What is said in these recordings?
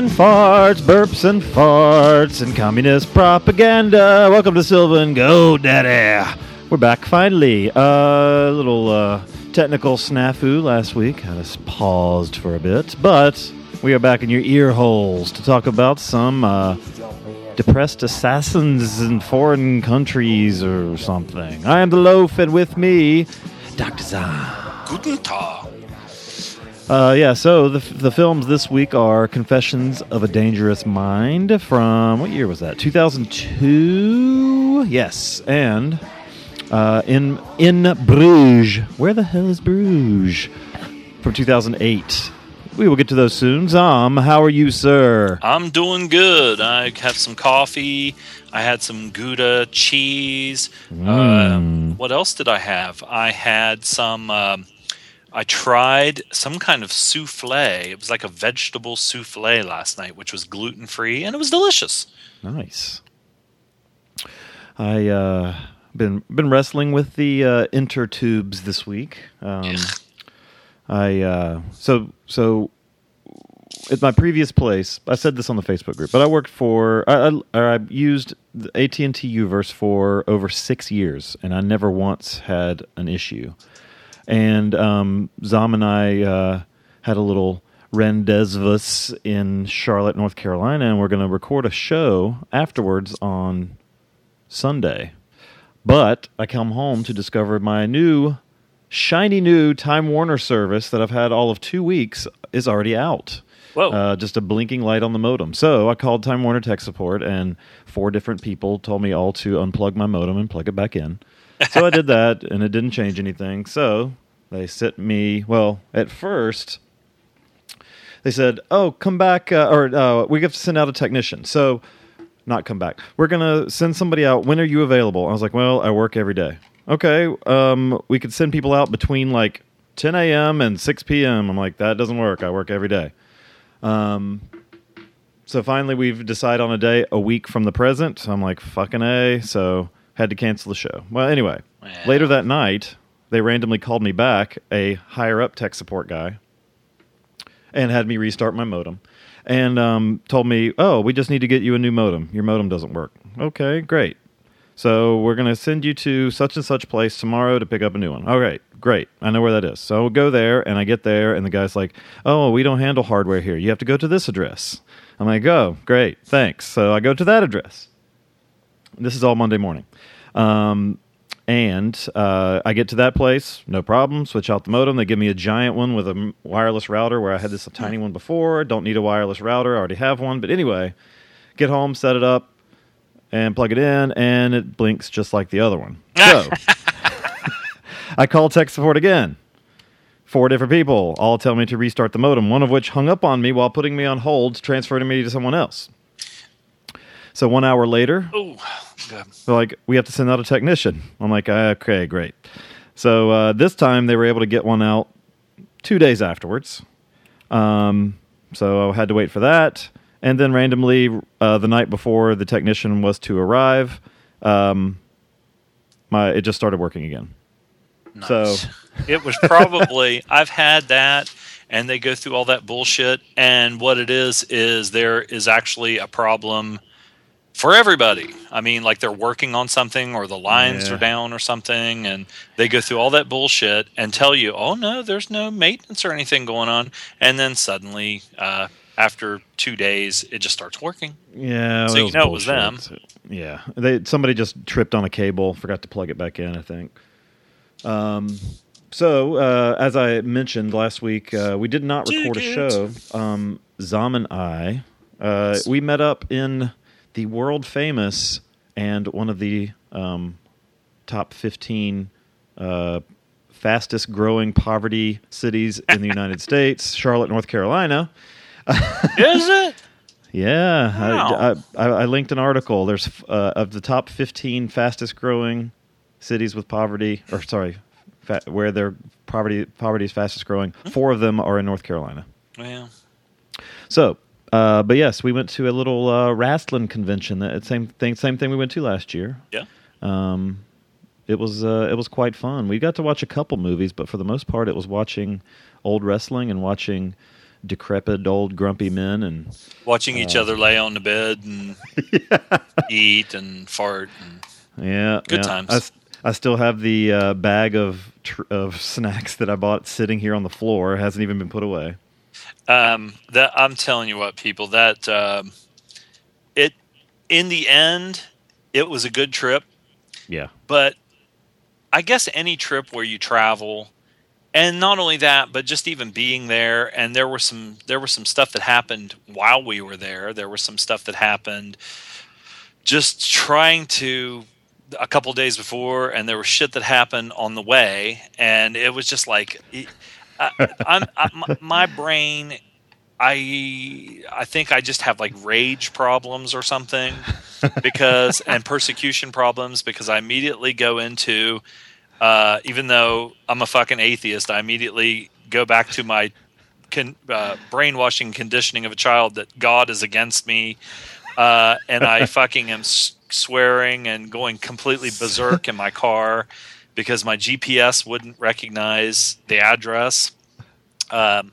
And farts, burps and farts, and communist propaganda. Welcome to Silver and Gold, Daddy. We're back finally. A uh, little uh, technical snafu last week. Had us paused for a bit, but we are back in your ear holes to talk about some uh, depressed assassins in foreign countries or something. I am the loaf, and with me, Dr. Zom. Guten Tag. Uh, yeah, so the, the films this week are Confessions of a Dangerous Mind from, what year was that? 2002? Yes, and uh, in, in Bruges. Where the hell is Bruges? From 2008. We will get to those soon. Zom, how are you, sir? I'm doing good. I have some coffee. I had some Gouda cheese. Um, what else did I have? I had some. Um, I tried some kind of souffle. It was like a vegetable souffle last night, which was gluten free, and it was delicious. Nice. I uh been been wrestling with the uh, intertubes this week. Um, I uh, so so at my previous place. I said this on the Facebook group, but I worked for I, I, or I used AT and T Uverse for over six years, and I never once had an issue. And um, Zom and I uh, had a little rendezvous in Charlotte, North Carolina, and we're going to record a show afterwards on Sunday. But I come home to discover my new, shiny new Time Warner service that I've had all of two weeks is already out. Whoa. Uh, just a blinking light on the modem. So I called Time Warner tech support, and four different people told me all to unplug my modem and plug it back in. So I did that, and it didn't change anything. So they sent me, well, at first, they said, "Oh, come back," uh, or uh, we have to send out a technician. So, not come back. We're gonna send somebody out. When are you available? I was like, "Well, I work every day." Okay, um, we could send people out between like 10 a.m. and 6 p.m. I'm like, that doesn't work. I work every day. Um, so finally, we've decided on a day a week from the present. So I'm like, fucking a. So had to cancel the show. Well, anyway, Well. later that night, they randomly called me back, a higher up tech support guy, and had me restart my modem and um, told me, "Oh, we just need to get you a new modem. Your modem doesn't work." Okay, great. So we're gonna send you to such and such place tomorrow to pick up a new one. All right, great. I know where that is. So we'll go there, and I get there, and the guy's like, "Oh, we don't handle hardware here. You have to go to this address." I'm like, "Oh, great, thanks." So I go to that address. This is all Monday morning. Um, and uh, I get to that place, no problem. Switch out the modem. They give me a giant one with a wireless router where I had this tiny one before. Don't need a wireless router. I already have one. But anyway, get home, set it up, and plug it in, and it blinks just like the other one. So I call tech support again. Four different people all tell me to restart the modem, one of which hung up on me while putting me on hold, transferring me to someone else. So one hour later, Oh, they're like, we have to send out a technician. I'm like, okay, great. So uh, this time they were able to get one out two days afterwards. Um, so I had to wait for that. And then randomly, uh, the night before the technician was to arrive, um, my it just started working again. So- it was probably I've had that and they go through all that bullshit and what it is is there is actually a problem for everybody. I mean, like they're working on something or the lines Yeah. are down or something, and they go through all that bullshit and tell you, "Oh no, there's no maintenance or anything going on," and then suddenly, uh, after two days, it just starts working. Yeah, So you know it was them. Yeah, they somebody just tripped on a cable, forgot to plug it back in. I think. Um, so uh, as I mentioned last week, uh, we did not record a show. Um, Zom and I, uh, we met up in the world famous and one of the um, top fifteen uh, fastest growing poverty cities in the United States, Charlotte, North Carolina. Is it? Yeah, Wow. I, I, I linked an article. There's uh, of the top 15 fastest growing cities with poverty, or sorry, fa- where their poverty poverty is fastest growing. Four of them are in North Carolina. Well, So, uh, but yes, we went to a little uh, wrestling convention. That same thing, same thing we went to last year. yeah. Um, it was uh, it was quite fun. We got to watch a couple movies, but for the most part, it was watching old wrestling and watching decrepit old grumpy men and Watching each Uh, other lay on the bed and eat and fart. And, Yeah, Good yeah. times. I, I still have the uh, bag of tr- of snacks that I bought sitting here on the floor. It hasn't even been put away. Um, that I'm telling you what, people, that um, it in the end, it was a good trip. Yeah, but I guess any trip where you travel, and not only that, but just even being there, and there were some there was some stuff that happened while we were there. There was some stuff that happened just trying to a couple days before, and there was shit that happened on the way, and it was just like I, I'm I, my, brain. I I think I just have like rage problems or something because and persecution problems because I immediately go into uh, even though I'm a fucking atheist, I immediately go back to my con, uh, brainwashing conditioning of a child that God is against me, uh, and I fucking am s- swearing and going completely berserk in my car because my GPS wouldn't recognize the address. Um,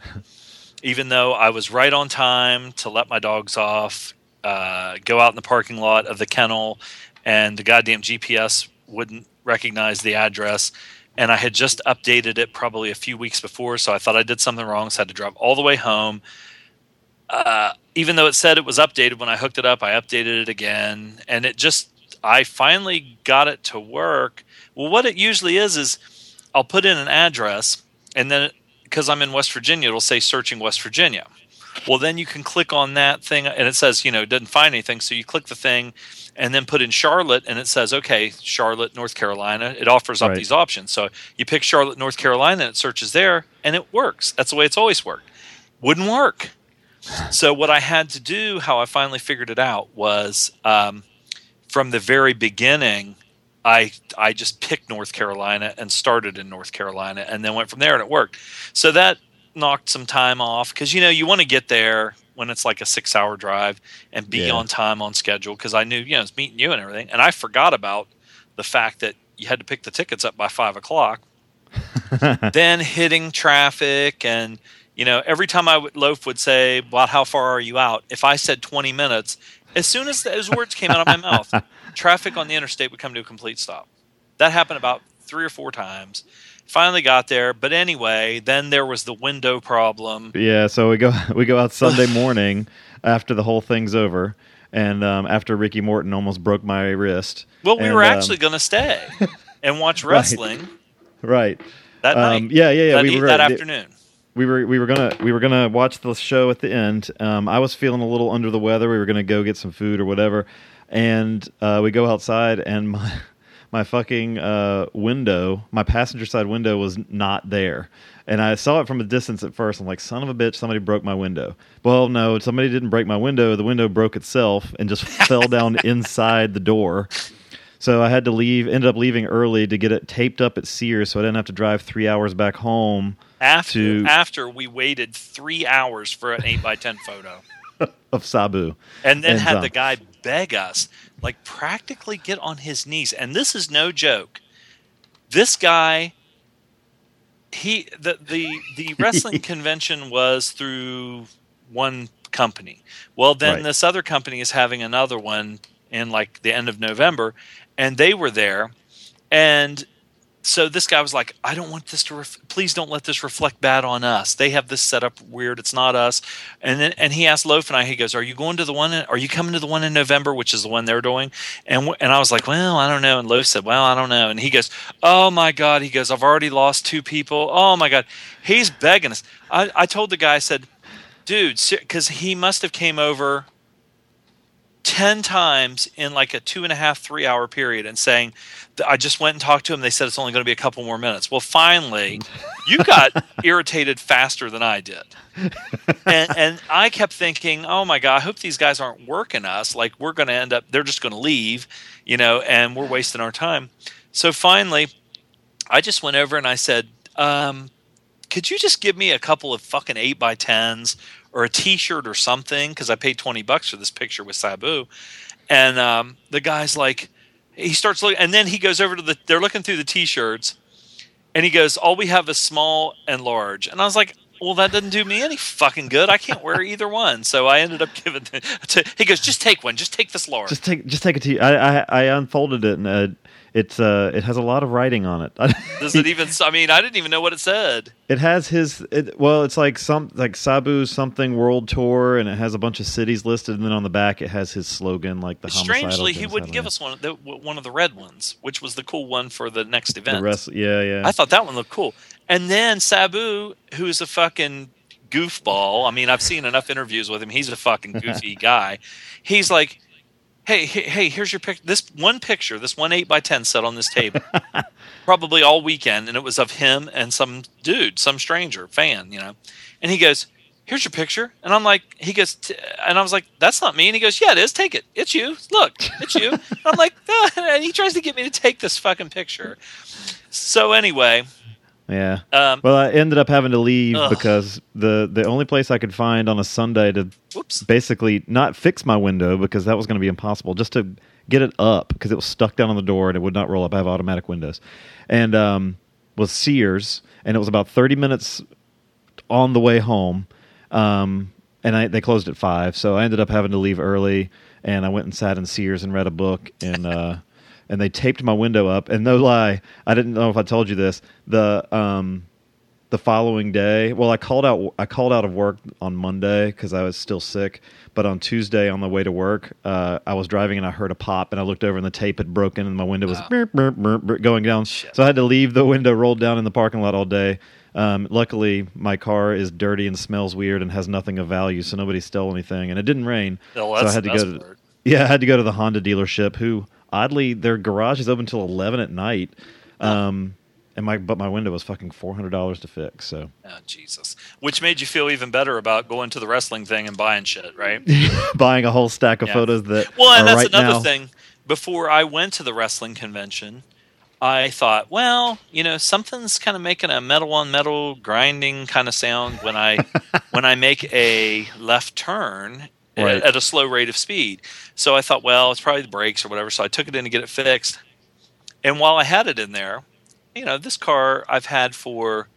even though I was right on time to let my dogs off, uh, go out in the parking lot of the kennel, and the goddamn GPS wouldn't recognize the address. And I had just updated it probably a few weeks before, so I thought I did something wrong, so I had to drive all the way home. Uh, even though it said it was updated when I hooked it up, I updated it again, and it just I finally got it to work. Well, what it usually is is I'll put in an address, and then because I'm in West Virginia, it'll say searching West Virginia. Well, then you can click on that thing, and it says, you know, it doesn't find anything. So you click the thing, and then put in Charlotte, and it says, okay, Charlotte, North Carolina. It offers up Right. these options. So you pick Charlotte, North Carolina, and it searches there, and it works. That's the way it's always worked. Wouldn't work. So what I had to do, how I finally figured it out, was um, from the very beginning. I I just picked North Carolina and started in North Carolina, and then went from there, and it worked. So that knocked some time off because you know you want to get there when it's like a six hour drive and be Yeah. on time on schedule because I knew you know it's meeting you and everything, and I forgot about the fact that you had to pick the tickets up by five o'clock. then hitting traffic and you know every time I would loaf would say, "Well, how far are you out?" If I said twenty minutes, as soon as those words came out of my mouth, traffic on the interstate would come to a complete stop. That happened about three or four times. Finally got there, but anyway, then there was the window problem. yeah. So we go we go out Sunday morning after the whole thing's over, and um, after Ricky Morton almost broke my wrist. Well, we And, were um, actually going to stay and watch wrestling right. that Um, night. yeah, yeah, yeah. That, we were that afternoon. we were we were gonna we were gonna watch the show at the end. Um, I was feeling a little under the weather. We were gonna go get some food or whatever, and uh, we go outside, and my my fucking uh, window, my passenger side window, was not there. And I saw it from a distance at first. I'm like, son of a bitch, somebody broke my window. Well, no, somebody didn't break my window. The window broke itself and just fell down inside the door. So I had to leave. Ended up leaving early to get it taped up at Sears, so I didn't have to drive three hours back home After to- after we waited three hours for an eight by ten photo, of Sabu. and then And had Zom. the guy beg us, like practically get on his knees. And this is no joke. This guy, he the the the wrestling convention was through one company. Well, then Right. this other company is having another one in like the end of November, and they were there, and so this guy was like, I don't want this to. Ref- please don't let this reflect bad on us. They have this set up weird. It's not us. And then and he asked Loaf and I. He goes, Are you going to the one? In, are you coming to the one in November, which is the one they're doing? And w- and I was like, Well, I don't know. And Loaf said, Well, I don't know. And he goes, Oh my god. He goes, I've already lost two people. Oh my god. He's begging us. I, I told the guy. I said, Dude, because he must have came over 10 times in like a two and a half, three hour period and saying, I just went and talked to him. They said it's only going to be a couple more minutes. Well, finally, you got irritated faster than I did. And, and I kept thinking, oh my God, I hope these guys aren't working us. Like we're going to end up, they're just going to leave, you know, and we're wasting our time. So finally, I just went over and I said, um, could you just give me a couple of fucking eight by tens or a T-shirt or something because I paid twenty bucks for this picture with Sabu, and um, the guy's like, he starts looking, and then he goes over to the. They're looking through the T-shirts, and he goes, "All we have is small and large," and I was like. Well, that doesn't do me any fucking good. I can't wear either one, so I ended up giving. The, to, he goes, "Just take one. Just take this large." Just take just take a T. I I, I unfolded it and uh, it's uh it has a lot of writing on it. Does it even? I mean, I didn't even know what it said. It has his. It, well, it's like some like Sabu's something world tour, and it has a bunch of cities listed, and then on the back it has his slogan, like the. Strangely, he wouldn't give us one of the one of the red ones, which was the cool one for the next event. The rest, yeah, yeah. I thought that one looked cool, and then Sabu, who's a fucking goofball. I mean, I've seen enough interviews with him. He's a fucking goofy guy. He's like, hey, hey, hey, here's your pic. This one picture, this one eight by ten set on this table, probably all weekend, and it was of him and some dude, some stranger fan, you know. And he goes, "Here's your picture," and I'm like, he goes, and I was like, "That's not me," and he goes, "Yeah, it is. Take it. It's you. Look, it's you." and I'm like, ah, and he tries to get me to take this fucking picture. So anyway, yeah. Um, well, I ended up having to leave ugh. because the the only place I could find on a Sunday to Whoops. basically not fix my window because that was going to be impossible, just to get it up because it was stuck down on the door and it would not roll up. I have automatic windows, and um, was Sears, and it was about thirty minutes on the way home, um, and I, they closed at five, so I ended up having to leave early, and I went and sat in Sears and read a book and. Uh, and they taped my window up. And no lie, I didn't know if I told you this. The um, the following day, well, I called out. I called out of work on Monday because I was still sick. But on Tuesday, on the way to work, uh, I was driving and I heard a pop, and I looked over and the tape had broken, and my window was burp, burp, burp, going down. Shit. So I had to leave the window rolled down in the parking lot all day. Um, luckily, my car is dirty and smells weird and has nothing of value, so nobody stole anything. And it didn't rain, oh, so I had to go to yeah, I had to go to the Honda dealership who oddly their garage is open until 11 at night um, and my but my window was fucking four hundred dollars to fix. So oh, Jesus, which made you feel even better about going to the wrestling thing and buying shit, right? buying a whole stack of yeah. photos that. Well, and that's right another now. thing. Before I went to the wrestling convention, I thought, well, you know, something's kind of making a metal on metal grinding kind of sound when I when I make a left turn right. at a slow rate of speed. So I thought, well, it's probably the brakes or whatever. So I took it in to get it fixed. And while I had it in there, you know, this car I've had for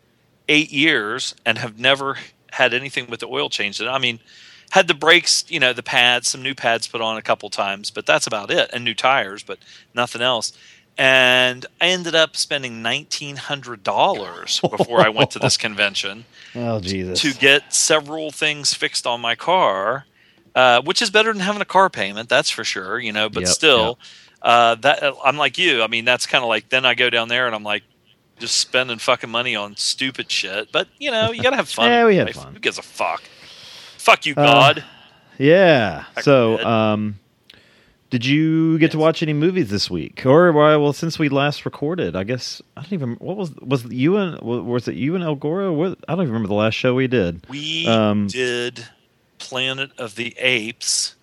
eight years and have never had anything with the oil changed in it. I mean, had the brakes, you know, the pads, some new pads put on a couple times, but that's about it, and new tires, but nothing else. And I ended up spending nineteen hundred dollars before I went to this convention. Oh Jesus! To get several things fixed on my car, uh, which is better than having a car payment, that's for sure. You know, but yep, still, yep. Uh, that I'm like you. I mean, that's kind of like then I go down there and I'm like just spending fucking money on stupid shit. But you know, you gotta have fun. yeah, we had fun. Who gives a fuck? Fuck you, uh, God. Yeah. so, um, did you get yes. to watch any movies this week, or well, since we last recorded? I guess I don't even. What was was you and was it you and El Goro? What, I don't even remember the last show we did. We um, did Planet of the Apes.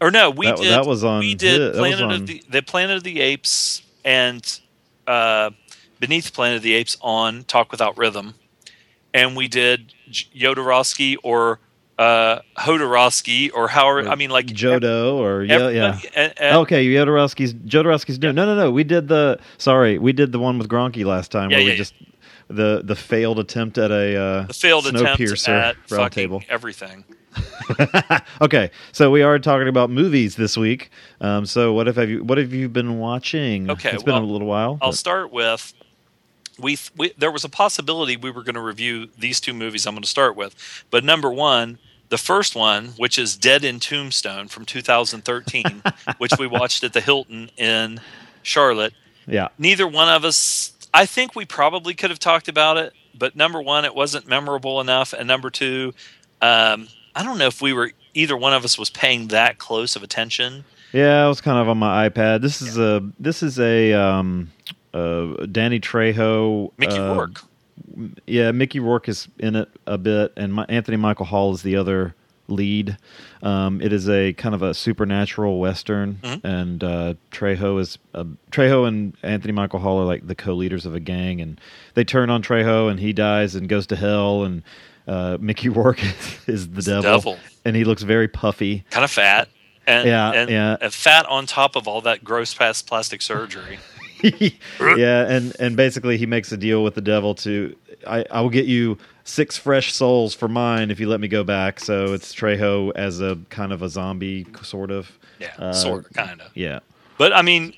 Or no, we that, did. That was on. We did Planet on, of the the Planet of the Apes and uh, Beneath Planet of the Apes on Talk Without Rhythm, and we did Jodorowsky or uh, Hodorowski or however. I mean, like Jodo or yeah, yeah. everybody- and- and- Okay, Jodorowsky's Jodorowsky's new. No, no, no. We did the sorry, we did the one with Gronky last time Yeah, where yeah, we yeah. just the the failed attempt at a uh, the failed attempt at round fucking table. everything. okay, so we are talking about movies this week. Um, so what if have you what have you been watching? Okay, it's been well, a little while. I'll but- start with we, th- we there was a possibility we were going to review these two movies I'm going to start with. But number 1, the first one, which is Dead in Tombstone from 2013, which we watched at the Hilton in Charlotte. yeah, Neither one of us I think we probably could have talked about it, but number 1 it wasn't memorable enough and number 2 um, I don't know if we were either one of us was paying that close of attention. yeah. I was kind of on my iPad. This is a this is a um, uh, Danny Trejo. Mickey uh, Rourke. Yeah, Mickey Rourke is in it a bit, and my, Anthony Michael Hall is the other lead. Um, it is a kind of a supernatural western, Mhm. and uh, Trejo is uh, Trejo and Anthony Michael Hall are like the co-leaders of a gang, and they turn on Trejo, and he dies and goes to hell, and uh, Mickey Rourke is, the the devil, devil. and he looks very puffy. kind of fat and, Yeah, and, yeah. and fat on top of all that gross past plastic surgery. yeah, and and basically he makes a deal with the devil to I, I will get you six fresh souls for mine if you let me go back. So it's Trejo as a kind of a zombie sort of. Yeah, Uh, sort of, kind of. Yeah. But I mean,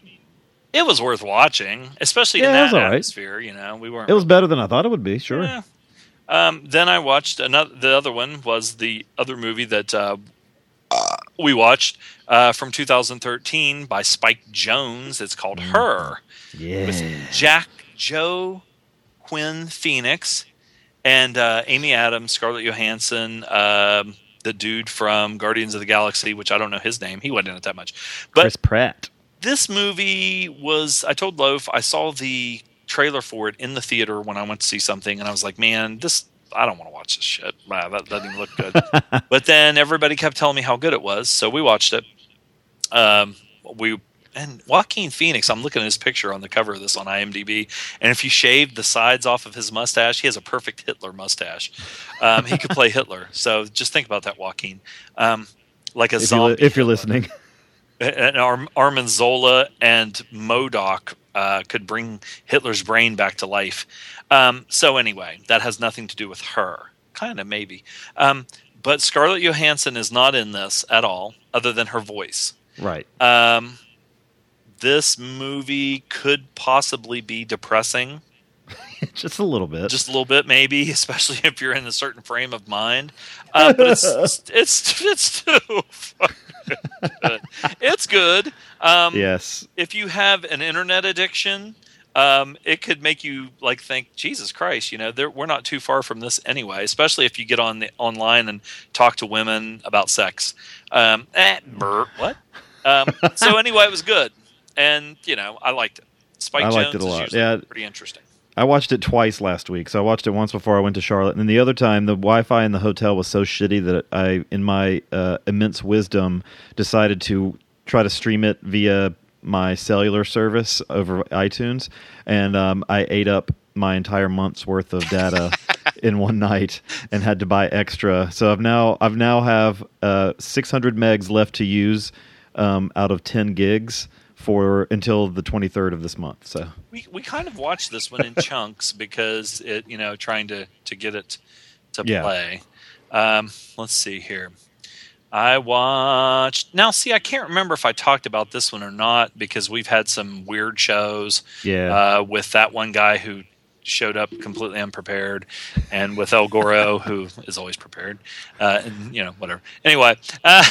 it was worth watching, especially in Yeah, it that right. atmosphere. You know, we weren't. It was better than I thought it would be, sure. Yeah. Um, then I watched another. The other one was the other movie that uh, we watched uh, from 2013 by Spike Jonze. It's called Mm. Her. Yeah. with Jack Joe Quinn Phoenix and uh, Amy Adams, Scarlett Johansson, um, the dude from Guardians of the Galaxy, which I don't know his name. He wasn't in it that much. But Chris Pratt. this movie was, I told Loaf, I saw the trailer for it in the theater when I went to see something, and I was like, man, this. I don't want to watch this shit. Wow, that doesn't even look good. but then everybody kept telling me how good it was, so we watched it. Um, we and Joaquin Phoenix. I'm looking at his picture on the cover of this on IMDb, and if you shaved the sides off of his mustache, he has a perfect Hitler mustache. Um, he could play Hitler. So just think about that, Joaquin. Um, like a If, you zombie. li- if you're listening. and Ar- Arnim Zola and MODOK uh, could bring Hitler's brain back to life. Um, so anyway, that has nothing to do with her. Kind of maybe. Um, but Scarlett Johansson is not in this at all, other than her voice. Right. Um, this movie could possibly be depressing, Just a little bit. just a little bit, maybe, especially if you're in a certain frame of mind. Uh, but it's it's it's too good. It's good. Um, yes. if you have an internet addiction, um, it could make you like think, Jesus Christ, you know, there, we're not too far from this anyway. Especially if you get on the online and talk to women about sex. Um, eh, what? Um, so anyway, it was good, and you know, I liked it. Spike I Jonze liked it a lot. Yeah. pretty interesting. I watched it twice last week. So I watched it once before I went to Charlotte, and then the other time the Wi-Fi in the hotel was so shitty that I, in my uh, immense wisdom, decided to try to stream it via my cellular service over iTunes, and um, I ate up my entire month's worth of data in one night and had to buy extra. So I've now I've now have uh, 600 megs left to use um, out of 10 gigs for until the 23rd of this month. So We we kind of watched this one in chunks because it you know trying to to get it to Yeah. play. Um, let's see here. I watched now. See, I can't remember if I talked about this one or not because we've had some weird shows yeah. uh, with that one guy who showed up completely unprepared, and with El Goro who is always prepared. Uh, and you know, whatever. Anyway, uh,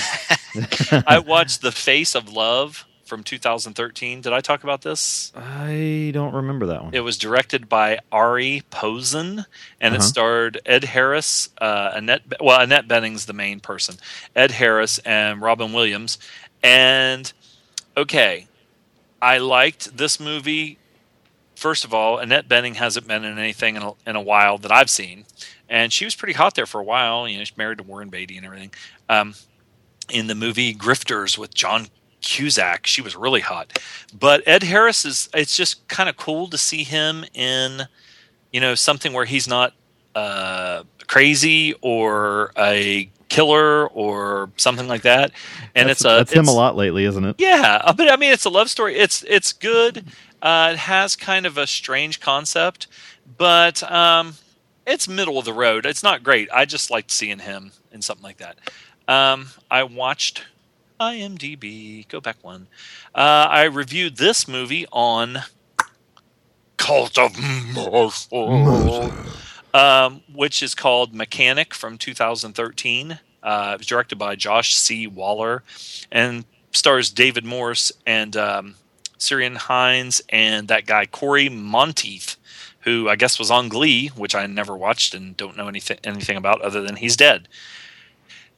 I watched The Face of Love from 2013. Did I talk about this? I don't remember that one. It was directed by Arie Posin, and it Uh-huh. starred Ed Harris, uh, Annette. Well, Annette Bening's the main person. Ed Harris and Robin Williams. And okay, I liked this movie. First of all, Annette Bening hasn't been in anything in a, in a while that I've seen, and she was pretty hot there for a while. You know, she's married to Warren Beatty and everything. Um, in the movie Grifters with John Cusack, she was really hot. But Ed Harris is it's just kind of cool to see him in you know something where he's not uh, crazy or a killer or something like that. And that's, it's a that's him a lot lately, isn't it? Yeah, but I mean, it's a love story. It's it's good. Uh, it has kind of a strange concept, but um, it's middle of the road. It's not great. I just liked seeing him in something like that. Um, I watched IMDb. Go back one. Uh, I reviewed this movie on Cult of Muscle, um, which is called McCanick from 2013. Uh, it was directed by Josh C. Waller and stars David Morse and um, Ciarán Hinds and that guy Cory Monteith, who I guess was on Glee, which I never watched and don't know anything anything about other than he's dead.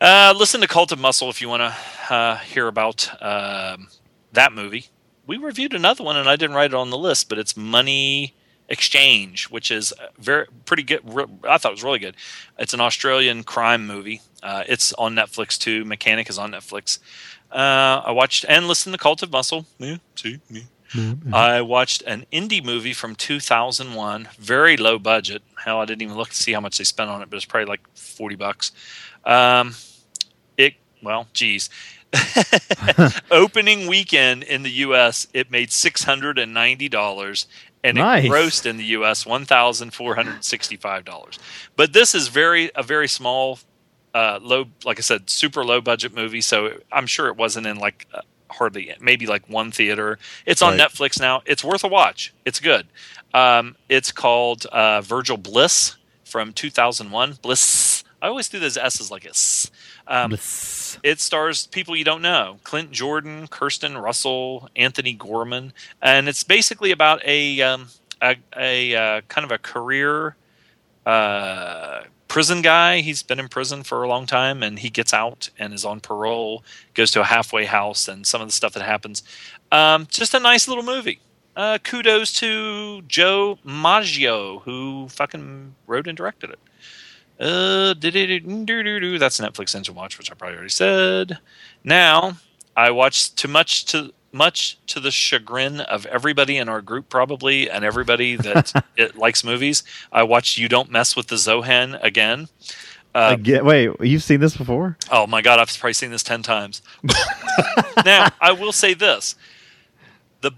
Uh, listen to Cult of Muscle if you want to uh, hear about um, that movie. We reviewed another one and I didn't write it on the list, but it's Money Exchange, which is very pretty good. re- I thought it was really good. It's an Australian crime movie. Uh, it's on Netflix too. McCanick is on Netflix. Uh, I watched and listened to Cult of Muscle. Yeah, see me. I watched an indie movie from 2001, very low budget. Hell, I didn't even look to see how much they spent on it, but it's probably like 40 bucks. Um, it well, geez. Opening weekend in the U.S., it made six hundred and ninety dollars, and Nice. it grossed in the U.S. one thousand four hundred sixty-five dollars. But this is very a very small, uh, low, like I said, super low budget movie. So I'm sure it wasn't in like uh, hardly maybe like one theater. It's on Right. Netflix now. It's worth a watch. It's good. Um, it's called uh, Virgil Bliss from 2001. Bliss. I always do those S's like a S. Um, Bliss. it stars people you don't know: Clint Jordan, Kirsten Russell, Anthony Gorman, and it's basically about a um, a, a uh, kind of a career uh, prison guy. He's been in prison for a long time, and he gets out and is on parole. Goes to a halfway house, and some of the stuff that happens. Um, just a nice little movie. Uh, kudos to Joe Maggio, who fucking wrote and directed it. Uh, that's Netflix Engine Watch, which I probably already said. Now, I watched too much to much to the chagrin of everybody in our group, probably, and everybody that it likes movies. I watched You Don't Mess with the Zohan again. Uh, Again, wait, you've seen this before? Oh my god, I've probably seen this ten times. now, I will say this: the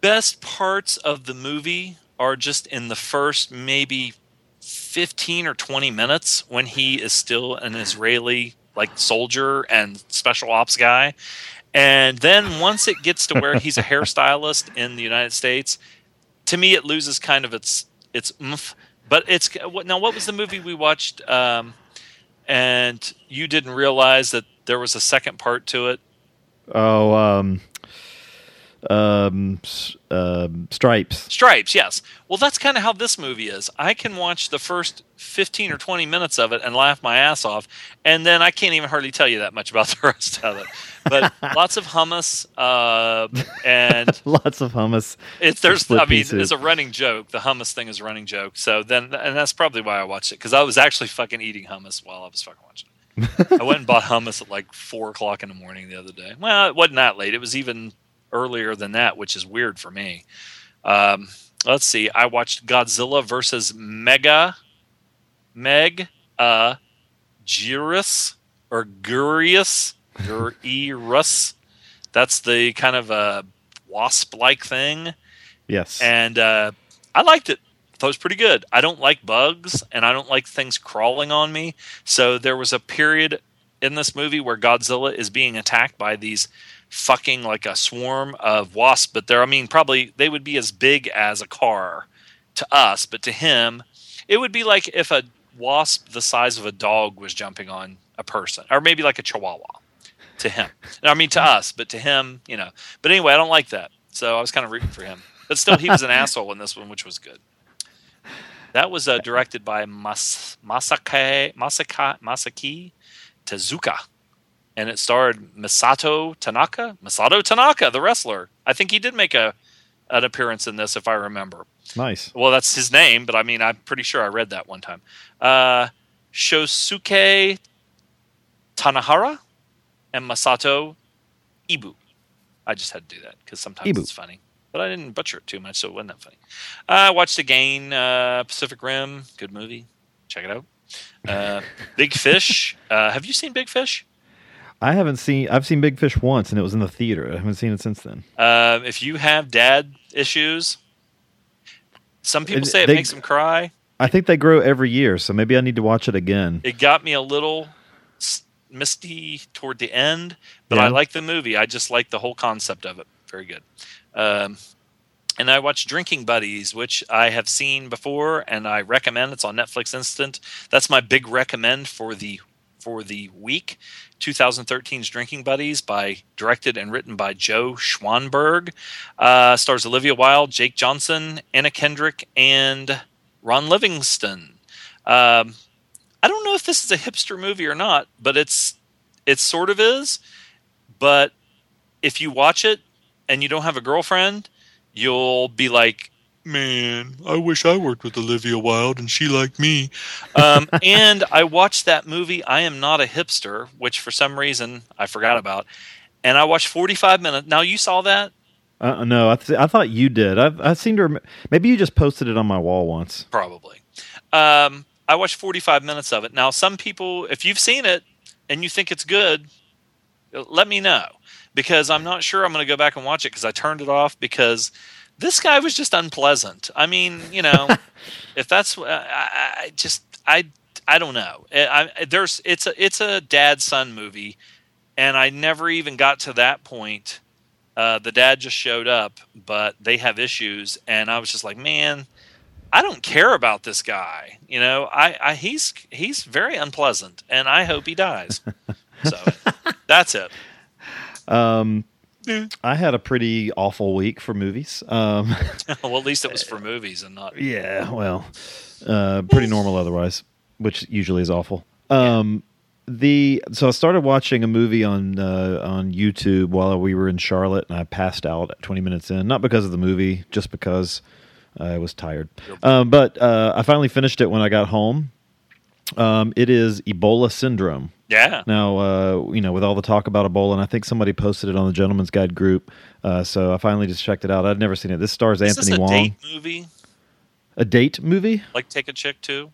best parts of the movie are just in the first maybe fifteen or twenty minutes when he is still an Israeli like soldier and special ops guy. And then once it gets to where he's a hairstylist in the United States, to me it loses kind of its its oomph. But it's now? What was the movie we watched? Um, and you didn't realize that there was a second part to it. Oh, um, um, um, Stripes. Stripes, yes. Well, that's kind of how this movie is. I can watch the first 15 or 20 minutes of it and laugh my ass off, and then I can't even hardly tell you that much about the rest of it. But lots of hummus, uh, and Lots of hummus. it's there's I mean soup. it's a running joke. The hummus thing is a running joke. So then, and that's probably why I watched it because I was actually fucking eating hummus while I was fucking watching. it. I went and bought hummus at like four o'clock in the morning the other day. Well, it wasn't that late. It was even earlier than that, which is weird for me. Um, let's see. I watched Godzilla versus Mega Meg uh Gyrus or Gurius Gurus. That's the kind of a wasp-like thing Yes. and uh, I liked it. Thought it was pretty good. I don't like bugs, and I don't like things crawling on me. So there was a period in this movie where Godzilla is being attacked by these fucking like a swarm of wasps. But they're, I mean, probably they would be as big as a car to us, but to him, it would be like if a wasp the size of a dog was jumping on a person, or maybe like a chihuahua to him. I mean, to us, but to him, you know. But anyway, I don't like that. So I was kind of rooting for him. But still, he was an asshole in this one, which was good. That was uh, directed by Mas- Masake, Masaka, Masaki Tezuka. And it starred Misato Tanaka. Misato Tanaka, the wrestler. I think he did make a an appearance in this, if I remember. nice. Well, that's his name, but I mean, I'm pretty sure I read that one time. Uh, Shosuke Tanahara and Masato Ibu. I just had to do that because sometimes Ibu. it's funny, but I didn't butcher it too much, so it wasn't that funny. I watched again uh, Pacific Rim. Good movie. Check it out. Uh, Big Fish. Uh, have you seen Big Fish? I haven't seen. I've seen Big Fish once, and it was in the theater. I haven't seen it since then. Uh, if you have dad issues, some people And say it they- makes them cry. I think they grow every year, so maybe I need to watch it again. It got me a little misty toward the end, but Yeah. I like the movie. I just like the whole concept of it. Very good. Um, and I watched Drinking Buddies, which I have seen before, and I recommend. It's on Netflix Instant. That's my big recommend for the for the week. 2013's Drinking Buddies, by directed and written by Joe Swanberg, uh, stars Olivia Wilde, Jake Johnson, Anna Kendrick, and Ron Livingston. Um, I don't know if this is a hipster movie or not, but it's it sort of is. But if you watch it and you don't have a girlfriend, you'll be like, "Man, I wish I worked with Olivia Wilde and she liked me." Um, and I watched that movie. I am not a hipster, which for some reason I forgot about. And I watched 45 minutes. Now you saw that Uh, no, I, th- I thought you did. I, I seem to. Rem- maybe you just posted it on my wall once. probably. Um, I watched 45 minutes of it. Now, some people, if you've seen it and you think it's good, let me know because I'm not sure I'm going to go back and watch it because I turned it off because this guy was just unpleasant. I mean, you know, if that's I, I I just I I don't know. I, I, there's it's a it's a dad son movie, and I never even got to that point. Uh, the dad just showed up, but they have issues, and I was just like, man, I don't care about this guy. You know, I, I he's he's very unpleasant, and I hope he dies. so that's it. Um, I had a pretty awful week for movies. Um, well, at least it was for movies and not. yeah, well, uh, pretty normal otherwise, which usually is awful. Um, the so I started watching a movie on uh, on YouTube while we were in Charlotte, and I passed out at 20 minutes in, not because of the movie, just because I was tired. Um, but uh, I finally finished it when I got home. Um, it is Ebola syndrome. Yeah, Now, uh, you know, with all the talk about Ebola, and I think somebody posted it on the Gentleman's Guide group, uh, so I finally just checked it out. I'd never seen it. This stars is this Anthony a Wong. date movie? A date movie? Like Take a Chick too?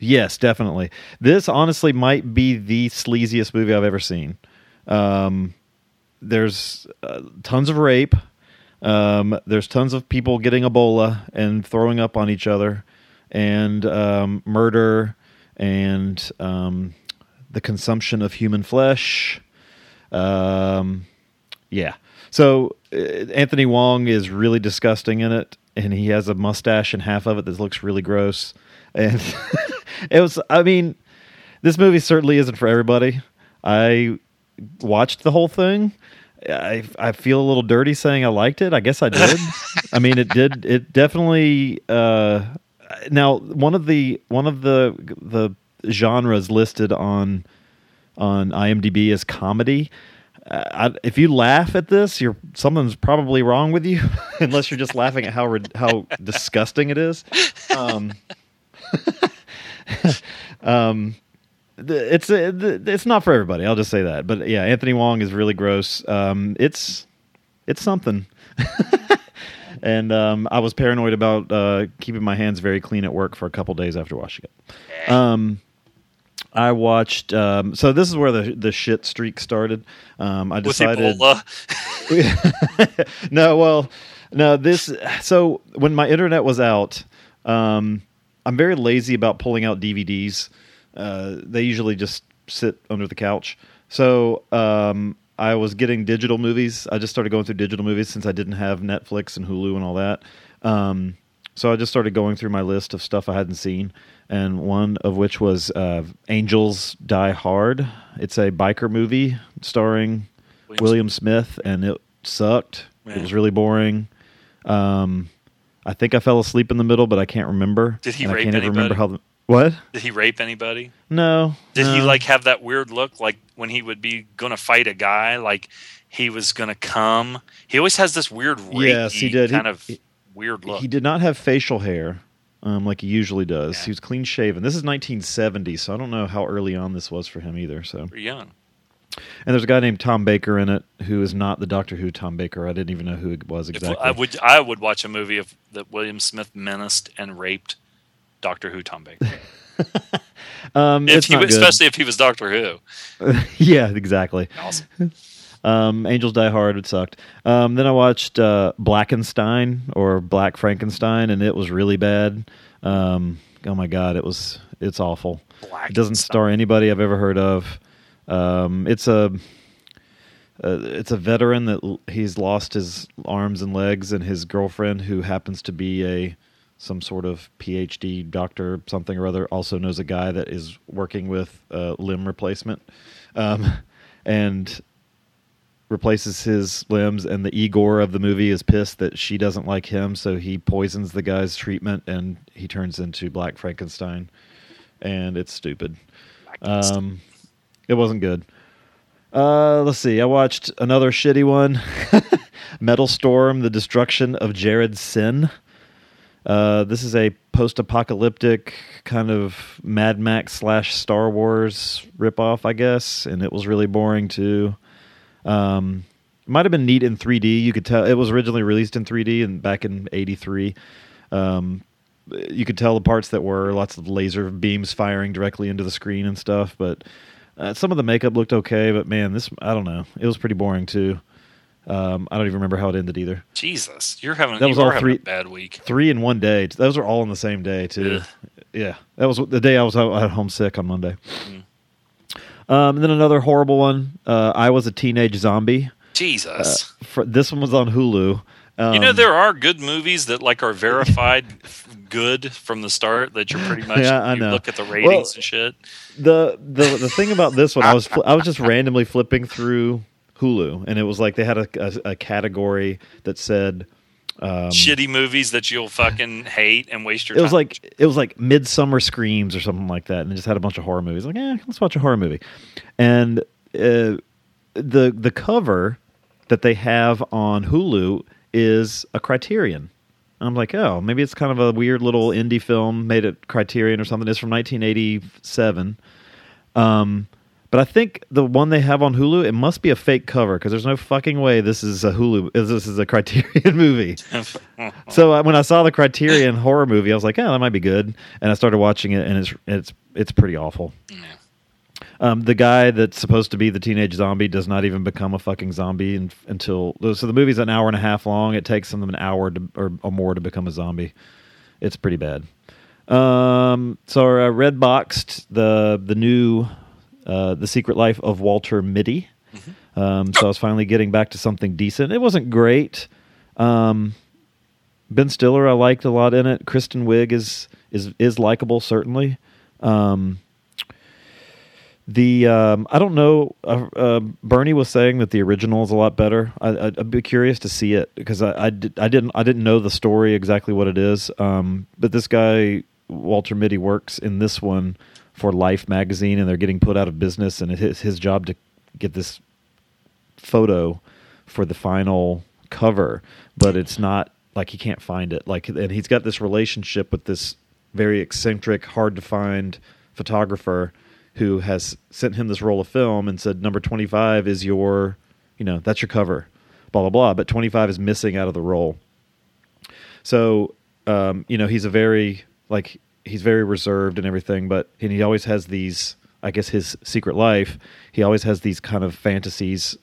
Yes, definitely. This honestly might be the sleaziest movie I've ever seen. Um, there's uh, tons of rape. Um, there's tons of people getting Ebola and throwing up on each other, and um, murder, and um, the consumption of human flesh. Um, yeah. So uh, Anthony Wong is really disgusting in it, and he has a mustache and half of it that looks really gross. And it was, I mean, this movie certainly isn't for everybody. I watched the whole thing. I I feel a little dirty saying I liked it. I guess I did. I mean, it did. It definitely. Uh, now, one of the one of the the genres listed on on IMDb as comedy. Uh, I, if you laugh at this, you're something's probably wrong with you, unless you're just laughing at how how disgusting it is. Um, um, it's uh, it's not for everybody. I'll just say that. But yeah, Anthony Wong is really gross. Um, it's it's something. and um, I was paranoid about uh, keeping my hands very clean at work for a couple days after washing it. Um, I watched. Um, so this is where the the shit streak started. Um, I decided. No, well, no. This. So when my internet was out, um, I'm very lazy about pulling out DVDs. Uh, they usually just sit under the couch. So um, I was getting digital movies. I just started going through digital movies since I didn't have Netflix and Hulu and all that. Um, so I just started going through my list of stuff I hadn't seen, and one of which was uh, Angels Die Hard. It's a biker movie starring William William Smith, and it sucked. It was really boring. Um, I think I fell asleep in the middle, but I can't remember. Did he and I rape can't ever remember anybody? how. The, what? Did he rape anybody? No. Did he like have that weird look, like when he would be gonna fight a guy, like he was gonna come? He always has this weird, Yes, he did. He- kind of he- weird look. He did not have facial hair, um, like he usually does. Yeah. He was clean shaven. This is 1970, so I don't know how early on this was for him either. So, Pretty young. and there's a guy named Tom Baker in it who is not the Doctor Who Tom Baker. I didn't even know who it was If exactly. I would, I would watch a movie of that William Smith menaced and raped Doctor Who Tom Baker. Um, If he, especially if he was Doctor Who. yeah, exactly. Awesome. Um, Angels Die Hard. It sucked. Um, then I watched uh, Blackenstein or Black Frankenstein, and it was really bad. Um, oh my god, it was. It's awful. It doesn't star anybody I've ever heard of. Um, it's a. Uh, it's a veteran that l- he's lost his arms and legs, and his girlfriend, who happens to be a some sort of PhD doctor, something or other, also knows a guy that is working with uh, limb replacement, um, and replaces his limbs. And the Igor of the movie is pissed that she doesn't like him, so he poisons the guy's treatment, and he turns into Black Frankenstein, and it's stupid. Um, it wasn't good. Uh, let's see. I watched another shitty one, Metal Storm: The Destruction of Jared-Syn. Uh, this is a post-apocalyptic kind of Mad Max slash Star Wars ripoff, I guess, and it was really boring too. Um, it might have been neat in 3D. You could tell it was originally released in 3D and back in '83. Um, you could tell the parts that were lots of laser beams firing directly into the screen and stuff, but uh, some of the makeup looked okay. But man, this I don't know. It was pretty boring too. Um, I don't even remember how it ended either. Jesus, you're having That was all three- a bad week. Three in one day. Those are all on the same day too. Ugh. Yeah, that was the day I was at home sick on Monday. Um, and then another horrible one. Uh, I was a teenage zombie. Jesus. For, this one was on Hulu. Um, you know there are good movies that like are verified good from the start that you're pretty much Yeah, I you know. look at the ratings Well, and shit. the the the thing about this one, I was I was just randomly flipping through Hulu, and it was like they had a, a, a category that said um, Shitty movies that you'll fucking hate and waste your it time. was like it was like Midsummer Screams or something like that, and it just had a bunch of horror movies. Like, eh, let's watch a horror movie. And uh, the the cover that they have on Hulu is a Criterion. And I'm like, oh, maybe it's kind of a weird little indie film made at Criterion or something. It's from 1987. Um, but I think the one they have on Hulu, it must be a fake cover because there's no fucking way this is a Hulu. This is a Criterion movie. So uh, when I saw the Criterion horror movie, I was like, "Oh, that might be good," and I started watching it, and it's it's it's pretty awful. Um, the guy that's supposed to be the teenage zombie does not even become a fucking zombie in, until so the movie's an hour and a half long. It takes them an hour to, or, or more to become a zombie. It's pretty bad. Um, so I red boxed the the new uh, the Secret Life of Walter Mitty. Um, so I was finally getting back to something decent. It wasn't great. Um, Ben Stiller I liked a lot in it. Kristen Wiig is is is likable certainly. Um, the um, I don't know. Uh, uh, Bernie was saying that the original is a lot better. I, I'd, I'd be curious to see it because I, I, did, I didn't I didn't know the story exactly what it is. Um, but this guy Walter Mitty works in this one for Life magazine, and they're getting put out of business, and it's his job to get this photo for the final cover, but it's not like he can't find it. Like, and he's got this relationship with this very eccentric, hard to find photographer who has sent him this roll of film and said, "Number twenty-five is your, you know, that's your cover." Blah blah blah. But twenty-five is missing out of the roll. So, um, you know, he's a very like he's very reserved and everything, but and he always has these. I guess his secret life. He always has these kind of fantasies,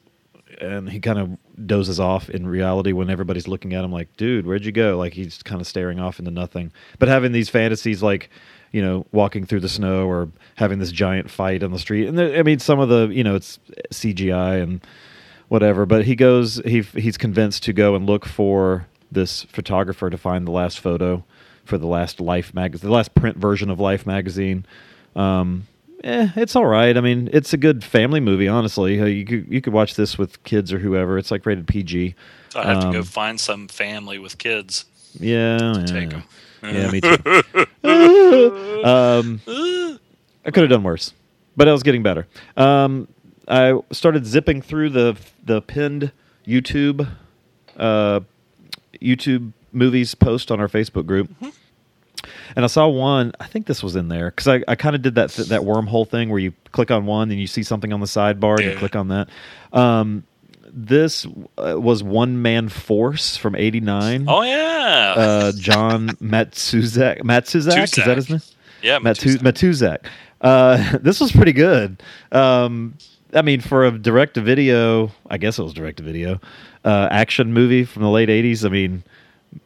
and he kind of dozes off in reality when everybody's looking at him like, "Dude, where'd you go?" Like he's kind of staring off into nothing. But having these fantasies, like you know, walking through the snow or having this giant fight on the street, and there, I mean, some of the you know, it's CGI and whatever. But he goes, he he's convinced to go and look for this photographer to find the last photo for the last Life magazine, the last print version of Life magazine. Um, eh, it's all right. I mean, it's a good family movie. Honestly, Uh, you could you could watch this with kids or whoever. It's like rated PG. So I have to go Um, find some family with kids. Yeah, yeah, Take yeah. 'em. Yeah, me too. um, I could have done worse, but I was getting better. Um, I started zipping through the the pinned YouTube uh, YouTube movies post on our Facebook group. And I saw one. I think this was in there because I, I kind of did that that wormhole thing where you click on one and you see something on the sidebar and you click on that. Um, this uh, was One Man Force from '89 Oh yeah. uh, John Matsuzak. Matsuzak is that his name? Yeah, Matuszak. Matuszak. Uh, this was pretty good. Um, I mean, for a direct to video, I guess it was direct to video uh, action movie from the late '80s. I mean,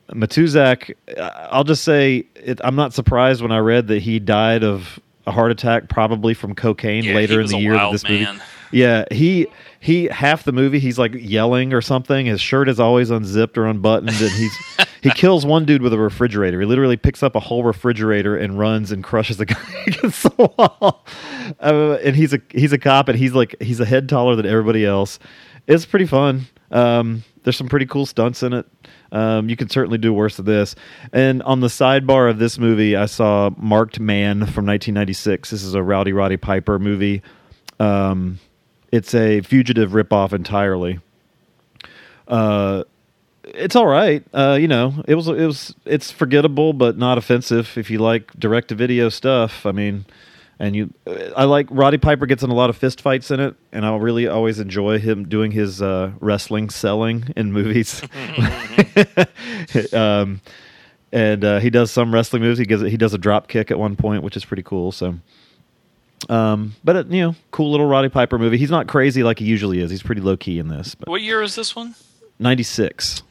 Matuszak. I'll just say it, I'm not surprised when I read that he died of a heart attack, probably from cocaine Yeah, later in the year of this movie. Yeah, he he half the movie he's like yelling or something. His shirt is always unzipped or unbuttoned, and he's he kills one dude with a refrigerator. He literally picks up a whole refrigerator and runs and crushes the guy against the wall. Uh, and he's a he's a cop, and he's like he's a head taller than everybody else. It's pretty fun. Um, there's some pretty cool stunts in it. Um, you can certainly do worse than this. And on the sidebar of this movie, I saw Marked Man from 1996. This is a Rowdy Roddy Piper movie. Um, it's a fugitive ripoff entirely. Uh, it's all right. Uh, you know, it was it was it's forgettable but not offensive if you like direct to video stuff. I mean, and you, I like Roddy Piper gets in a lot of fist fights in it, and I really always enjoy him doing his uh, wrestling selling in movies. um, and uh, he does some wrestling moves. He does he does a drop kick at one point, which is pretty cool. So. Um, but it, you know, cool little Roddy Piper movie. He's not crazy like he usually is. He's pretty low key in this. But What year is this one? 96.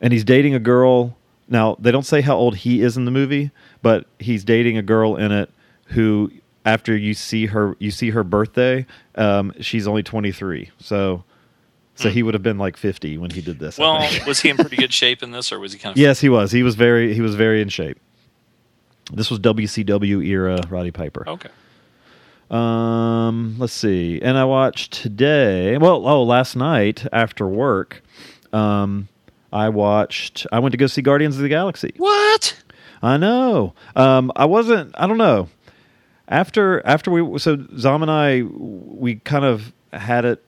And he's dating a girl. Now, they don't say how old he is in the movie, but he's dating a girl in it who after you see her you see her birthday, um, she's only 23. So so he would have been like 50 when he did this. Well, was he in pretty good shape in this, or was he kind of? yes, he was. He was very he was very in shape. This was WCW era Roddy Piper. Okay. Um, let's see. And I watched today. Well, oh, last night after work, um, I watched. I went to go see Guardians of the Galaxy. What? I know. Um, I wasn't. I don't know. After after we so Zom and I we kind of had it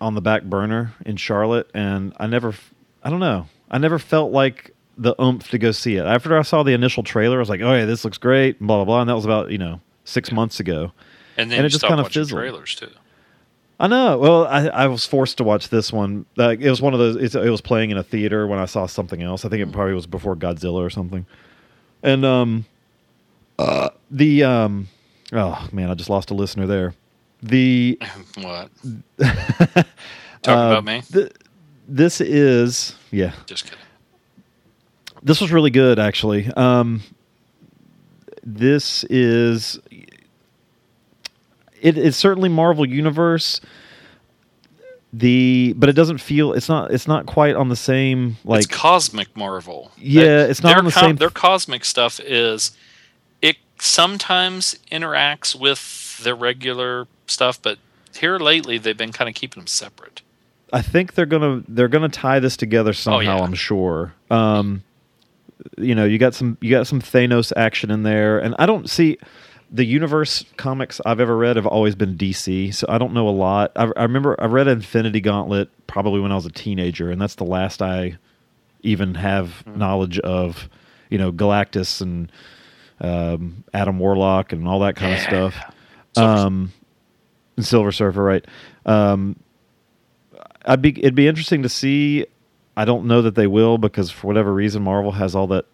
on the back burner in Charlotte, and I never. I don't know. I never felt like the oomph to go see it. After I saw the initial trailer, I was like, "Oh yeah, this looks great." Blah blah blah. And that was about you know six months ago. And then And it just kinda watching fizzled. trailers too. I know. Well, I, I was forced to watch this one. Like, it was one of those. It's, it was playing in a theater when I saw something else. I think it probably was before Godzilla or something. And um, uh, the um, oh man, I just lost a listener there. The What? Talking uh, about me? th- this is yeah. Just kidding. This was really good, actually. Um, this is it is certainly Marvel Universe. The but it doesn't feel it's not it's not quite on the same like it's cosmic Marvel. Yeah, it's not their on the same- Their cosmic stuff is sometimes interacts with their regular stuff, but here lately they've been kind of keeping them separate. I think they're gonna they're gonna tie this together somehow. Oh, yeah. I'm sure. Um, you know, you got some you got some Thanos action in there, and I don't see the universe comics I've ever read have always been DC, so I don't know a lot. I, I remember I read Infinity Gauntlet probably when I was a teenager, and that's the last I even have Hmm. knowledge of. You know, Galactus and um, Adam Warlock and all that kind of stuff. Silver- Um, Silver Surfer, right? Um, I'd be it'd be interesting to see. I don't know that they will because for whatever reason, Marvel has all that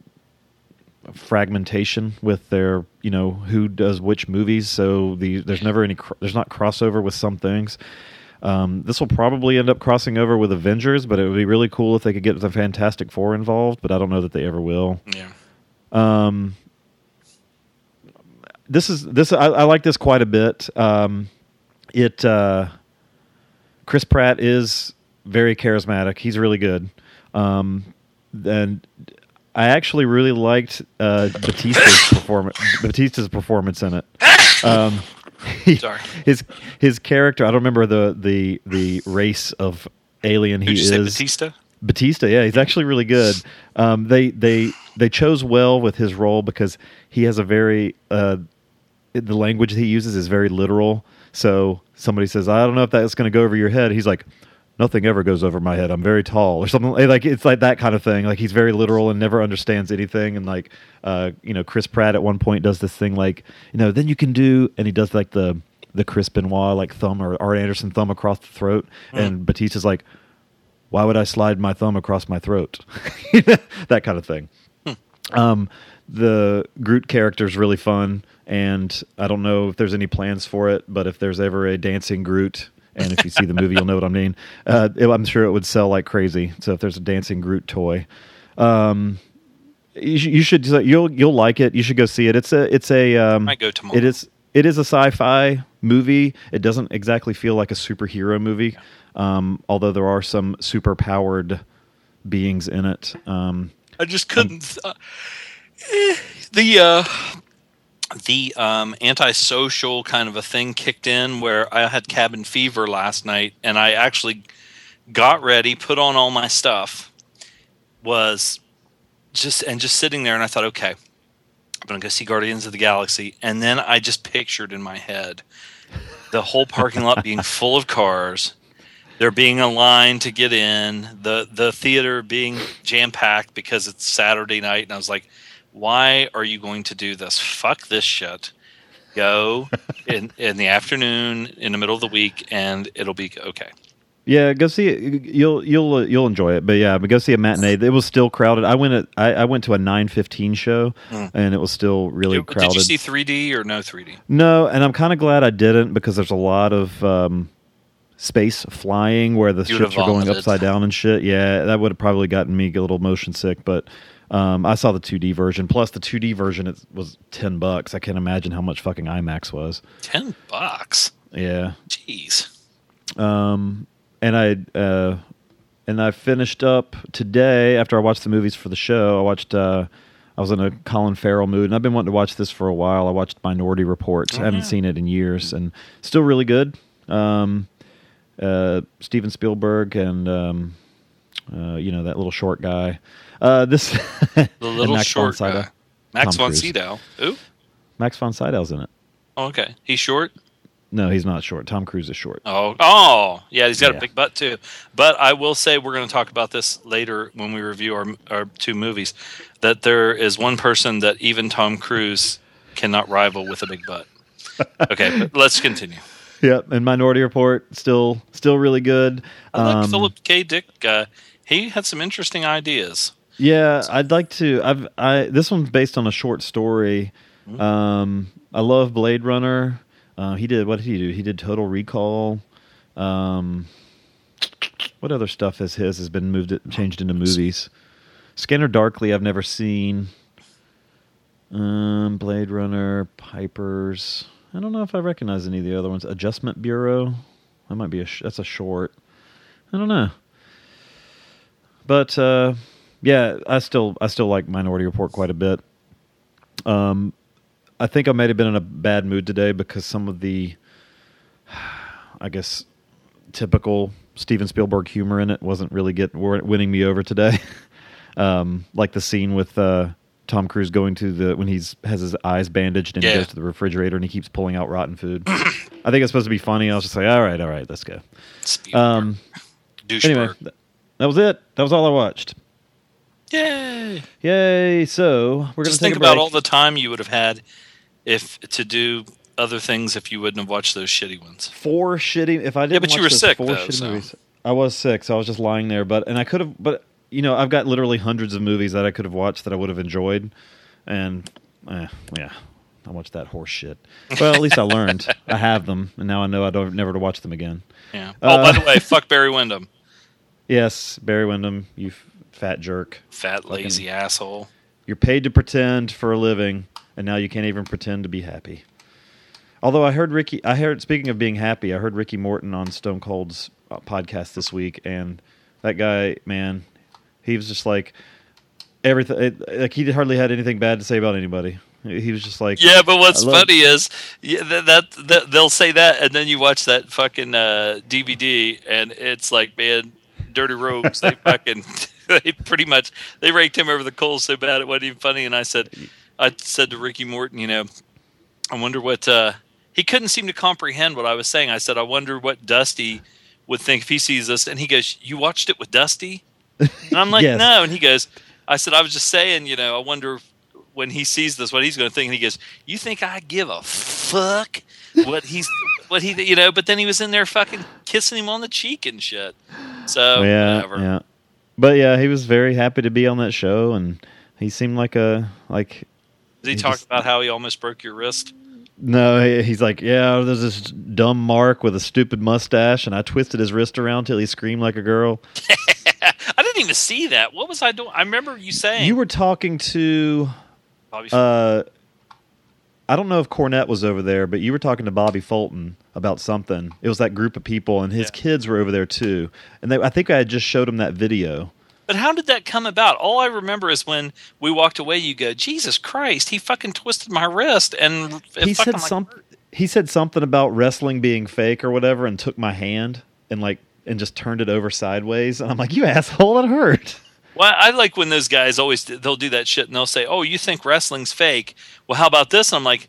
fragmentation with their you know who does which movies. So the there's never any cr- there's not crossover with some things. Um, this will probably end up crossing over with Avengers, but it would be really cool if they could get the Fantastic Four involved. But I don't know that they ever will. Yeah. Um, this is this I, I like this quite a bit. Um, it uh, Chris Pratt is very charismatic. He's really good. Um, and I actually really liked uh, Batista's performance. Batista's performance in it. Um, he- Sorry. his his character. I don't remember the the the race of alien he is. Batista? Batista, yeah, he's actually really good. Um, they they they chose well with his role because he has a very uh, the language he uses is very literal. So somebody says, "I don't know if that's going to go over your head," he's like, "Nothing ever goes over my head. I'm very tall," or something like it's like that kind of thing. Like he's very literal and never understands anything. And like, uh, you know, Chris Pratt at one point does this thing like, you know, then you can do, and he does like the the Chris Benoit like thumb or Arn Anderson thumb across the throat, and Batista's like why would I slide my thumb across my throat? that kind of thing. Um, the Groot character is really fun, and I don't know if there's any plans for it, but if there's ever a dancing Groot, and if you see the movie, you'll know what I mean. Uh, it- I'm sure it would sell like crazy. So if there's a dancing Groot toy, um, you, sh- you should you'll you'll like it. You should go see it. It's a it's a um, Might go tomorrow. It is it is a sci-fi movie. It doesn't exactly feel like a superhero movie, um, although there are some super powered beings in it. Um, I just couldn't. Uh, eh, the uh, the um, antisocial kind of a thing kicked in where I had cabin fever last night, and I actually got ready, put on all my stuff, was just and just sitting there, and I thought, okay, I'm gonna go see Guardians of the Galaxy, and then I just pictured in my head the whole parking lot being full of cars there being a line to get in, the the theater being jam packed because it's Saturday night, and I was like, "Why are you going to do this? Fuck this shit. Go in in the afternoon, in the middle of the week, and it'll be okay." Yeah, go see it. You'll you'll uh, you'll enjoy it. But yeah, but go see a matinee. It was still crowded. I went at I, I went to a nine fifteen show, and it was still really Did, crowded. did you see 3D or no 3D? no, and I'm kind of glad I didn't because there's a lot of um, space flying where the You ships are going upside down and shit. Yeah, that would have probably gotten me a little motion sick. But um, I saw the 2D version. Plus, the 2D version it was ten bucks. I can't imagine how much fucking IMAX was. Ten bucks. Yeah. Jeez. um, and I uh, and I finished up today after I watched the movies for the show. I watched. Uh, I was in a Colin Farrell mood, and I've been wanting to watch this for a while. I watched Minority Report. I haven't yeah. seen it in years, and still really good. Um, uh, Steven Spielberg and um, uh, you know that little short guy. Uh, this The little Max von short Sydow. guy. Max Tom von. Sydow. Ooh. Max von Sydow's in it. Oh, okay. He's short. No, he's not short. Tom Cruise is short. Oh, oh, yeah, he's got Yeah. a big butt too. But I will say we're going to talk about this later when we review our our two movies. That there is one person that even Tom Cruise cannot rival with a big butt. Okay, but let's continue. Yep, and Minority Report still still really good. I like Um, Philip K. Dick. Uh, he had some interesting ideas. Yeah, I'd like to. I've I this one's based on a short story. Um, I love Blade Runner. Uh, he did what did he do? He did Total Recall. Um, what other stuff is his has been moved changed into movies? Scanner Darkly, I've never seen. Um, Blade Runner, Pipers. I don't know if I recognize any of the other ones. Adjustment Bureau. That might be a sh- that's a short. I don't know. But uh, yeah, I still I still like Minority Report quite a bit. Um, I think I might have been in a bad mood today because some of the, I guess, typical Steven Spielberg humor in it wasn't really getting winning me over today. um, like the scene with uh, Tom Cruise going to the when he's has his eyes bandaged and Yeah. he goes to the refrigerator and he keeps pulling out rotten food. I think it's supposed to be funny. I was just like, all right, all right, let's go. Um, Douchebag. anyway, th- that was it. That was all I watched. Yay! Yay! So we're gonna Just think about all the time you would have had if to do other things if you wouldn't have watched those shitty ones. four shitty. If I didn't, yeah, but you were sick, Four though, shitty so. movies. I was sick, so I was just lying there. But and I could have, but you know, I've got literally hundreds of movies that I could have watched that I would have enjoyed, and eh, yeah, I watched that horse shit. Well, at least I learned. I have them, and now I know I don't never to watch them again. Yeah. Oh, Uh, by the way, fuck Barry Windham, Yes, Barry Windham, you f- fat jerk. fat lazy asshole. You're paid to pretend for a living, and now you can't even pretend to be happy. Although I heard Ricky, I heard speaking of being happy, I heard Ricky Morton on Stone Cold's uh, podcast this week, and that guy, man, he was just like everything. It, like he hardly had anything bad to say about anybody. He was just like, Yeah, but what's love- funny is yeah, that, that, that they'll say that, and then you watch that fucking uh, DVD, and it's like, man, Dirty Robes. They fucking, they pretty much they raked him over the coals so bad it wasn't even funny. And I said, I said to Ricky Morton, you know, I wonder what uh, he couldn't seem to comprehend what I was saying. I said, I wonder what Dusty would think if he sees this, and he goes, "You watched it with Dusty?" And I'm like, Yes. "No," and he goes, "I said I was just saying, you know, I wonder." When he sees this, what he's going to think, and he goes, "You think I give a fuck what he's what he you know?" But then he was in there fucking kissing him on the cheek and shit. So yeah, whatever. yeah. But yeah, he was very happy to be on that show, and he seemed like a like Did he, He talk just- about how he almost broke your wrist? No, he- he's like, yeah, there's this dumb Mark with a stupid mustache, and I twisted his wrist around till he screamed like a girl. I didn't even see that. What was I doing? I remember you saying You were talking to, Bobby. uh, I don't know if Cornette was over there, but you were talking to Bobby Fulton about something. It was that group of people, and his Yeah. kids were over there too. And they, I think I had just showed him that video. But how did that come about? All I remember is when we walked away. You go, Jesus Christ! He fucking twisted my wrist, and he said like some, hurt. He said something about wrestling being fake or whatever, and took my hand and like and just turned it over sideways. And I'm like, you asshole, it hurt. Well, I like when those guys always they'll do that shit, and they'll say, "Oh, you think wrestling's fake? Well, how about this?" And I'm like,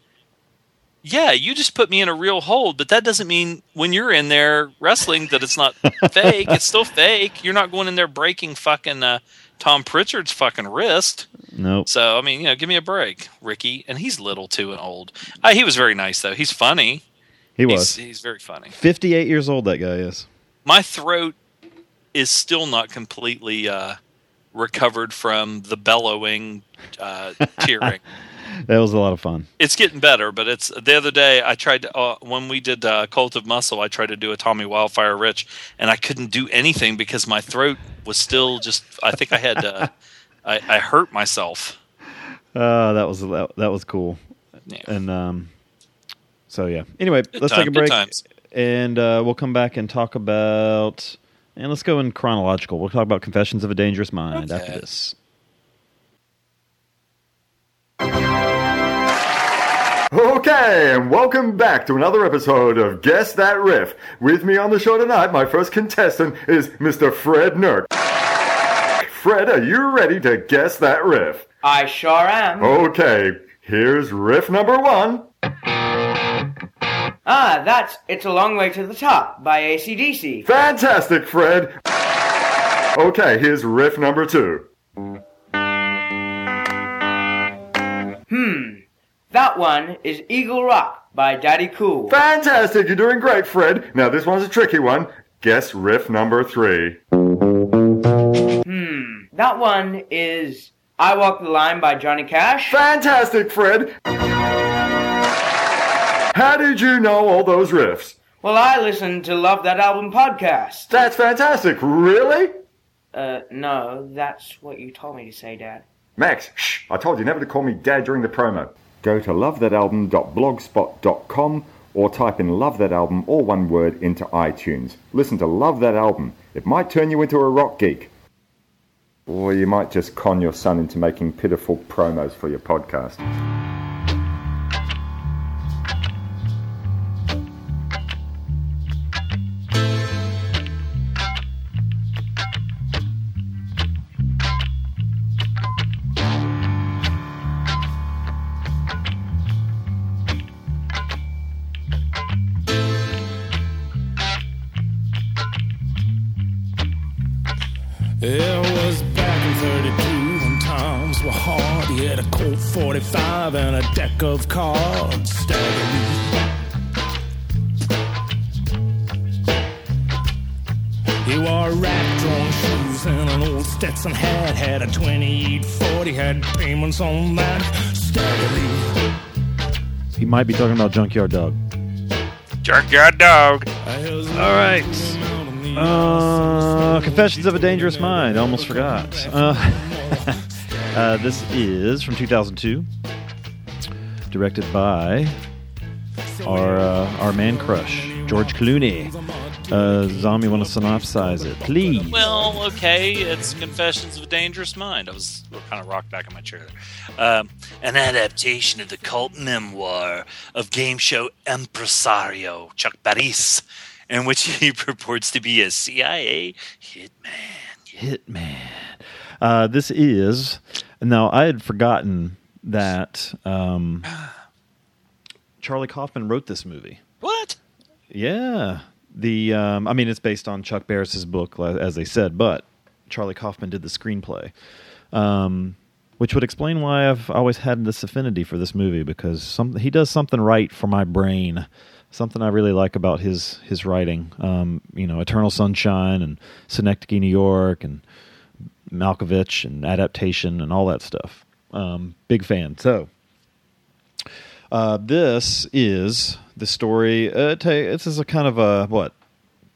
"Yeah, you just put me in a real hold, but that doesn't mean when you're in there wrestling that it's not fake. It's still fake. You're not going in there breaking fucking uh, Tom Pritchard's fucking wrist." Nope. So I mean, you know, give me a break, Ricky. And he's little too and old. Uh, he was very nice though. He's funny. He He's, was he's very funny. 58 years old. That guy is. My throat is still not completely uh, recovered from the bellowing, uh, tearing. That was a lot of fun. It's getting better, but it's the other day I tried to uh, when we did uh, Cult of Muscle. I tried to do a Tommy Wildfire Rich, and I couldn't do anything because my throat was still just. I think I had. Uh, I, I hurt myself. Uh, that was that, that was cool. Yeah. And um, so yeah. Anyway, let's time, take a break, and uh, we'll come back and talk about. And let's go in chronological. We'll talk about Confessions of a Dangerous Mind after this. Okay, and welcome back to another episode of Guess That Riff. With me on the show tonight, my first contestant is Mr. Fred Nurk. Fred, are you ready to guess that riff? I sure am. Okay, here's riff number one. Ah, that's It's a Long Way to the Top by ACDC. Fantastic, Fred. Okay, here's riff number two. Hmm, That one is Eagle Rock by Daddy Cool. Fantastic, you're doing great, Fred. Now, this one's a tricky one. Guess riff number three. Hmm, That one is I Walk the Line by Johnny Cash. Fantastic, Fred. How did you know all those riffs? Well, I listened to Love That Album podcast. That's fantastic. Really? Uh, no, that's what you told me to say, Dad. Max, shh, I told you never to call me Dad during the promo. Go to lovethatalbum.blogspot.com or type in Love That Album, all one word, into iTunes. Listen to Love That Album. It might turn you into a rock geek. Or you might just con your son into making pitiful promos for your podcast. Payments on that. Staggering. He might be talking about Junkyard Dog. Junkyard Dog. All right. Uh, Confessions of a Dangerous Mind. I almost forgot. Uh, uh, this is from 2002, directed by our uh, our man crush George Clooney. Uh, Zombie, want to synopsize it, please? Well, okay, it's Confessions of a Dangerous Mind. I was kind of rocked back in my chair there. Um, an adaptation of the cult memoir of game show impresario Chuck Barris, in which he purports to be a CIA hitman. Hitman. Uh, this is now. I had forgotten that um, Charlie Kaufman wrote this movie. What? Yeah. The um, I mean, it's based on Chuck Barris's book, as they said, but Charlie Kaufman did the screenplay, um, which would explain why I've always had this affinity for this movie because some, he does something right for my brain, something I really like about his his writing. Um, you know, Eternal Sunshine and Synecdoche, New York, and Malkovich and adaptation and all that stuff. Um, big fan. So Uh, this is the story. Uh, this is a kind of a what,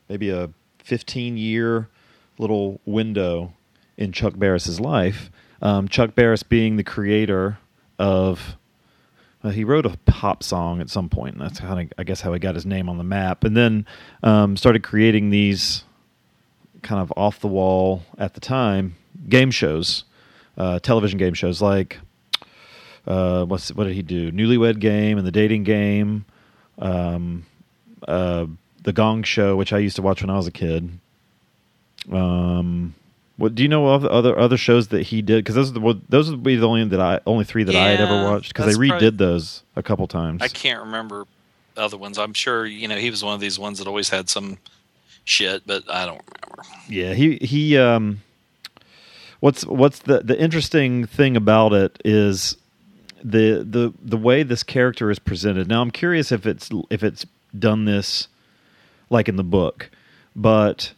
maybe a 15 year little window in Chuck Barris's life. Um, Chuck Barris being the creator of. Uh, he wrote a pop song at some point, and that's kind of, I guess, how he got his name on the map. And then um, started creating these kind of off the wall at the time game shows, uh, television game shows like uh, what's what did he do? Newlywed Game and the Dating Game, um, uh, the Gong Show, which I used to watch when I was a kid. Um, what do you know of other other shows that he did? Because those are the those would be the only that I only three that I had ever watched because they redid probably- those a couple times. I can't remember other ones. I'm sure you know he was one of these ones that always had some shit, but I don't remember. Yeah, he he. Um, what's what's the the interesting thing about it is the the the way this character is presented. Now, I'm curious if it's if it's done this like in the book, but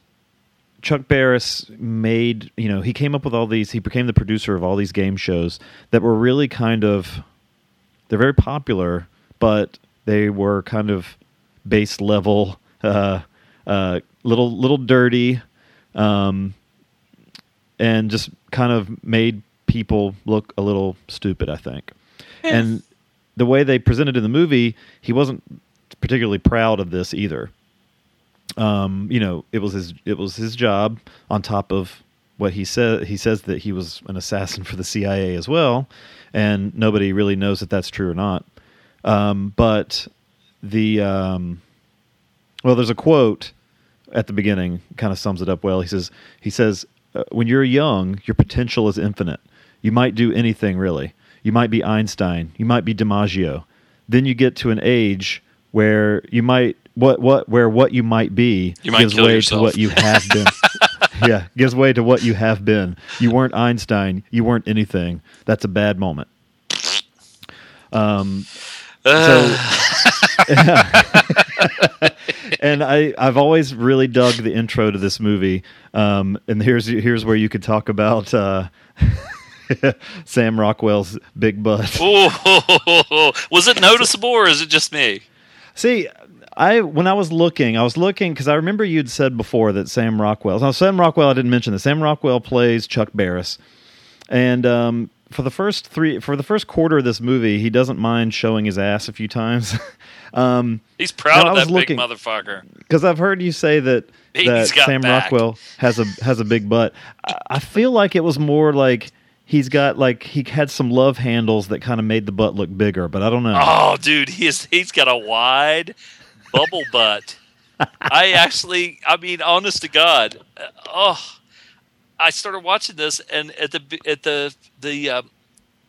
Chuck Barris made you know he came up with all these. He became the producer of all these game shows that were really kind of they're very popular, but they were kind of base level, uh, uh, little little dirty, um, and just kind of made people look a little stupid. I think, and the way they presented in the movie, he wasn't particularly proud of this either. Um, you know, it was his it was his job on top of what he said. He says that he was an assassin for the CIA as well, and nobody really knows that that's true or not. Um, but the um, well, there's a quote at the beginning, kind of sums it up well. He says he says uh, when you're young, your potential is infinite. You might do anything really. You might be Einstein. You might be DiMaggio. Then you get to an age where you might what what where what you might be You might gives way yourself. to what you have been. yeah, gives way to what you have been. You weren't Einstein. You weren't anything. That's a bad moment. Um, so, and I I've always really dug the intro to this movie. Um, and here's here's where you could talk about uh, Sam Rockwell's big butt. Ooh, was it noticeable or is it just me? See, I when I was looking, I was looking because I remember you'd said before that Sam Rockwell. Now, Sam Rockwell, I didn't mention this. Sam Rockwell plays Chuck Barris, and um, for the first three, for the first quarter of this movie, he doesn't mind showing his ass a few times. um, He's proud of was that looking- big motherfucker. because I've heard you say that that Sam back. Rockwell has a has a big butt. I, I feel like it was more like he's got like he had some love handles that kind of made the butt look bigger, but I don't know. Oh, dude, he's he's got a wide bubble butt. I actually, I mean, honest to God, uh, oh, I started watching this, and at the at the the uh,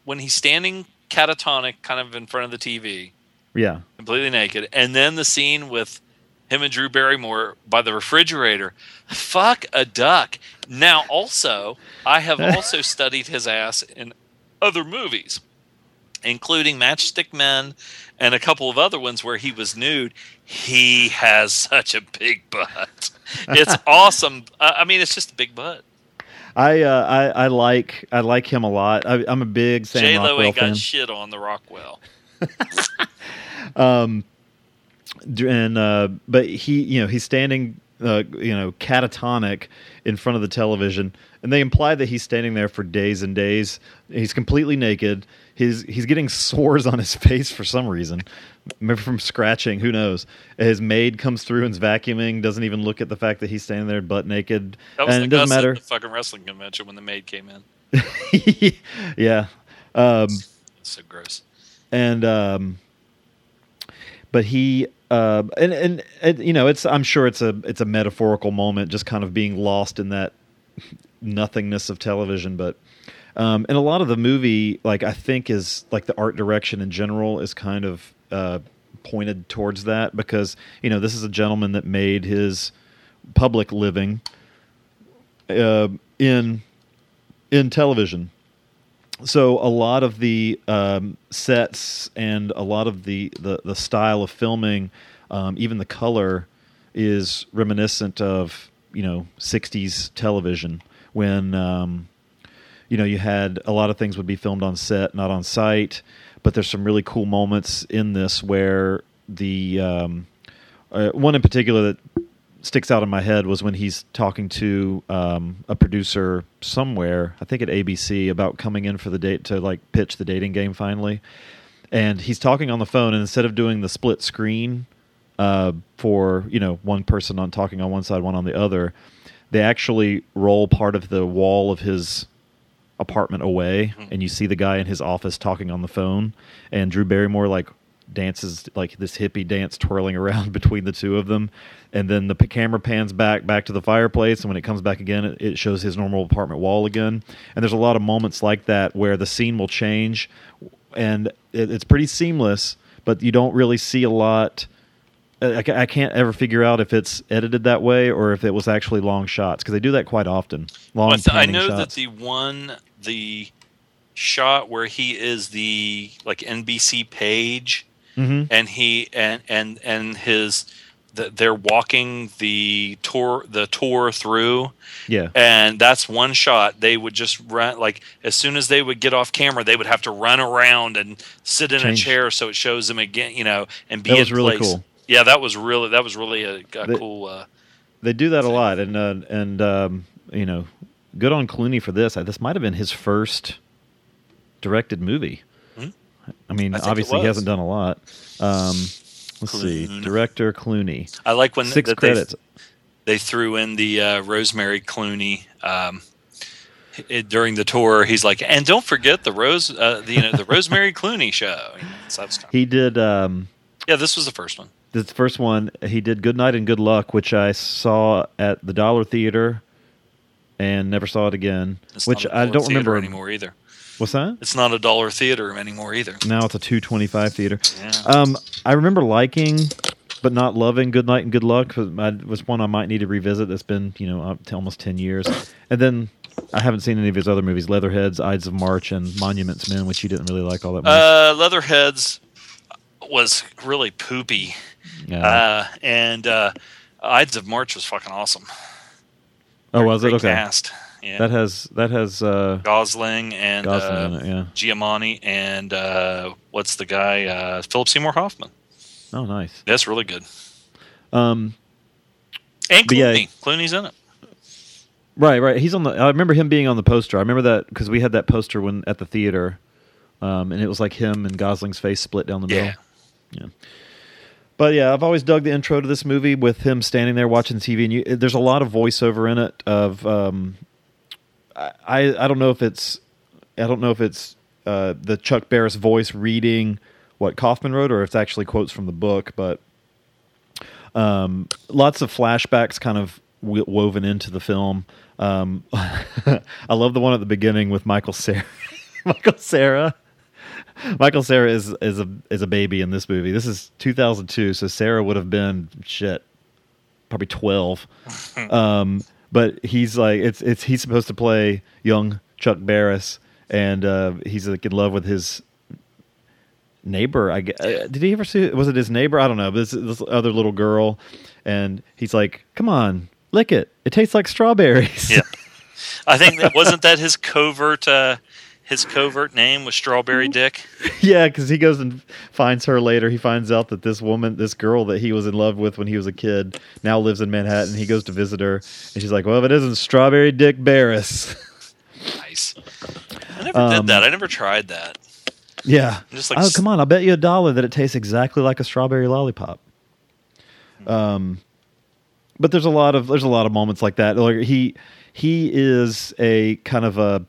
when he's standing catatonic, kind of in front of the TV, Yeah, completely naked, and then the scene with him and Drew Barrymore by the refrigerator. Fuck a duck. Now, also, I have also studied his ass in other movies, including Matchstick Men and a couple of other ones where he was nude. He has such a big butt. It's awesome. I mean, it's just a big butt. I uh, I I like I like him a lot. I, I'm a big Sam J Lo Rockwell ain't got fan. shit on the Rockwell. and uh, but he you know he's standing uh, you know catatonic in front of the television and they imply that he's standing there for days and days. He's completely naked. He's he's getting sores on his face for some reason maybe from scratching who knows? His maid comes through and's vacuuming doesn't even look at the fact that he's standing there butt naked. That was and the it doesn't matter. at the fucking wrestling convention when the maid came in. yeah. Um, so gross. and um, but he uh, and, and you know it's I'm sure it's a it's a metaphorical moment, just kind of being lost in that nothingness of television. But um, and a lot of the movie, like I think, is like the art direction in general is kind of uh, pointed towards that because you know this is a gentleman that made his public living uh, in in television so a lot of the um, sets and a lot of the, the, the style of filming, um, even the color, is reminiscent of you know '60s television when um, you know you had a lot of things would be filmed on set, not on site. but there's some really cool moments in this where the um, uh, one in particular that sticks out in my head was when he's talking to um, a producer somewhere, I think at ABC, about coming in for the date to like pitch the dating game finally. And he's talking on the phone, and instead of doing the split screen uh, for you know one person on talking on one side, one on the other, they actually roll part of the wall of his apartment away, and you see the guy in his office talking on the phone, and Drew Barrymore like dances like this hippie dance twirling around between the two of them. And then the p- camera pans back back to the fireplace. And when it comes back again it, it shows his normal apartment wall again. And there's a lot of moments like that where the scene will change. And it, it's pretty seamless but you don't really see a lot. I, I can't ever figure out if it's edited that way or if it was actually long shots because they do that quite often. Long Well, I, th- I panning know that the one the shot where he is the like NBC page Mhm. and he and and and his the, they're walking the tour the tour through yeah and that's one shot they would just run like as soon as they would get off camera they would have to run around and sit in Change. a chair so it shows them again you know and be That in was really place. cool. yeah that was really that was really a, a The- cool uh They do that a lot, and uh, and um, you know, good on Clooney for this. Uh, This might have been his first directed movie. I mean, I obviously he hasn't done a lot. Um, let's see, director Clooney, I like when six that credits. They, they threw in the uh, Rosemary Clooney um, it, during the tour. He's like, and don't forget the Rose, uh, the, you know, the Rosemary Clooney show. You know, so that kind of- He did um, yeah, this was the first one. this first one. He did Good Night and Good Luck, which I saw at the Dollar Theater, and never saw it again. It's which I don't remember anymore either. What's that? It's not a dollar theater anymore either. Now it's a two twenty five theater. Yeah. Um, I remember liking, but not loving "Good Night and Good Luck." it was one I might need to revisit. That's been you know up to almost ten years, and then I haven't seen any of his other movies: Leatherheads, Ides of March, and Monuments Men, which you didn't really like all that much. Uh, Leatherheads was really poopy, yeah. uh, and uh, Ides of March was fucking awesome. oh, was it okay? Cast. That has that has uh, Gosling and Gosling uh, it. Yeah. Giamatti and uh, what's the guy? Uh, Philip Seymour Hoffman. Oh, nice. That's really good. Um, And But yeah. Clooney. Clooney's in it. Right, right. He's on the. I remember him being on the poster. I remember that because we had that poster when at the theater, um, and it was like him and Gosling's face split down the middle. Yeah. Yeah. But yeah, I've always dug the intro to this movie with him standing there watching TV, and you, there's a lot of voiceover in it. Of um, I I don't know if it's I don't know if it's uh, the Chuck Barris voice reading what Kaufman wrote, or if it's actually quotes from the book. But um, lots of flashbacks kind of w- woven into the film. Um, I love the one at the beginning with Michael Cera. Michael Cera. Michael Cera is is a is a baby in this movie. This is 2002, so Cera would have been shit, probably 12. um, but he's like it's it's he's supposed to play young Chuck Barris, and uh, he's like in love with his neighbor. I gue- uh, did he ever see? Was it his neighbor? I don't know. But this, this other little girl, and he's like, "Come on, lick it. It tastes like strawberries." Yeah. I think that wasn't that his covert uh, his covert name was Strawberry Dick. yeah, because he goes and finds her later. He finds out that this woman, this girl that he was in love with when he was a kid, now lives in Manhattan. He goes to visit her, and she's like, "Well, if it isn't Strawberry Dick Barris." Nice. I never Um, did that. I never tried that. yeah. Just like oh, come on! I'll bet you a dollar that it tastes exactly like a strawberry lollipop. Um, but there's a lot of there's a lot of moments like that. Like he he is a kind of a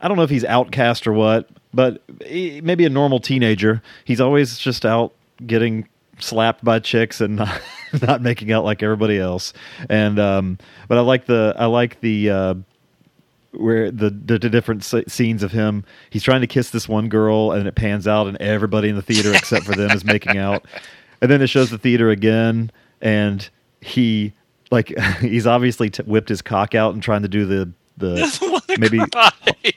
I don't know if he's outcast or what, but he, maybe a normal teenager. He's always just out getting slapped by chicks and not, not making out like everybody else. And um, but I like the I like the uh, where the, the different scenes of him. He's trying to kiss this one girl, and it pans out, and everybody in the theater except for them is making out. And then it shows the theater again, and he like he's obviously t- whipped his cock out and trying to do the the maybe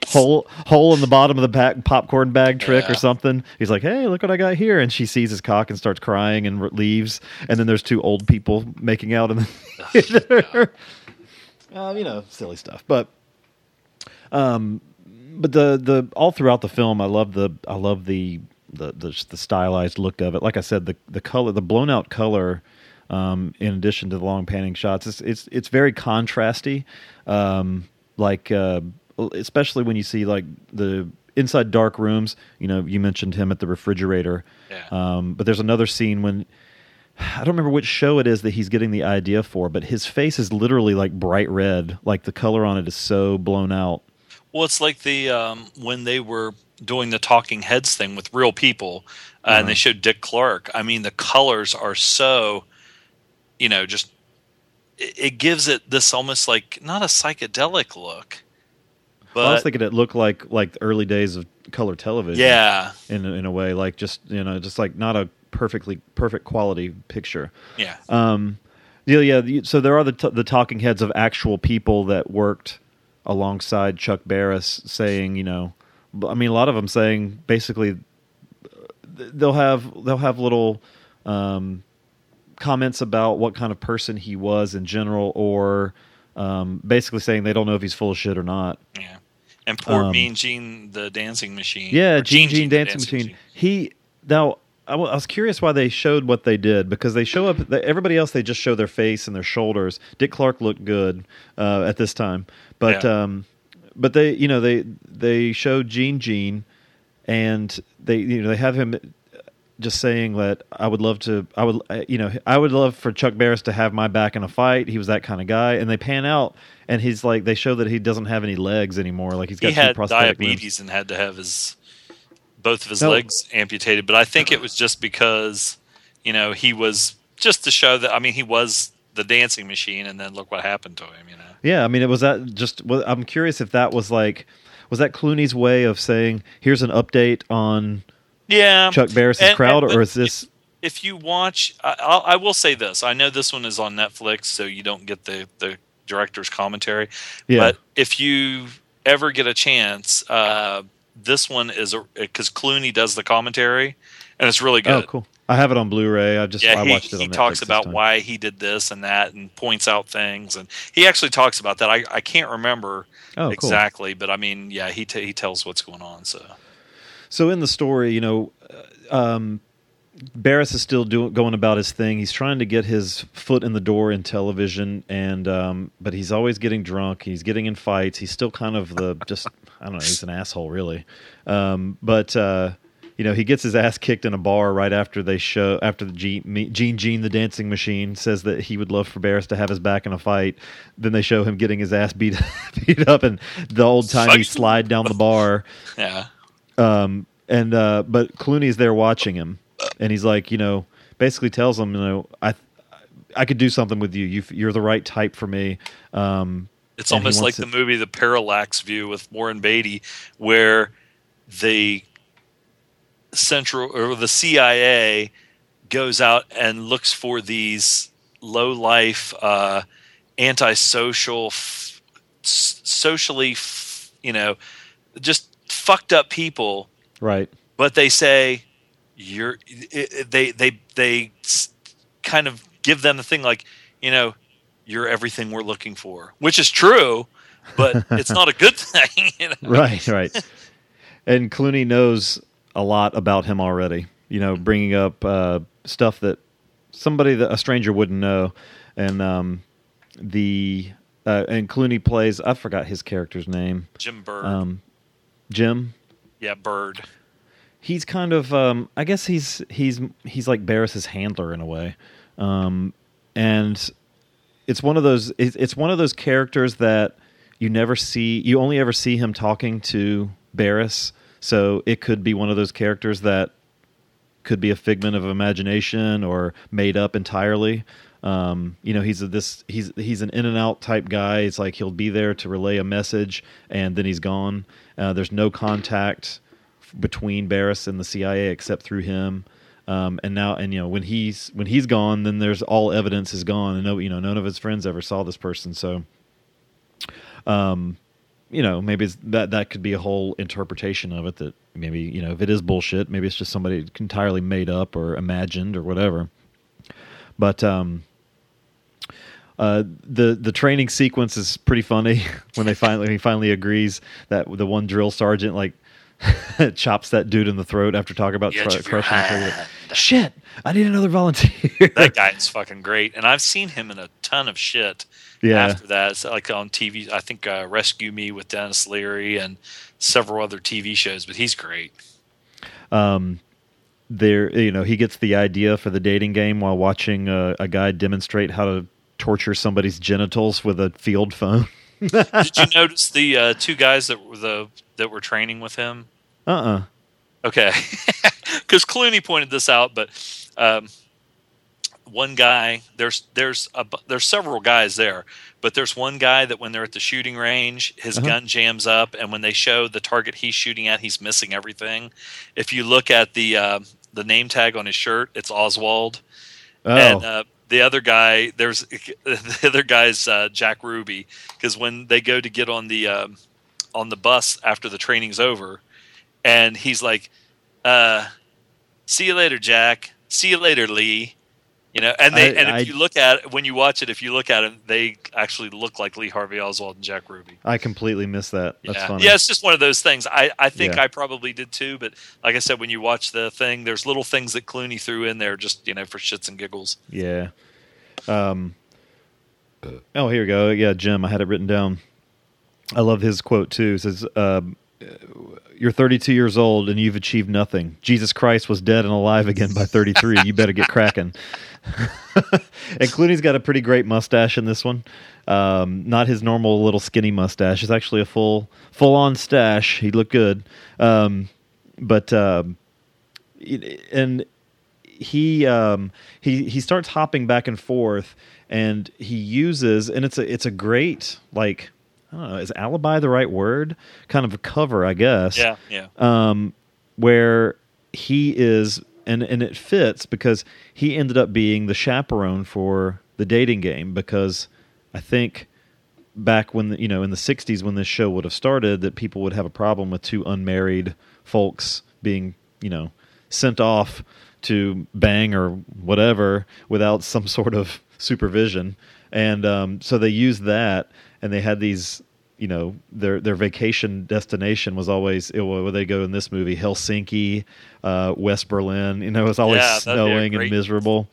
hole hole in the bottom of the pack, popcorn bag trick or something. He's like, "Hey, look what I got here!" And she sees his cock and starts crying and r- leaves. And then there's two old people making out in the theater. um, you know, silly stuff. But um, but the the all throughout the film, I love the I love the the the, the stylized look of it. Like I said, the the color, the blown out color. Um, in addition to the long panning shots, it's it's it's very contrasty. Um, like uh, especially when you see like the inside dark rooms. You know, you mentioned him at the refrigerator. Yeah. Um, but there's another scene when I don't remember which show it is that he's getting the idea for, but his face is literally like bright red. Like the color on it is so blown out. Well, it's like the um, when they were doing the talking heads thing with real people, uh, and they showed Dick Clark. I mean, the colors are so, you know, just it, gives it this almost like not a psychedelic look, but I was thinking it looked like like the early days of color television. yeah, in a- in a way, like just you know, just like not a perfectly perfect quality picture. yeah, Um, yeah, yeah. So there are the t- the talking heads of actual people that worked alongside Chuck Barris, saying, you know, I mean, a lot of them saying basically they'll have they'll have little um, comments about what kind of person he was in general, or um, basically saying they don't know if he's full of shit or not. yeah. And poor Um, Mean Gene, the dancing machine. Yeah, Or Gene Gene the Dancing Machine. He now I was curious why they showed what they did because they show up. Everybody else they just show their face and their shoulders. Dick Clark looked good uh, at this time, but Yeah. um, but they you know they they showed Gene Gene, and they you know they have him just saying that I would love to I would you know I would love for Chuck Barris to have my back in a fight. He was that kind of guy, and they pan out and he's like they show that he doesn't have any legs anymore. Like he's got He two had prosthetic limbs. diabetes and had to have his both of his No. legs amputated. But I think it was just because you know he was just to show that. I mean, he was the dancing machine, and then look what happened to him. You know. Yeah, I mean, it was that just. Well, I'm curious if that was like, was that Clooney's way of saying, "Here's an update on Yeah, Chuck Barris's And- crowd," and- or is this? if you watch I, I'll, I will say this i know this one is on netflix so you don't get the the director's commentary Yeah. but if you ever get a chance uh this one is because clooney does the commentary and it's really good Oh, cool. I have it on Blu-ray. I just yeah I he, watched it. he Netflix talks about why he did this and that and points out things and he actually talks about that i, I can't remember Oh, cool. exactly but i mean yeah he, t- he tells what's going on so So in the story, you know, um, Barris is still doing going about his thing. He's trying to get his foot in the door in television, and um, but he's always getting drunk. He's getting in fights. He's still kind of the just I don't know. He's an asshole, really. Um, but uh, you know, he gets his ass kicked in a bar right after they show after the Gene Gene the dancing machine says that he would love for Barris to have his back in a fight. Then they show him getting his ass beat beat up, and the old timey slide down the bar. yeah Um, and uh, but Clooney's there watching him, and he's like, you know, basically tells him, you know, I, I could do something with you. you you're the right type for me. Um, It's almost like wants the movie The Parallax View with Warren Beatty, where the central or the CIA goes out and looks for these low life, uh, antisocial, f- socially, f- you know, just fucked up people right. but they say you're they they they kind of give them the thing like you know you're everything we're looking for which is true but it's not a good thing you know? Right, right. and Clooney knows a lot about him already. You know, bringing up uh, stuff that somebody that a stranger wouldn't know, and um, the uh, and Clooney plays. I forgot his character's name. jim Byrd Um, Jim. yeah Byrd he's kind of um, I guess he's he's he's like Barris's handler in a way, um, and it's one of those it's, it's one of those characters that you never see you only ever see him talking to Barris, so it could be one of those characters that could be a figment of imagination or made up entirely. Um, you know, he's a, this he's he's an in and out type guy. It's like he'll be there to relay a message and then he's gone. Uh, there's no contact between Barris and the CIA except through him. Um, and now, and you know, when he's when he's gone, then there's all evidence is gone, and no, you know, none of his friends ever saw this person. So, um, you know, maybe that that could be a whole interpretation of it. That maybe you know, if it is bullshit, maybe it's just somebody entirely made up or imagined or whatever. But um, Uh, the the training sequence is pretty funny when they finally he finally agrees that the one drill sergeant like chops that dude in the throat after talking about tr- crushing trigger. Shit, I need another volunteer. that guy is fucking great, and I've seen him in a ton of shit. Yeah. After that, it's like on TV, I think uh, Rescue Me with Denis Leary and several other TV shows. But he's great. Um, there you know he gets the idea for the dating game while watching a, a guy demonstrate how to torture somebody's genitals with a field phone Did you notice the uh, two guys that were the that were training with him? uh-uh Okay, because Clooney pointed this out, but um, one guy there's there's a, there's several guys there, but there's one guy that when they're at the shooting range, his Uh-huh. gun jams up, and when they show the target he's shooting at, he's missing everything. If you look at the uh, the name tag on his shirt, it's Oswald, oh and uh, the other guy there's the other guy's uh, Jack Ruby because when they go to get on the um, on the bus after the training's over, and he's like, uh, "See you later, Jack. See you later, Lee." You know, and they I- and if I- you look at it, when you watch it, if you look at it, they actually look like Lee Harvey Oswald and Jack Ruby. i completely missed that that's yeah. funny yeah, it's just one of those things. I, I think Yeah. I probably did too, but like I said, when you watch the thing, there's little things that Clooney threw in there just you know for shits and giggles. yeah um oh here we go yeah jim i had it written down i love his quote too it says um, you're 32 years old and you've achieved nothing. Jesus Christ was dead and alive again by 33. You better get cracking. and Clooney's got a pretty great mustache in this one. Um, not his normal little skinny mustache. It's actually a full full on stash. He looked good. Um, but um, and he um, he he starts hopping back and forth, and he uses and it's a it's a great like I don't know is alibi the right word? Kind of a cover, I guess Yeah, yeah. um, where he is, and and it fits because he ended up being the chaperone for the dating game because I think back when the, you know in the 60s when this show would have started that people would have a problem with two unmarried folks being you know sent off to bang or whatever without some sort of supervision and um, so they used that and they had these you know their their vacation destination was always it, where they go in this movie Helsinki uh, West Berlin you know it's always Yeah, snowing and miserable.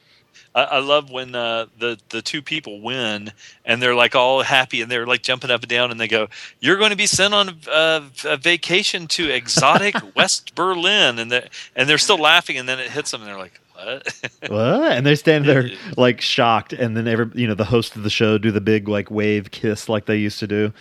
I, I love when uh, the the two people win and they're like all happy and they're like jumping up and down and they go, "You're going to be sent on a, a vacation to exotic West Berlin," and they and they're still laughing and then it hits them and they're like, "What?" what? And they stand there like shocked, and then every you know the host of the show do the big like wave kiss like they used to do.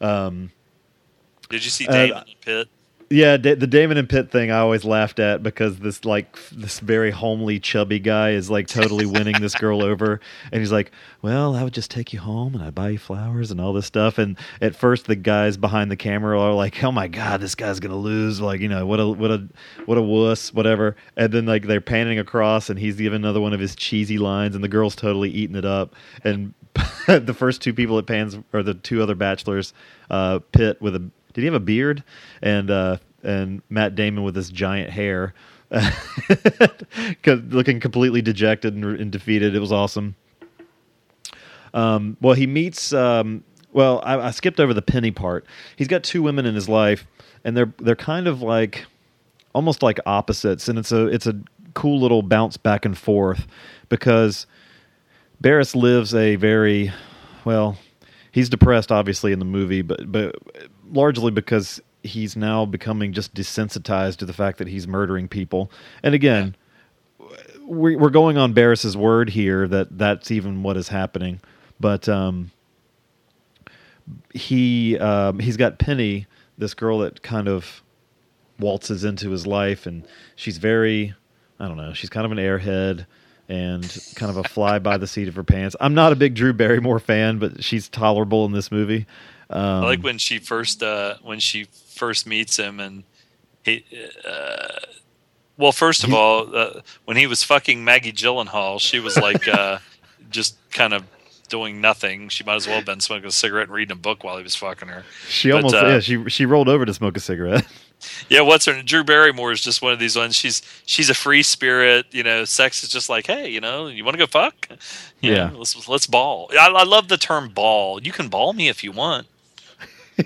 Did you see Uh, Damon and Pitt? Yeah, Da- the Damon and Pitt thing I always laughed at because this like this very homely, chubby guy is like totally winning this girl over, and he's like, "Well, I would just take you home and I'd buy you flowers and all this stuff." And at first, the guys behind the camera are like, "Oh my god, this guy's gonna lose!" Like, you know, what a what a what a wuss, whatever. And then like they're panning across, and he's giving another one of his cheesy lines, and the girl's totally eating it up. And the first two people it pans are the two other bachelors, uh, Pitt with a did he have a beard? And uh and Matt Damon with this giant hair, looking completely dejected and, and defeated. It was awesome. Um well he meets um well I, I skipped over the penny part. He's got two women in his life and they're they're kind of like almost like opposites. And it's a it's a cool little bounce back and forth because Barris lives a very well he's depressed obviously in the movie but but largely because he's now becoming just desensitized to the fact that he's murdering people and again we- we're going on Barris's word here that that's even what is happening but um he um he's got Penny this girl that kind of waltzes into his life and she's very I don't know, she's kind of an airhead and kind of a fly by the seat of her pants. I'm not a big Drew Barrymore fan, but she's tolerable in this movie. Um, I like when she first uh, when she first meets him and he. Uh, well, first of all, uh, when he was fucking Maggie Gyllenhaal, she was like uh, just kind of doing nothing. She might as well have been smoking a cigarette and reading a book while he was fucking her. She But, almost uh, yeah she she rolled over to smoke a cigarette. Yeah, what's her? Name Drew Barrymore is just one of these ones. She's she's a free spirit. You know, sex is just like, hey, you know, you want to go fuck? You Yeah. know, let's let's ball. I, I love the term ball. You can ball me if you want.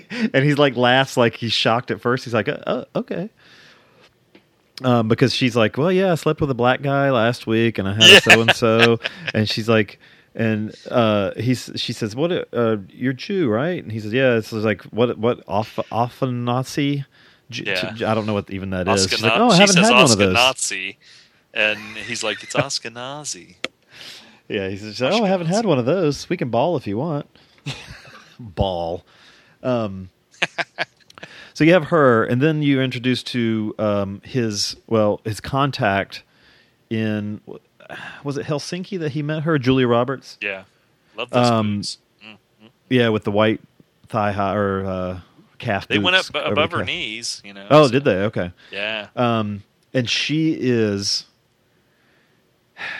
and he's like laughs like he's shocked at first. He's like, uh, uh, okay. Um, because she's like, well, yeah, I slept with a black guy last week, and I had so and so, and she's like, and uh, he's she says, what? Uh, you're Jew, right? And he says, yeah. It's like, what? What? Off, off Nazi? Yeah. I don't know what even that is. She's like, oh, I haven't says had one of those. Nazi, and he's like, it's Ashkenazi. Yeah, he says, "Oh, I haven't had one of those. We can ball if you want." ball. Um, so you have her, and then you're introduced to um, his well, his contact in was it Helsinki that he met her, Julia Roberts? Yeah, love those Um, boots. Mm. Yeah, with the white thigh high or uh, calf. They went up above her calf. knees. You know. Oh, so- did they? Okay. Yeah. Um, and she is.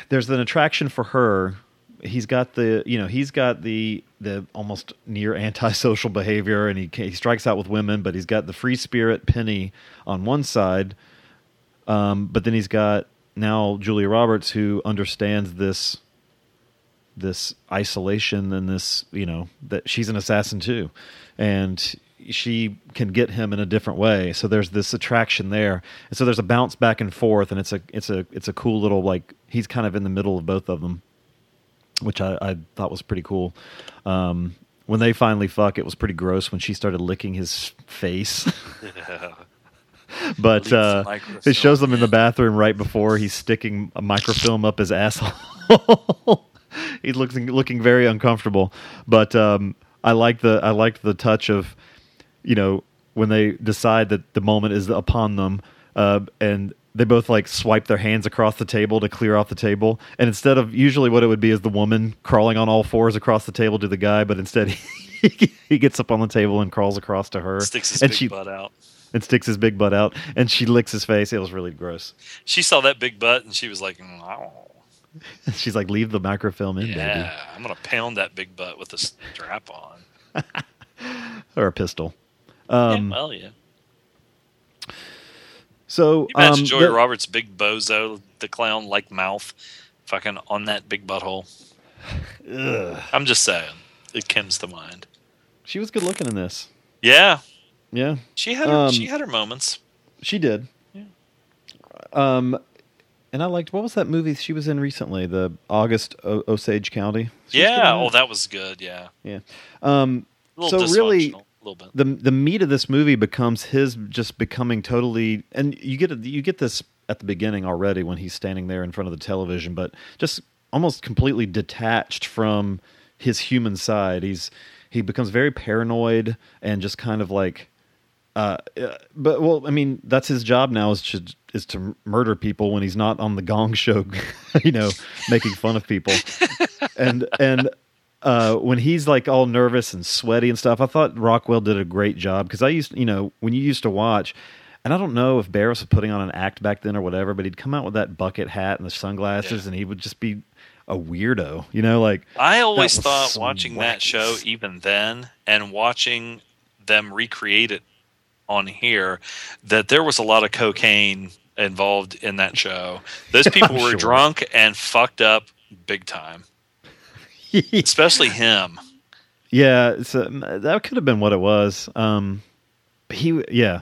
There's an attraction for her. He's got the, you know, he's got the the almost near antisocial behavior, and he he strikes out with women, but he's got the free spirit Penny on one side, um, but then he's got now Julia Roberts who understands this this isolation and this you know that she's an assassin too and she can get him in a different way. So there's this attraction there. And so there's a bounce back and forth and it's a it's a it's a cool little like he's kind of in the middle of both of them which i, I thought was pretty cool um, when they finally fuck it was pretty gross when she started licking his face but uh, it shows them in the bathroom right before he's sticking a microfilm up his asshole. he's looking looking very uncomfortable. But um, I like the I liked the touch of, you know, when they decide that the moment is upon them, uh, and they both like swipe their hands across the table to clear off the table. And instead of usually what it would be is the woman crawling on all fours across the table to the guy, but instead he, he gets up on the table and crawls across to her, Sticks his and big she butt out. and sticks his big butt out, and she licks his face. It was really gross. She saw that big butt and she was like, "Oh, She's like, "Leave the microfilm in, yeah, I'm gonna pound that big butt with a strap on." or a pistol." Um, yeah, well, yeah. So, You imagine um, Julia the- Roberts' big bozo, the clown like mouth, fucking on that big butthole. I'm just saying, it comes to mind. she was good looking in this. Yeah, Yeah, she had her, Um, she had her moments. she did. Yeah. Um, and I liked what was that movie she was in recently? The August o- Osage County. She Yeah, oh, that was good. Yeah, yeah. Um, so really, little bit. the the meat of this movie becomes his just becoming totally and you get you get this at the beginning already when he's standing there in front of the television but just almost completely detached from his human side he's he becomes very paranoid and just kind of like uh, uh, but well, I mean, that's his job now is to is to murder people when he's not on the Gong Show, you know, making fun of people, and and uh, when he's like all nervous and sweaty and stuff. I thought Rockwell did a great job because I used, you know, when you used to watch, and I don't know if Barris was putting on an act back then or whatever, but he'd come out with that bucket hat and the sunglasses, Yeah. and he would just be a weirdo, you know, like I always thought some watching that show, even then, and watching them recreate it on here, that there was a lot of cocaine involved in that show. Those people were sure. drunk and fucked up big time, especially him. Yeah, so that could have been what it was. Um, he, yeah,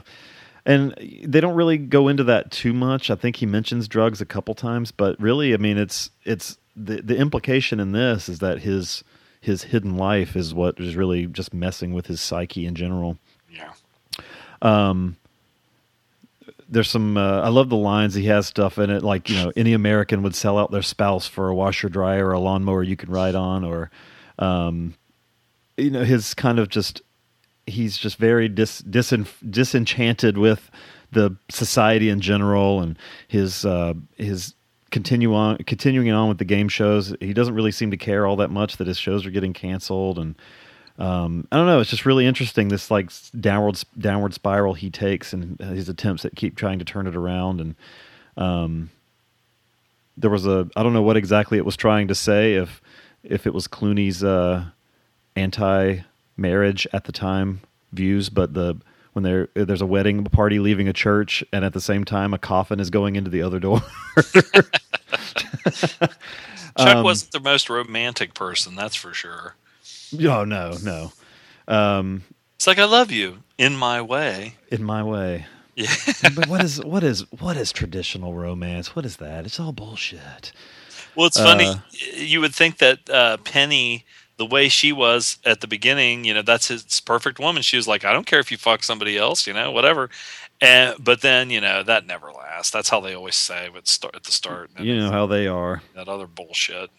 and they don't really go into that too much. I think he mentions drugs a couple times, but really, I mean, it's it's the the implication in this is that his his hidden life is what is really just messing with his psyche in general. Yeah. There's some. Uh, I love the lines. He has stuff in it like you know any American would sell out their spouse for a washer dryer or a lawnmower you can ride on, or um, you know his kind of just he's just very dis, disin, disenchanted with the society in general and his uh, his continue on continuing on with the game shows. He doesn't really seem to care all that much that his shows are getting canceled and. Um, I don't know. It's just really interesting. This like downward downward spiral he takes, and his attempts at keep trying to turn it around. And um, there was a I don't know what exactly it was trying to say. If if it was Clooney's uh, anti-marriage at the time views, but the when there there's a wedding party leaving a church, and at the same time a coffin is going into the other door. Chuck Um, wasn't the most romantic person, that's for sure. Oh no, no. Um, It's like I love you in my way. in my way. Yeah. but what is what is what is traditional romance? What is that? It's all bullshit. Well, it's funny. Uh, You would think that uh, Penny, the way she was at the beginning, you know, that's his perfect woman. She was like, I don't care if you fuck somebody else, you know, whatever. And but then you know that never lasts. That's how they always say at start at the start. You know how they are. that other bullshit.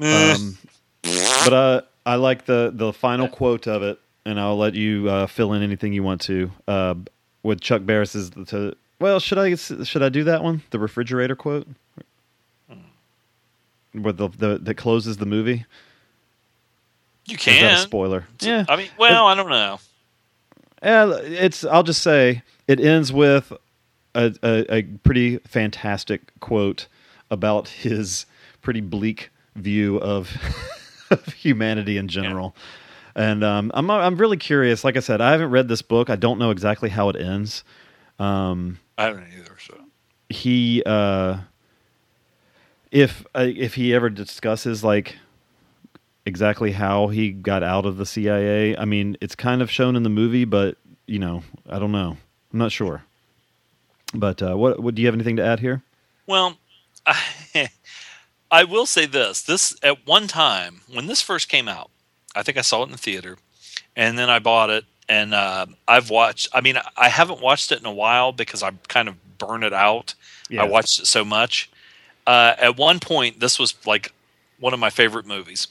Um, but uh, I like the the final quote of it, and I'll let you uh, fill in anything you want to. Uh, with Chuck Barris's to well, should I should I do that one? The refrigerator quote, where the, the that closes the movie. you Or is that a can. spoiler. Yeah, I mean, well, I don't know. Yeah, it's. I'll just say it ends with a, a, a pretty fantastic quote about his pretty bleak view of, of humanity in general. And um, I'm I'm really curious. Like I said, I haven't read this book. I don't know exactly how it ends. Um, I don't either. So he uh, if uh, if he ever discusses like exactly how he got out of the CIA. I mean, it's kind of shown in the movie, but you know, I don't know. I'm not sure. But uh, what, what do you have anything to add here? Well, I, I will say this: this at one time when this first came out, I think I saw it in the theater, and then I bought it, and uh, I've watched. I mean, I haven't watched it in a while because I kind of burn it out. Yeah. I watched it so much. Uh, at one point, this was like one of my favorite movies.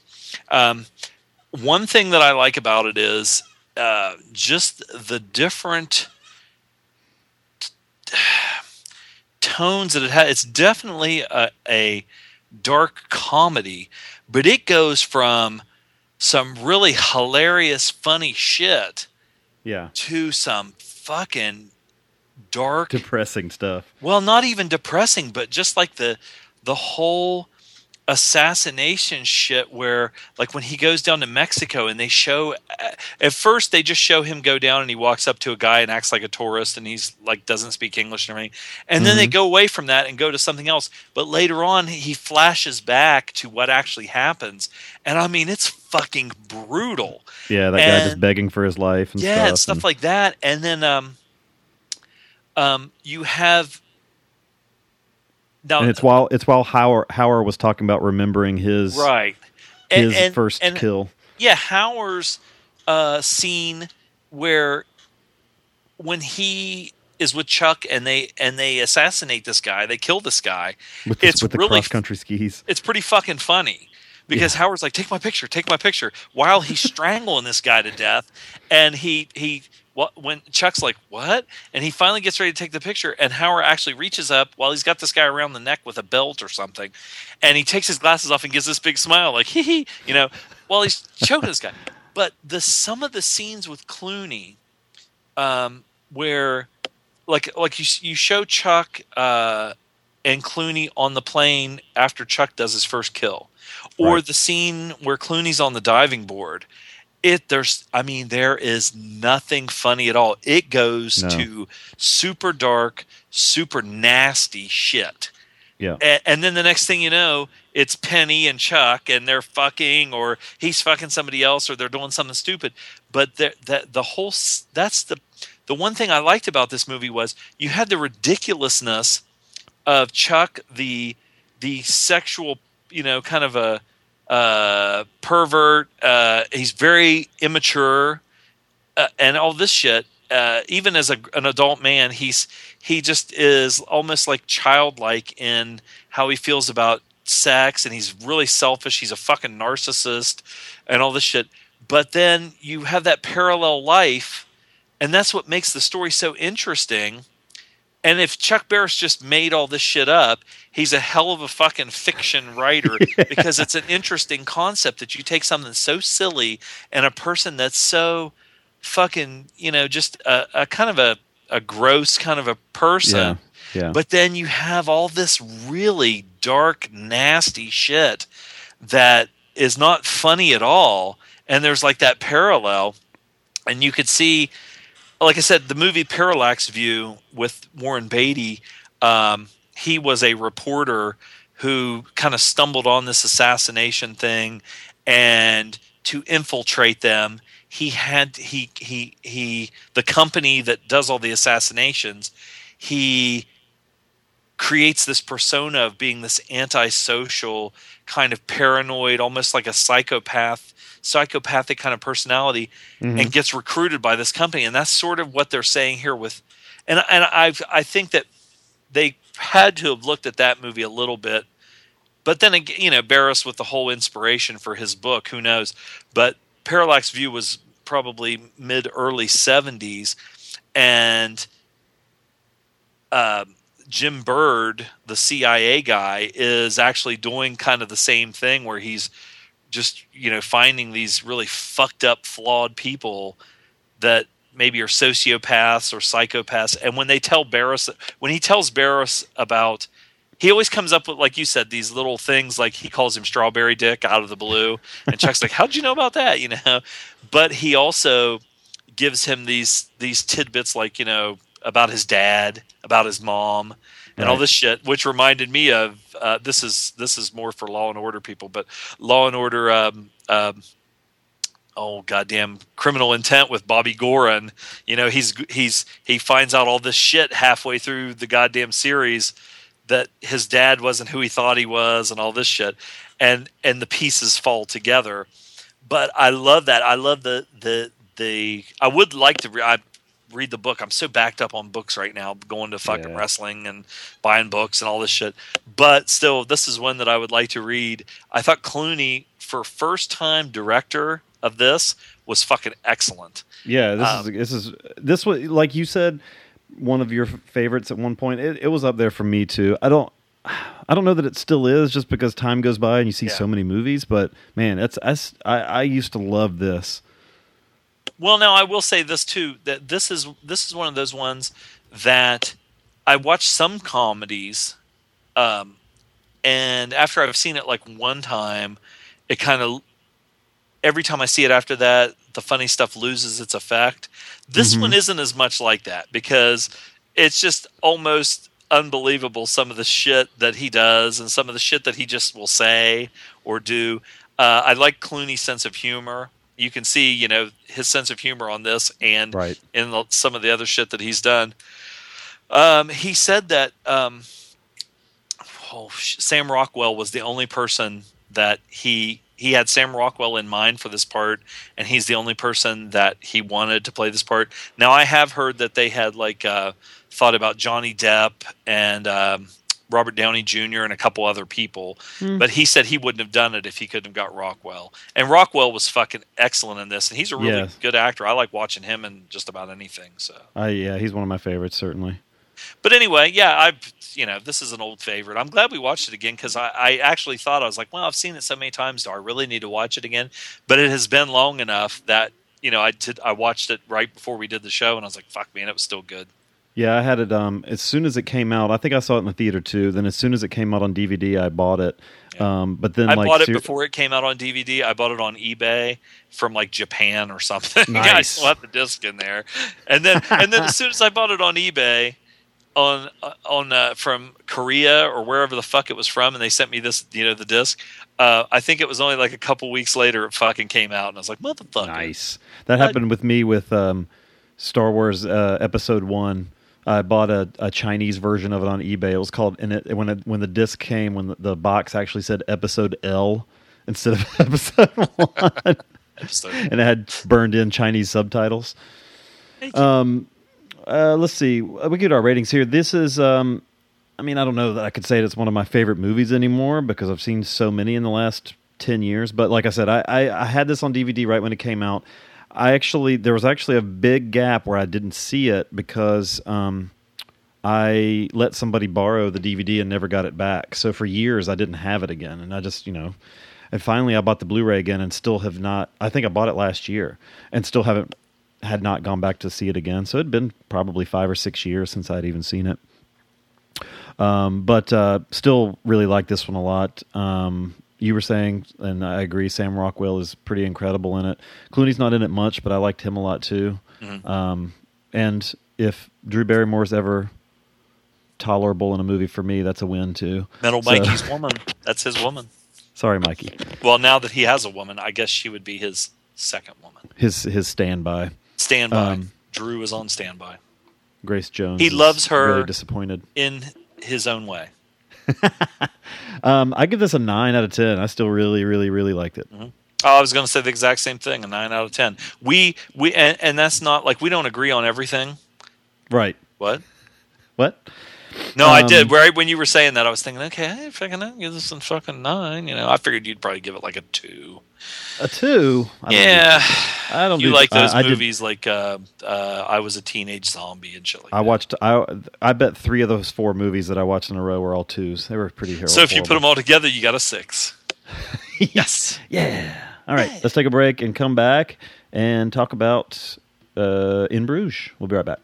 Um, one thing that I like about it is uh, just the different tones that it has. It's definitely a, a dark comedy, but it goes from some really hilarious, funny shit Yeah, to some fucking dark. depressing stuff. well, not even depressing, but just like the the whole assassination shit where like when he goes down to Mexico and they show at first they just show him go down and he walks up to a guy and acts like a tourist and he's like doesn't speak English and everything and then they go away from that and go to something else but later on he flashes back to what actually happens and I mean it's fucking brutal Yeah, that guy just begging for his life and yeah, stuff. and stuff and- like that. And then um, um, you have now and it's while it's while Hauer Hauer was talking about remembering his right his first and, kill. Yeah, Howard's uh, scene where when he is with Chuck and they and they assassinate this guy, they kill this guy. with, the- it's with the really cross country skis. it's pretty fucking funny because Howard's like, "Take my picture, take my picture," while he's strangling this guy to death, and he he what when Chuck's like, "What?" and he finally gets ready to take the picture, and Howard actually reaches up while he's got this guy around the neck with a belt or something, and he takes his glasses off and gives this big smile, like hee hee, you know, while he's choking this guy. But the some of the scenes with Clooney, um, where like like you you show Chuck uh, and Clooney on the plane after Chuck does his first kill, or Right. the scene where Clooney's on the diving board. It there's I mean there is nothing funny at all. It goes No. to super dark, super nasty shit. Yeah. And, and then the next thing you know, it's Penny and Chuck, and they're fucking, or he's fucking somebody else, or they're doing something stupid. But the the, the whole that's the the one thing I liked about this movie was you had the ridiculousness of Chuck, the the sexual, you know, kind of a uh, pervert. Uh, he's very immature, uh, and all this shit. Uh, even as a, an adult man, he's he just is almost like childlike in how he feels about sex, and he's really selfish. He's a fucking narcissist, and all this shit. But then you have that parallel life, and that's what makes the story so interesting. And if Chuck Barris just made all this shit up, he's a hell of a fucking fiction writer because it's an interesting concept that you take something so silly and a person that's so fucking, you know, just a, a kind of a, a gross kind of a person. Yeah. Yeah. But then you have all this really dark, nasty shit that is not funny at all. And there's like that parallel, and you could see, like I said, the movie Parallax View with Warren Beatty. Um, he was a reporter who kind of stumbled on this assassination thing, and to infiltrate them, he had he he he the company that does all the assassinations. He creates this persona of being this antisocial kind of paranoid almost like a psychopath psychopathic kind of personality Mm-hmm. and gets recruited by this company. And that's sort of what they're saying here with and and I I think that they had to have looked at that movie a little bit. But then again you know Barris with the whole inspiration for his book who knows? But Parallax View was probably mid early 70s and um Jim Byrd, the CIA guy, is actually doing kind of the same thing where he's just, you know, finding these really fucked up, flawed people that maybe are sociopaths or psychopaths. And when they tell Barris, when he tells Barris about, he always comes up with, like you said, these little things like he calls him Strawberry Dick out of the blue. And Chuck's like, How'd you know about that? You know? But he also gives him these these tidbits like, you know, about his dad, about his mom, and all this shit, which reminded me of uh, this is this is more for Law and Order people, but Law and Order, um, um, oh goddamn, Criminal Intent with Bobby Goren. You know, he's he's he finds out all this shit halfway through the goddamn series that his dad wasn't who he thought he was, and all this shit, and and the pieces fall together. But I love that. I love the the the. I would like to. Re- I, read the book. I'm so backed up on books right now, going to fucking Yeah. wrestling and buying books and all this shit. But still, this is one that I would like to read. I thought Clooney, for first time director of this, was fucking excellent. Yeah, this Um, is this is this was like you said, one of your favorites at one point. It, it was up there for me too. I don't. I don't know that it still is, just because time goes by and you see Yeah. so many movies. But man, that's I, I used to love this. Well, now I will say this too that this is this is one of those ones that I watch some comedies, um, and after I've seen it like one time, it kind of every time I see it after that, the funny stuff loses its effect. This one isn't as much like that because it's just almost unbelievable some of the shit that he does and some of the shit that he just will say or do. Uh, I like Clooney's sense of humor. You can see, you know, his sense of humor on this and Right. in the, some of the other shit that he's done. Um, he said that um, oh, Sam Rockwell was the only person that he he had Sam Rockwell in mind for this part, and he's the only person that he wanted to play this part. Now I have heard that they had like uh, thought about Johnny Depp and um, Robert Downey Jr. and a couple other people, hmm. but he said he wouldn't have done it if he couldn't have got Rockwell. And Rockwell was fucking excellent in this, and he's a really Yes. good actor. I like watching him in just about anything. So. I yeah, he's one of my favorites certainly. But anyway, yeah, I you know this is an old favorite. I'm glad we watched it again because I, I actually thought I was like, well, I've seen it so many times. Do I really need to watch it again? But it has been long enough that you know I did. I watched it right before we did the show, and I was like, fuck, man, it was still good. Yeah, I had it um as soon as it came out. I think I saw it in the theater too. Then as soon as it came out on DVD, I bought it. Um, but then I like bought it ser- before it came out on DVD. I bought it on eBay from like Japan or something. I Nice. still have the disc in there, and then and then as soon as I bought it on eBay, on uh, on uh, from Korea or wherever the fuck it was from, and they sent me this, you know, the disc. Uh, I think it was only like a couple weeks later it fucking came out, and I was like, motherfucker. Nice. That happened with me with um, Star Wars uh, Episode One. I bought a, a Chinese version of it on eBay. It was called, and it when it, when the disc came, when the, the box actually said Episode L instead of Episode One, Episode. and it had burned in Chinese subtitles. Um, uh, let's see. We get our ratings here. This is, um, I mean, I don't know that I could say it's one of my favorite movies anymore because I've seen so many in the last ten years. But like I said, I, I, I had this on DVD right when it came out. I actually there was actually a big gap where I didn't see it because um, I let somebody borrow the DVD and never got it back. So for years I didn't have it again, and I just you know, and finally I bought the Blu-ray again and still have not. I think I bought it last year and still haven't had not gone back to see it again. So it'd been probably five or six years since I'd even seen it. Um, but uh, still really like this one a lot. Um, you were saying, and I agree, Sam Rockwell is pretty incredible in it. Clooney's not in it much, but I liked him a lot too. Mm-hmm. Um, and if Drew Barrymore's ever tolerable in a movie for me, that's a win too. Metal So- Mikey's woman. That's his woman. Sorry, Mikey. Well, now that he has a woman, I guess she would be his second woman. His his standby. Standby. Um, Drew is on standby Grace Jones. He loves her. Really disappointed. in his own way. Um, I give this a nine out of ten. I still really, really, really liked it. Oh, I was going to say the exact same thing, a nine out of ten. We we and, and that's not like we don't agree on everything. Right. What? What? No, I Um, did. Right when you were saying that, I was thinking, okay, I fucking give this a fucking nine. You know, I figured you'd probably give it like a two. A two. I don't Yeah, do- I don't. you do- like those I, I movies like uh, uh, I was a teenage zombie and shit like I that. watched. I I bet three of those four movies that I watched in a row were all twos. They were pretty horrible. So if you put them all together, you got a six. yes. yeah. All right, let's take a break and come back and talk about uh, In Bruges. We'll be right back.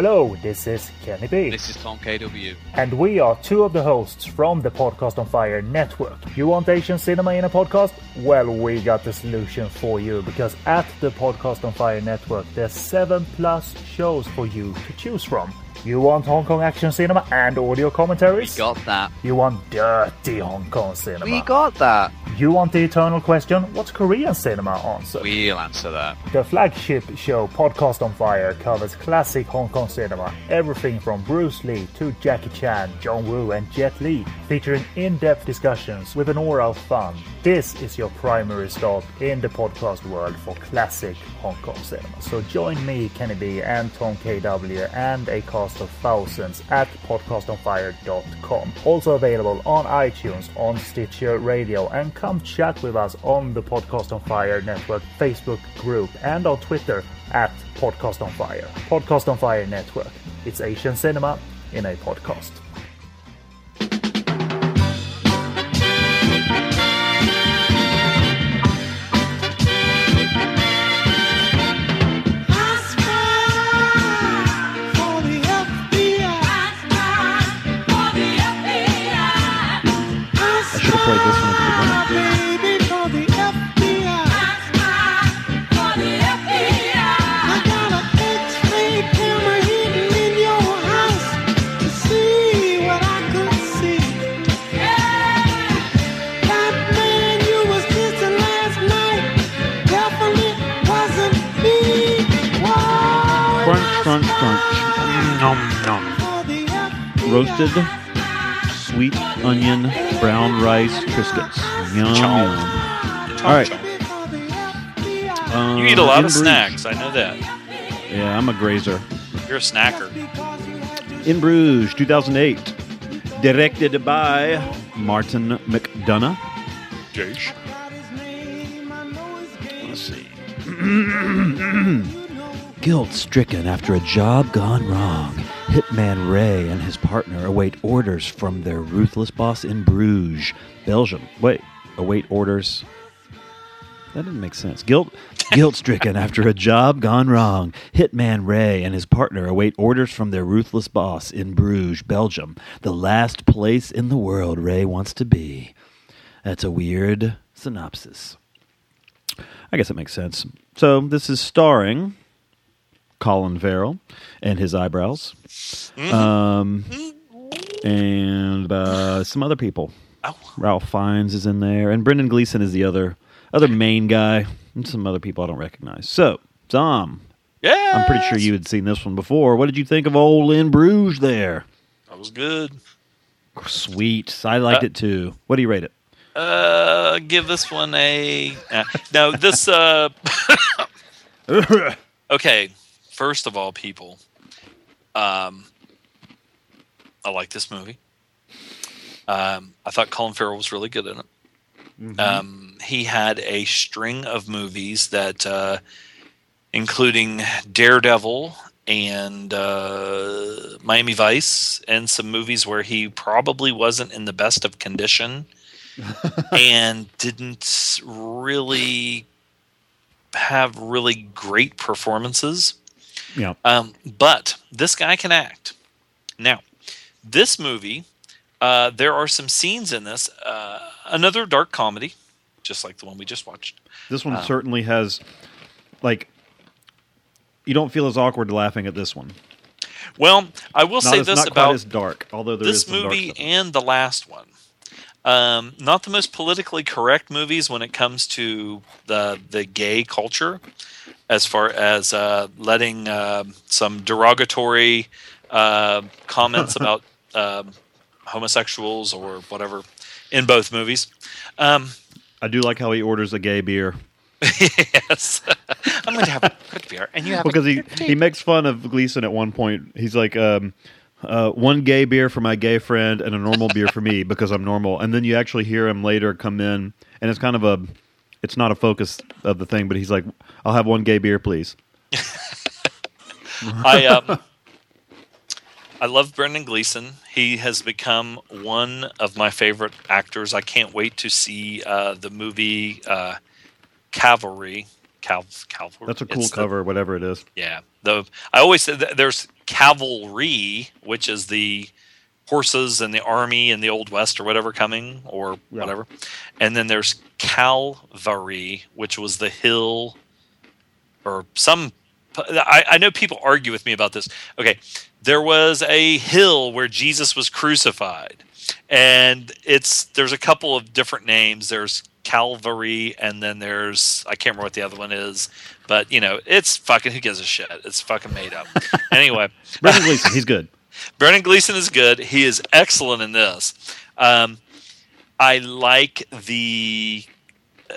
Hello, this is Kenny B. This is Tom KW. And we are two of the hosts from the Podcast on Fire network. You want Asian cinema in a podcast? Well, we got the solution for you because at the Podcast on Fire network, there's seven plus shows for you to choose from. You want Hong Kong action cinema and audio commentaries? Got that. You want dirty Hong Kong cinema? We got that. You want the eternal question? What's Korean cinema answer? We'll answer that. The flagship show Podcast on Fire covers classic Hong Kong cinema, everything from Bruce Lee to Jackie Chan, John Woo, and Jet Li, featuring in depth discussions with an aura of fun. This is your primary stop in the podcast world for classic Hong Kong cinema. So join me, Kenny B, and Tom KW, and a cast of thousands at podcastonfire.com. Also available on iTunes, on Stitcher Radio, and come chat with us on the Podcast on Fire Network Facebook group and on Twitter at Podcast on Fire. Podcast on Fire Network. It's Asian cinema in a podcast. Played this one at the beginning. Crunch, crunch, crunch. Nom, nom. Roasted sweet onion brown rice Triscuits. Yum, yum. All right. You eat a lot Uh, of snacks. I know that. Yeah, I'm a grazer. You're a snacker. In Bruges, 2008. Directed by Martin McDonagh. Jake. Let's see. Guilt stricken after a job gone wrong, Hitman Ray and his partner await orders from their ruthless boss in Bruges, Belgium. Wait, await orders? That didn't make sense. Guilt, guilt stricken after a job gone wrong, Hitman Ray and his partner await orders from their ruthless boss in Bruges, Belgium, the last place in the world Ray wants to be. That's a weird synopsis. I guess it makes sense. So this is starring Colin Farrell and his eyebrows, um, and uh, some other people. Oh. Ralph Fiennes is in there, and Brendan Gleeson is the other other main guy, and some other people I don't recognize. So Tom, Yeah. I'm pretty sure you had seen this one before. What did you think of old in Bruges? There, That was good. sweet. I liked Uh, it too. What do you rate it? Uh, give this one a. Uh, no, this. Uh, okay, first of all, people, um, I like this movie. Um, I thought Colin Farrell was really good in it. Um, he had a string of movies that, uh, including Daredevil and uh, Miami Vice, and some movies where he probably wasn't in the best of condition and didn't really have really great performances. Yeah. Um, but this guy can act. Now, this movie, uh, there are some scenes in this. Uh, another dark comedy, just like the one we just watched. This one certainly has, like, you don't feel as awkward laughing at this one. Well, I will Not say as, this not about dark, although this movie and the last one. Um, not the most politically correct movies when it comes to the the gay culture, as far as uh, letting uh, some derogatory uh, comments about um, homosexuals or whatever in both movies. Um, I do like how he orders a gay beer yes, I'm going to have a quick beer, and you have because he he makes fun of Gleeson at one point. He's like, um, uh, one gay beer for my gay friend and a normal beer for me because I'm normal. And then you actually hear him later come in, and it's kind of a, it's not a focus of the thing, but he's like, I'll have one gay beer, please. I um, I love Brendan Gleeson. He has become one of my favorite actors. I can't wait to see uh, the movie uh, Cavalry. Cal- Cavalry. That's a cool It's the- cover, whatever it is. yeah. The I always say that there's cavalry, which is the horses and the army in the old west or whatever coming or Yeah. whatever, and then there's Calvary, which was the hill or some. I, I know people argue with me about this. Okay, there was a hill where Jesus was crucified, and it's there's a couple of different names. There's Calvary, and then there's I can't remember what the other one is, but you know it's fucking who gives a shit? It's fucking made up. anyway, Brendan Gleeson, he's good. Brendan Gleeson is good. He is excellent in this. Um, I like the uh,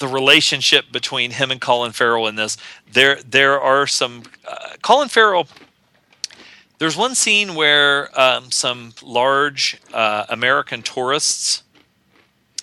the relationship between him and Colin Farrell in this. There there are some uh, Colin Farrell. There's one scene where um, some large uh, American tourists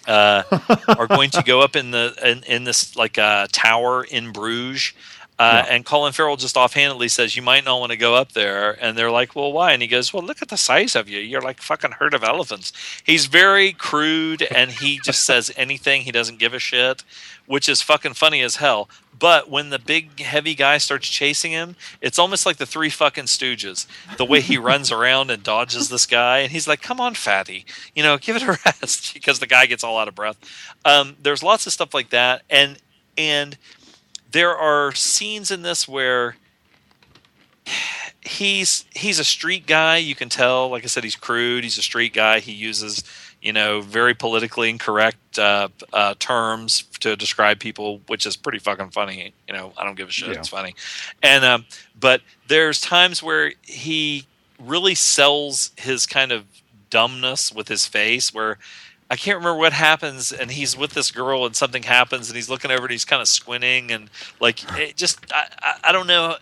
uh, are going to go up in the in, in this like uh, tower in Bruges. Uh, Yeah. And Colin Farrell just offhandedly says, "You might not want to go up there." And they're like, "Well, why?" And he goes, "Well, look at the size of you. You're like fucking herd of elephants." He's very crude, and he just says anything. He doesn't give a shit, which is fucking funny as hell. But when the big heavy guy starts chasing him, it's almost like the three fucking stooges. The way he runs around and dodges this guy, and he's like, "Come on, fatty, you know, give it a rest," because the guy gets all out of breath. Um, there's lots of stuff like that, and and there are scenes in this where he's he's a street guy. You can tell. Like I said, he's crude. He's a street guy. He uses you know very politically incorrect uh, uh, terms to describe people, which is pretty fucking funny. You know, I don't give a shit. Yeah. It's funny. And um, but there's times where he really sells his kind of dumbness with his face where I can't remember what happens, and he's with this girl, and something happens, and he's looking over, and he's kind of squinting, and like it just I, I, I don't know.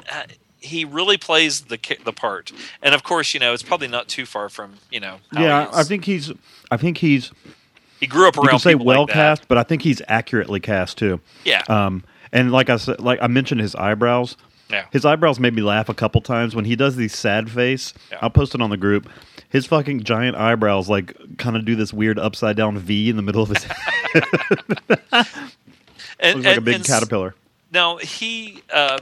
Uh, He really plays the the part, and of course, you know it's probably not too far from you know. how yeah. I think he's. I think he's. he grew up You around can say well like cast, but I think he's accurately cast too. Yeah, Um, and like I said, like I mentioned, his eyebrows. yeah. His eyebrows made me laugh a couple times when he does these sad face. Yeah. I'll post it on the group. His fucking giant eyebrows like kind of do this weird upside down V in the middle of his head. and, Looks like a big caterpillar. Now he um,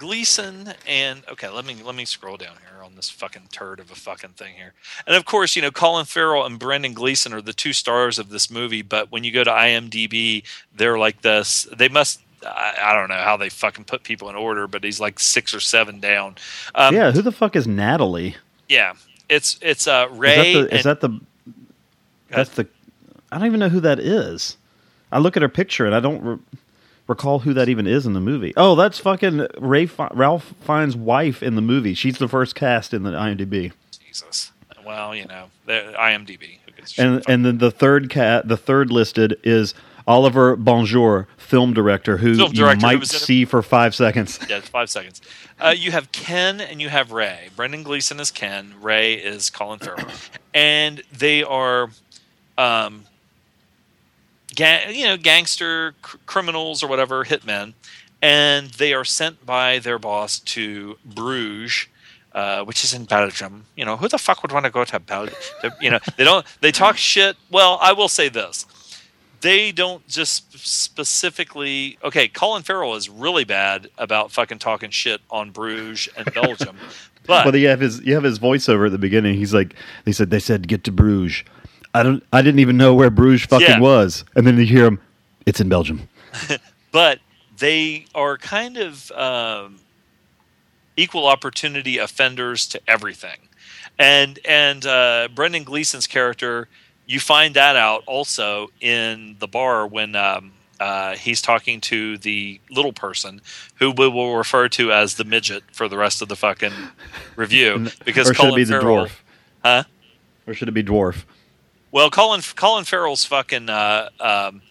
Gleeson and okay, let me let me scroll down here on this fucking turd of a fucking thing here. And of course, you know Colin Farrell and Brendan Gleeson are the two stars of this movie. But when you go to IMDb, they're like this. They must. I, I don't know how they fucking put people in order, but he's like six or seven down. Um, yeah, who the fuck is Natalie? yeah. It's it's uh, Is Ray. that the? Is and- that the? That's the. I don't even know who that is. I look at her picture and I don't re- recall who that even is in the movie. Oh, that's fucking Ray Fi- Ralph Fiennes' wife in the movie. She's the first cast in the IMDb. Jesus. Well, you know, IMDb. And and then the third cat, the third listed is Oliver Bonjour, film director, who Film you director who might see for five seconds. Yeah, five seconds. Uh, you have Ken and you have Ray. Brendan Gleeson is Ken. Ray is Colin Farrell, and they are, um, ga- you know, gangster cr- criminals or whatever, hitmen, and they are sent by their boss to Bruges. Uh, which is in Belgium. You know, who the fuck would want to go to Belgium? You know, they don't. They talk shit. Well, I will say this: they don't just specifically okay colin farrell is really bad about fucking talking shit on bruges and belgium But Well, you have his you have his voiceover at the beginning. He's like, they said they said get to Bruges. I don't. I didn't even know where Bruges fucking Yeah. was. And then you hear him. It's in Belgium. but they are kind of um, equal opportunity offenders to everything. And and uh, Brendan Gleeson's character, you find that out also in the bar when um, uh, he's talking to the little person, who we will refer to as the midget for the rest of the fucking review, because or should Colin it be the Farrell, dwarf? huh? Or should it be dwarf? Well, Colin Colin Farrell's fucking uh, um,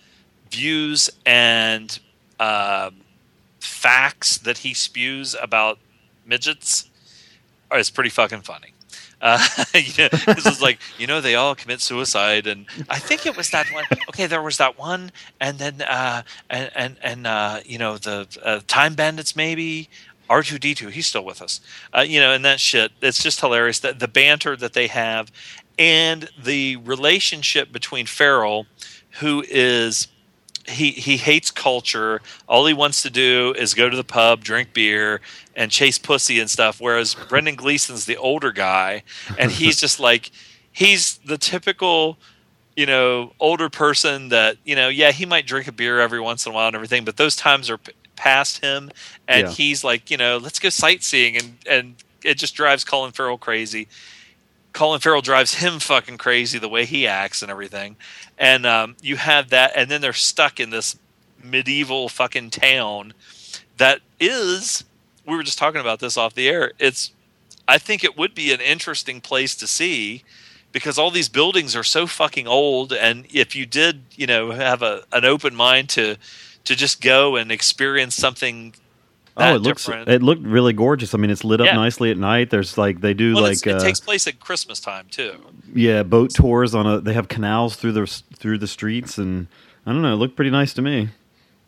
views and uh, facts that he spews about midgets is pretty fucking funny. Uh, this is like you know they all commit suicide, and I think it was that one. Okay, there was that one, and then uh, and and and uh, you know the uh, time bandits maybe. R two D two, he's still with us, uh, you know, and that shit. It's just hilarious that the banter that they have, and the relationship between Farrell, who is he he hates culture. All he wants to do is go to the pub, drink beer, and chase pussy and stuff. Whereas Brendan Gleeson's the older guy, and he's just like he's the typical, you know, older person that you know. Yeah, he might drink a beer every once in a while and everything, but those times are p- past him, and Yeah. he's like, you know, let's go sightseeing, and and it just drives Colin Farrell crazy. Colin Farrell drives him fucking crazy the way he acts and everything. And um, you have that, and then they're stuck in this medieval fucking town that is. We were just talking about this off the air. It's. I think it would be an interesting place to see because all these buildings are so fucking old, and if you did, you know, have a an open mind to to just go and experience something. That oh, it looks different. it looked really gorgeous. I mean, it's lit up Yeah. nicely at night. There's like they do well, like it's- uh, it takes place at Christmas time too. yeah boat tours on a. They have canals through the through the streets, and I don't know. It looked pretty nice to me.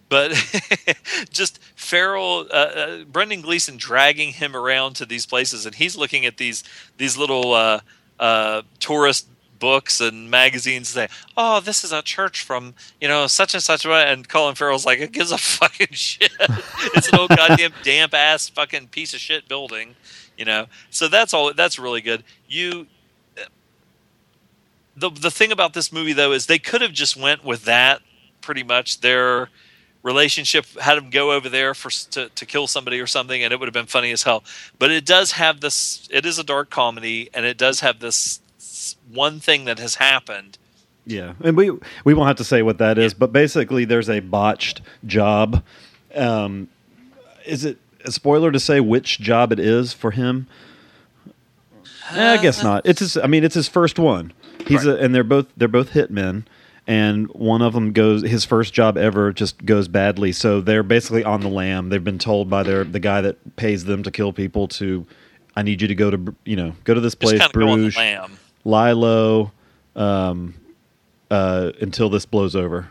but just Farrell, uh, uh, Brendan Gleeson dragging him around to these places, and he's looking at these these little uh, uh, tourist books and magazines. Say, "Oh, this is a church from you know such and such," way," and Colin Farrell's like, "It gives a fucking shit. it's an old goddamn damp ass fucking piece of shit building." You know, so that's all. That's really good. You the the thing about this movie though is they could have just went with that pretty much their relationship had them go over there for to, to kill somebody or something and it would have been funny as hell but it does have this it is a dark comedy and it does have this one thing that has happened Yeah, and we we won't have to say what that is, but basically, there's a botched job. Um, is it a spoiler to say which job it is for him? Eh, I guess not. It's his. I mean, it's his first one. He's a, and they're both they're both hitmen, and one of them goes his first job ever just goes badly. So they're basically on the lam. They've been told by their the guy that pays them to kill people to, I need you to go to you know go to this place kind of go on the Bruges lie low um, uh, until this blows over.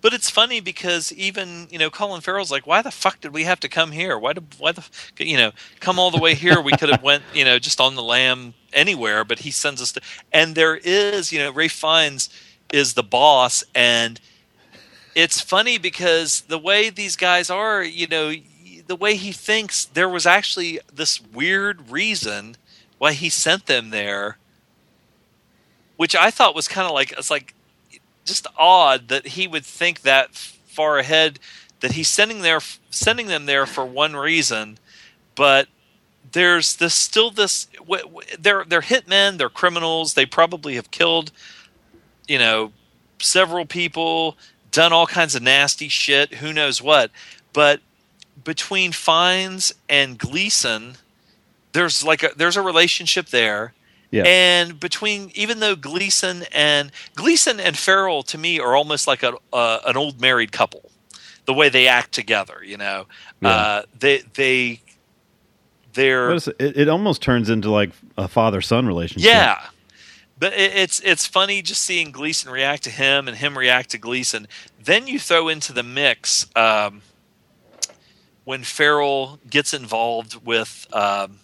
but it's funny because even you know Colin Farrell's like, why the fuck did we have to come here? Why did why the you know come all the way here? We could have went you know just on the lamb anywhere, but he sends us to. And there is you know Ray Fiennes is the boss, and it's funny because the way these guys are, you know, the way he thinks, there was actually this weird reason why he sent them there, which I thought was kind of like it's like just odd that he would think that far ahead that he's sending there sending them there for one reason but there's this still this they're they're hitmen they're criminals they probably have killed you know several people done all kinds of nasty shit who knows what but between Fiennes and Gleeson there's like a there's a relationship there Yeah. and between, even though Gleeson and Gleeson and Farrell to me are almost like a uh, an old married couple, the way they act together. You know, Yeah. uh, they they they're it? It, it almost turns into like a father son relationship. yeah. But it, it's it's funny just seeing Gleeson react to him and him react to Gleeson. Then you throw into the mix um, when Farrell gets involved with um,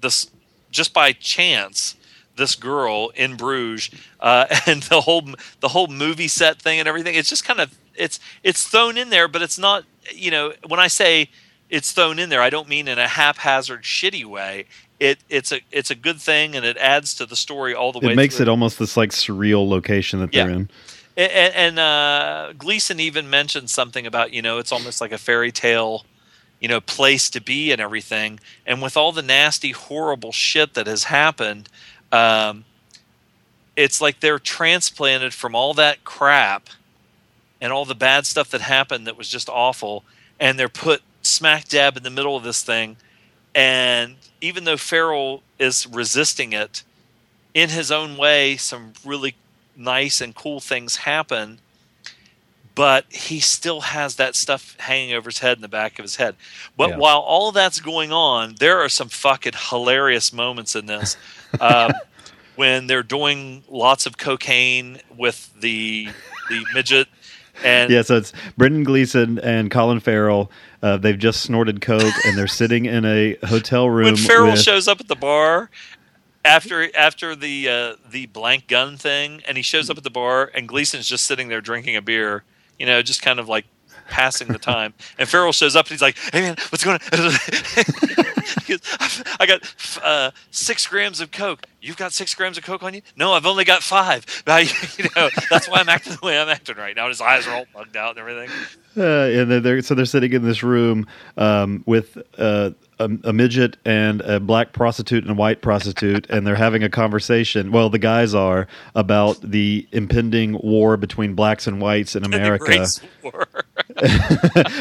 this just by chance this girl in Bruges uh, and the whole the whole movie set thing and everything. It's just kind of it's it's thrown in there, but it's not. You know, when I say it's thrown in there. I don't mean in a haphazard, shitty way. It it's a it's a good thing, and it adds to the story all the way. It makes through. it almost this like surreal location that they're in. And, and uh, Gleeson even mentioned something about you know it's almost like a fairy tale, you know, place to be and everything. And with all the nasty, horrible shit that has happened, um, it's like they're transplanted from all that crap and all the bad stuff that happened that was just awful, and they're put smack dab in the middle of this thing. And even though Farrell is resisting it, in his own way, some really nice and cool things happen, but he still has that stuff hanging over his head in the back of his head. But Yeah. while all that's going on, there are some fucking hilarious moments in this. Um, when they're doing lots of cocaine with the the midget and Yeah, so it's Brendan Gleeson and Colin Farrell. Uh, they've just snorted coke and they're sitting in a hotel room. when Farrell with, shows up at the bar after after the uh, the blank gun thing, and he shows up at the bar, and Gleeson's just sitting there drinking a beer, you know, just kind of like passing the time. And Farrell shows up, and he's like, "Hey man, what's going on?" I got uh, six grams of coke. You've got six grams of coke on you? No, I've only got five. You know, that's why I'm acting the way I'm acting right now. His eyes are all bugged out and everything. Uh, and they're, they're so they're sitting in this room um, with uh, a, a midget and a black prostitute and a white prostitute, and they're having a conversation. Well, the guys are about the impending war between blacks and whites in America,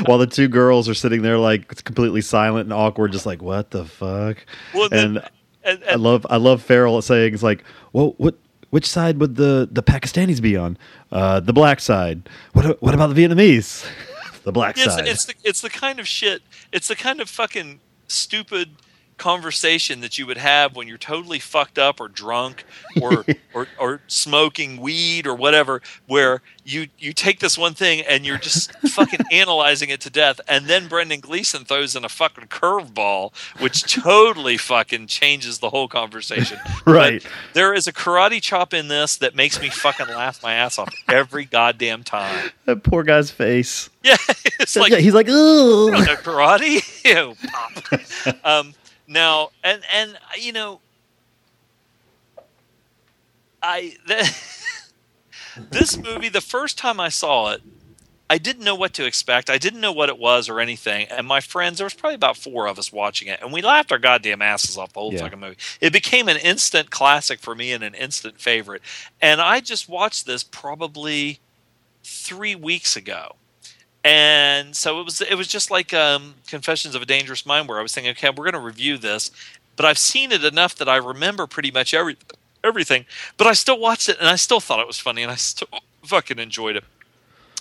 while the two girls are sitting there like completely silent and awkward, just like what the fuck. Well, then- and and, I love I love Farrell saying it's like, well, what which side would the the Pakistanis be on? Uh, the black side. What what about the Vietnamese? the black Yeah, it's, side. it's the it's the kind of shit. It's the kind of fucking stupid conversation that you would have when you're totally fucked up or drunk or or, or smoking weed or whatever where you you take this one thing and you're just fucking analyzing it to death and then Brendan Gleeson throws in a fucking curveball which totally fucking changes the whole conversation Right. But there is a karate chop in this that makes me fucking laugh my ass off every goddamn time that poor guy's face. yeah it's like yeah, he's like, ooh. karate. Ew, pop. um, now, and and you know, I the, this movie. The first time I saw it, I didn't know what to expect. I didn't know what it was or anything. And my friends, there was probably about four of us watching it, and we laughed our goddamn asses off the whole Yeah. fucking movie. It became an instant classic for me and an instant favorite. And I just watched this probably three weeks ago and so it was it was just like um, confessions of a dangerous mind where i was thinking okay we're going to review this but i've seen it enough that i remember pretty much every everything but i still watched it and i still thought it was funny and i still fucking enjoyed it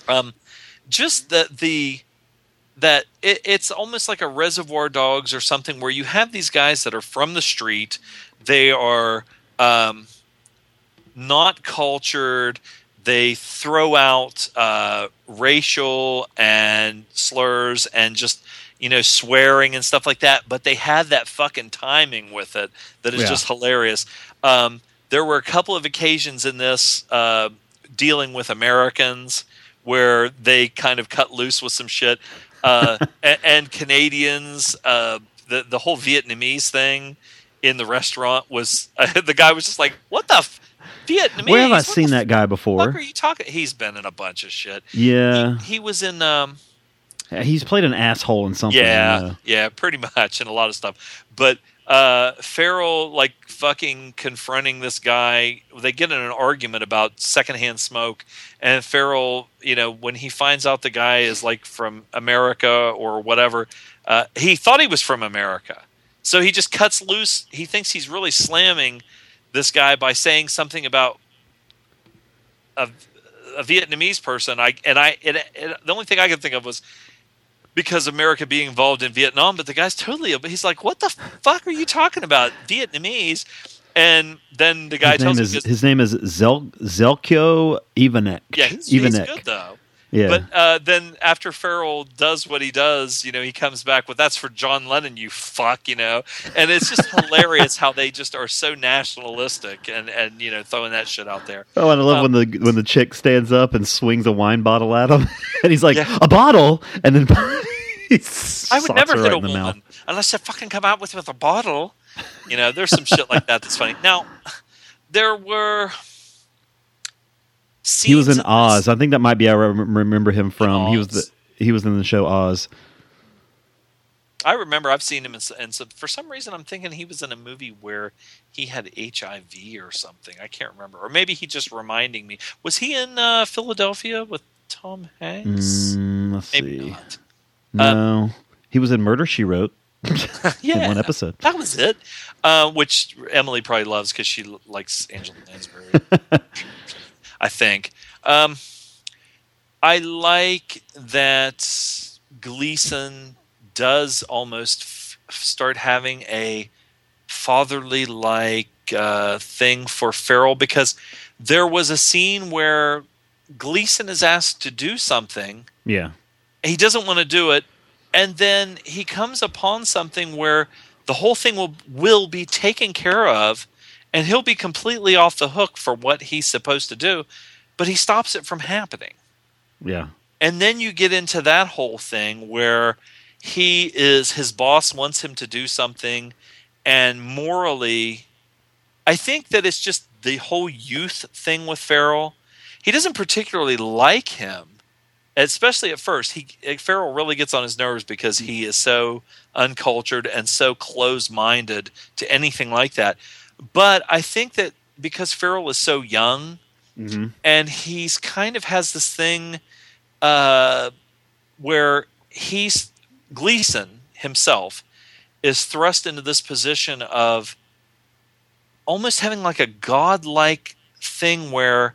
um just that the that it, it's almost like a reservoir dogs or something where you have these guys that are from the street they are um not cultured. They throw out uh, racial and slurs and just you know swearing and stuff like that. But they have that fucking timing with it that is Yeah. just hilarious. Um, there were a couple of occasions in this uh, dealing with Americans where they kind of cut loose with some shit, uh, and, and Canadians. Uh, the the whole Vietnamese thing in the restaurant was the guy was just like, "What the f- Vietnamese? Where have I What seen that guy fuck before? are you talking?" He's been in a bunch of shit. Yeah, He was in um he's played an asshole in something. yeah, yeah, pretty much, and a lot of stuff. But uh, Farrell, like fucking confronting this guy, they get in an argument about secondhand smoke, and Farrell, you know, when he finds out the guy is like from America or whatever, uh, he thought he was from America, so he just cuts loose. He thinks he's really slamming this guy by saying something about a, a Vietnamese person. I and I it, it, the only thing I could think of was because America being involved in Vietnam, but the guy's totally. He's like, "What the fuck are you talking about, Vietnamese?" And then the guy his name tells him, is just- his name is Zel Zeljko Ivanek. "Yeah, he's, he's good though." Yeah, But uh, then after Farrell does what he does, you know, he comes back with "That's for John Lennon, you fuck," you know, and it's just hilarious how they just are so nationalistic and and you know throwing that shit out there. Oh, and I love Um, when the when the chick stands up and swings a wine bottle at him, and he's like, Yeah. "A bottle," and then I would never hit a woman unless they fucking come out with with a bottle. You know, there's some shit like that that's funny. Now, there were. He was in Oz. I think that might be I remember him from. He was the he was in the show Oz. I remember I've seen him, in, and so for some reason I'm thinking he was in a movie where he had HIV or something. I can't remember, or maybe he just reminding me. Was he in uh, Philadelphia with Tom Hanks? Mm, let's Maybe see. not. No, he was in Murder She Wrote Yeah, in one episode. That was it. Uh, which Emily probably loves because she l- likes Angela Lansbury. I think. Um, I like that Gleeson does almost f- start having a fatherly like uh, thing for Farrell because there was a scene where Gleeson is asked to do something Yeah, he doesn't want to do it and then he comes upon something where the whole thing will will be taken care of and he'll be completely off the hook for what he's supposed to do but he stops it from happening yeah, and then you get into that whole thing where he is his boss wants him to do something and morally I think that it's just the whole youth thing with Farrell. He doesn't particularly like him, especially at first. He eh, Farrell really gets on his nerves because he is so uncultured and so close-minded to anything like that. But I think that because Farrell is so young hmm and he's kind of has this thing uh, where he's Gleeson himself is thrust into this position of almost having like a godlike thing where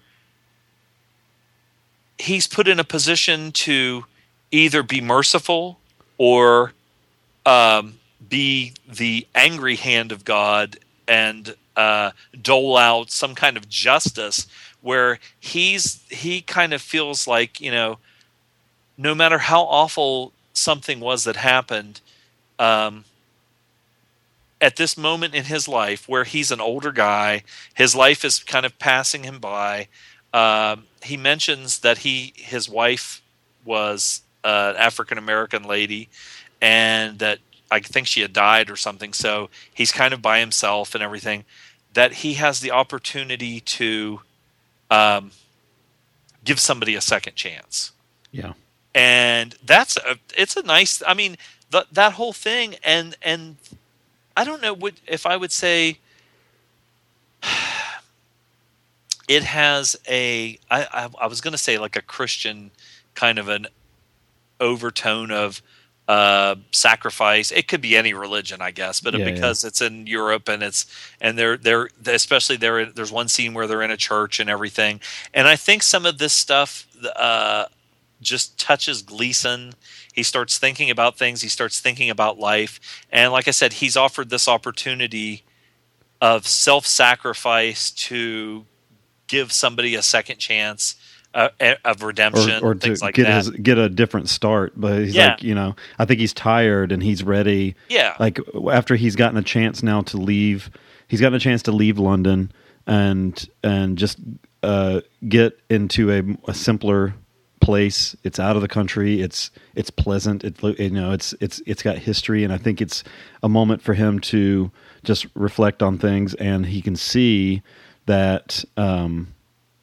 he's put in a position to either be merciful or um, be the angry hand of God and uh, dole out some kind of justice where he's he kind of feels like you know no matter how awful something was that happened um, at this moment in his life where he's an older guy his life is kind of passing him by um, he mentions that he his wife was uh, an african american lady and that i think she had died or something so he's kind of by himself and everything that he has the opportunity to um, give somebody a second chance yeah. and that's a it's a nice i mean th- that whole thing and and i don't know what if i would say it has a i i, I was going to say like a christian kind of an overtone of uh sacrifice it could be any religion i guess but Yeah, yeah. because it's in europe and it's and they're they're especially there there's one scene where they're in a church and everything and i think some of this stuff uh just touches Gleeson. He starts thinking about things. He starts thinking about life. And like I said, he's offered this opportunity of self-sacrifice to give somebody a second chance uh, of redemption, Or, or to things like get that. his get a different start, but he's Yeah. like, you know, I think he's tired and he's ready. yeah, Like after he's gotten a chance now to leave, he's gotten a chance to leave London and and just uh, get into a, a simpler place. It's out of the country. It's it's pleasant. It you know it's it's it's got history, and I think it's a moment for him to just reflect on things, and he can see that. Um,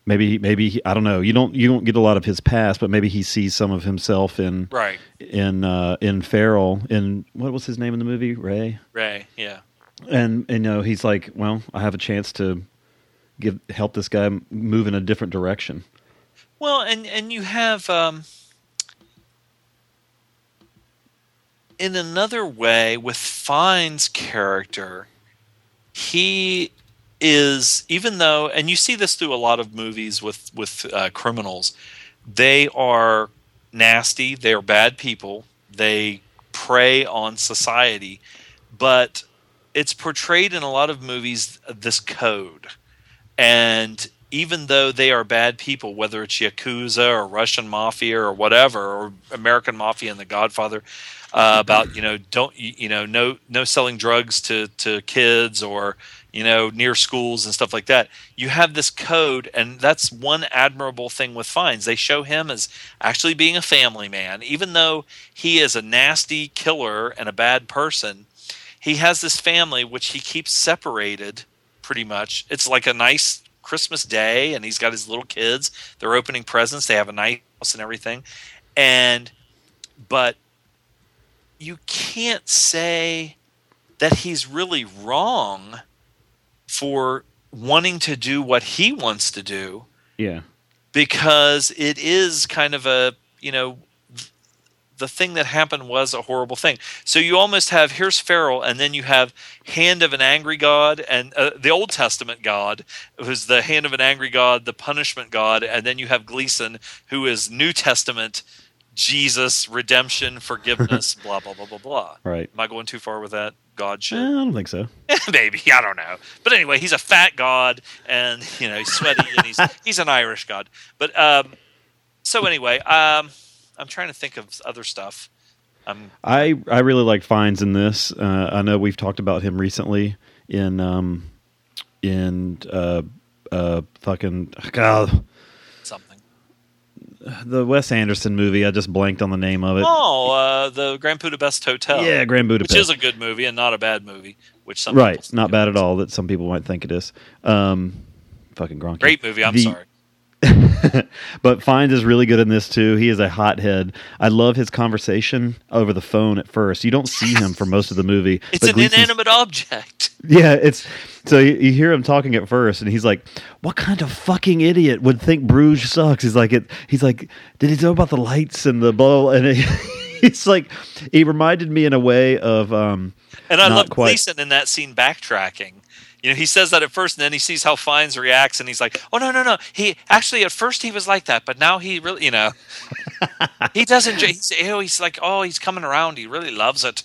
Maybe, maybe he, I don't know. You don't, you don't get a lot of his past, but maybe he sees some of himself in, right, in, uh, in Farrell. In what was his name in the movie? Ray Ray, yeah, and and you know he's like, well, I have a chance to give help this guy move in a different direction. Well, and and you have um, in another way with Fiennes' character, he is even though, and you see this through a lot of movies with with uh, criminals, they are nasty. They are bad people. They prey on society, but it's portrayed in a lot of movies this code and even though they are bad people, whether it's Yakuza or Russian Mafia or whatever, or American Mafia and The Godfather, uh, about you know don't you know no no selling drugs to to kids or you know near schools and stuff like that. You have this code, and that's one admirable thing with Fiennes. They show him as actually being a family man, even though he is a nasty killer and a bad person. He has this family which he keeps separated pretty much. It's like a nice Christmas day, and he's got his little kids. They're opening presents. They have a nice house and everything, and but you can't say that he's really wrong for wanting to do what he wants to do Yeah. because it is kind of a you know the thing that happened was a horrible thing. So you almost have here's Pharaoh, and then you have hand of an angry God, and uh, the Old Testament God who's the hand of an angry God, the punishment God, and then you have Gleeson who is New Testament Jesus, redemption, forgiveness, blah blah blah blah blah. Right. Am I going too far with that God shit? I don't think so. Maybe I don't know, but anyway, he's a fat god, and you know he's sweaty, and he's he's an Irish god. But um, so anyway, um, I'm trying to think of other stuff. Um, I I really like Fiennes in this. Uh, I know we've talked about him recently in um in uh uh fucking God. The Wes Anderson movie. I just blanked on the name of it. Oh, uh, the Grand Budapest Hotel. yeah, Grand Budapest. which is a good movie and not a bad movie. Which some right, people not bad at all. That some people might think it is. Um, fucking Gronky. Great movie. I'm The- sorry. but Fiennes is really good in this too. He is a hothead. I love his conversation over the phone at first. You don't see him for most of the movie. It's an Gleeson's- inanimate object. Yeah, it's so you, you hear him talking at first, and he's like, "What kind of fucking idiot would think Bruges sucks?" He's like, "It." He's like, "Did he know about the lights and the blah?" And it, it's like he reminded me in a way of um, And I love quite- Gleeson in that scene backtracking. You know, he says that at first, and then he sees how Fiennes reacts, and he's like, "Oh no, no, no! He actually at first he was like that, but now he really, you know, he doesn't. He's, he's like, oh, he's coming around. He really loves it.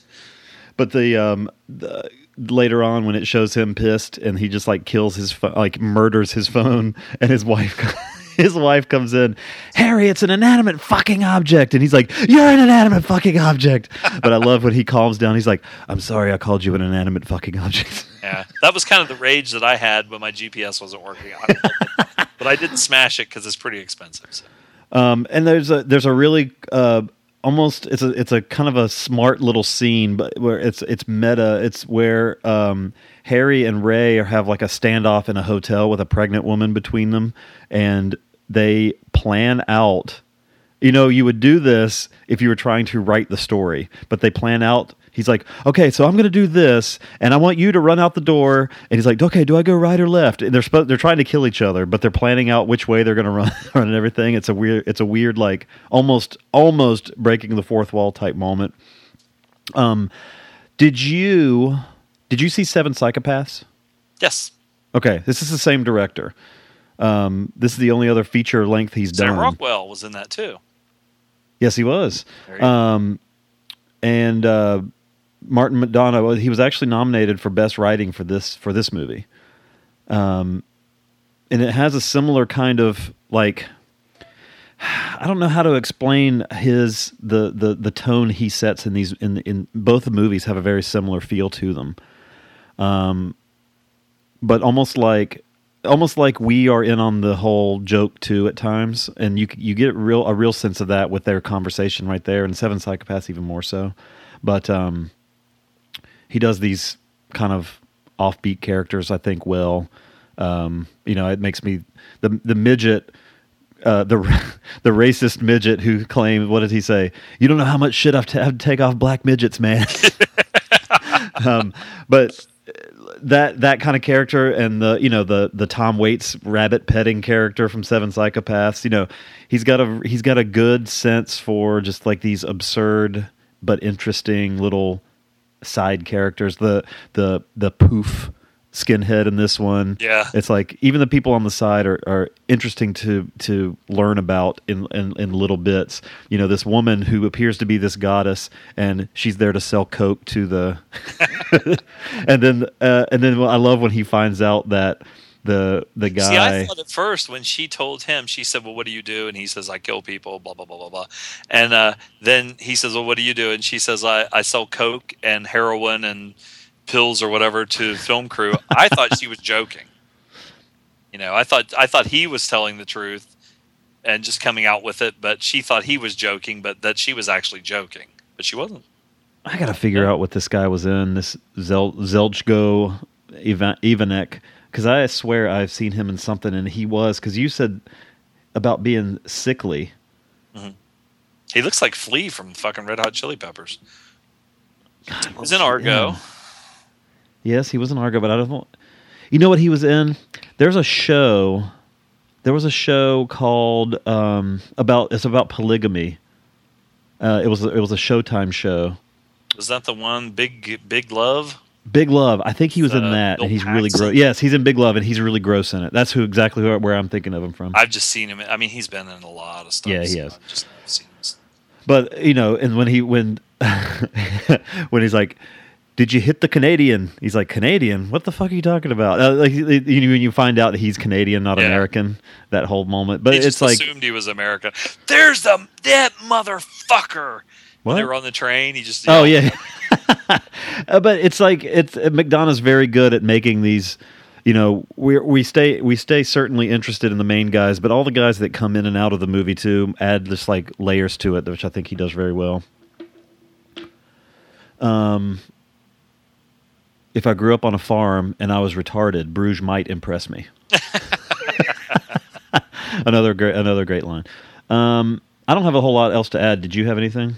But the um the, later on when it shows him pissed and he just like kills his pho- like murders his phone and his wife his wife comes in, Harry, it's an inanimate fucking object, and he's like, you're an inanimate fucking object. But I love when he calms down. He's like, I'm sorry, I called you an inanimate fucking object. Yeah, that was kind of the rage that I had when my GPS wasn't working. I but I didn't smash it because it's pretty expensive. So. Um, and there's a there's a really uh, almost it's a it's a kind of a smart little scene, but where it's it's meta. It's where um, Harry and Ray have like a standoff in a hotel with a pregnant woman between them, and they plan out. You know, you would do this if you were trying to write the story, but they plan out. He's like, okay, so I'm going to do this, and I want you to run out the door. And he's like, okay, do I go right or left? And they're spo- they're trying to kill each other, but they're planning out which way they're going to run, run and everything. It's a weird, it's a weird, like almost almost breaking the fourth wall type moment. Um, did you did you see Seven Psychopaths? Yes, Okay, this is the same director. Um, this is the only other feature length he's Sam done. Sam Rockwell was in that too. Yes, he was. Um, and uh, Martin McDonagh, he was actually nominated for best writing for this for this movie. Um, and it has a similar kind of like I don't know how to explain his the the the tone he sets in these in in both the movies have a very similar feel to them. Um, but almost like almost like we are in on the whole joke too at times, and you you get real a real sense of that with their conversation right there, and Seven Psychopaths even more so. But um, he does these kind of offbeat characters, I think, well. Um, you know, it makes me the the midget. Uh, the the racist midget who claimed what did he say? You don't know how much shit I've t- had to take off black midgets, man. um, but that that kind of character and the you know the the Tom Waits rabbit petting character from Seven Psychopaths, you know, he's got a he's got a good sense for just like these absurd but interesting little side characters. The the the poof skinhead in this one. Yeah. It's like even the people on the side are, are interesting to to learn about in, in in little bits. You know, this woman who appears to be this goddess and she's there to sell coke to the and then uh, and then I love when he finds out that the the guy. See, I thought at first when she told him, she said, "Well, what do you do?" And he says, "I kill people." Blah blah blah blah blah. And uh, then he says, "Well, what do you do?" And she says, "I I sell coke and heroin and pills or whatever to film crew." I thought she was joking. You know, I thought I thought he was telling the truth and just coming out with it, but she thought he was joking, but that she was actually joking, but she wasn't. I got to figure out what this guy was in. This Zel, Zelchko Ivan, Ivanek, because I swear I've seen him in something, and he was because you said about being sickly. He looks like Flea from fucking Red Hot Chili Peppers. He was in Argo. Yeah. Yes, he was in Argo, but I don't know. You know what he was in? There's a show. There was a show called um, about. It's about polygamy. Uh, it was it was a Showtime show. Was that the one Big Big Love? Big Love. I think he was in Uh, that, Bill and he's really gross. Yes, he's in Big Love, and he's really gross in it. That's who exactly who, where I'm thinking of him from. I've just seen him. I mean, he's been in a lot of stuff. Yeah, he so has. I've just. But you know, and when he when when he's like, "Did you hit the Canadian?" He's like, "Canadian? What the fuck are you talking about?" Uh, like you, when you find out that he's Canadian, not Yeah. American, that whole moment. But it's like, assumed he was American. There's the that motherfucker. When they were on the train, he just oh yelled. yeah. Uh, but it's like it's uh, McDonagh's very good at making these. You know, we we stay we stay certainly interested in the main guys, but all the guys that come in and out of the movie too add just like layers to it, which I think he does very well. Um, if I grew up on a farm and I was retarded, Bruges might impress me. another great another great line. Um, I don't have a whole lot else to add. Did you have anything?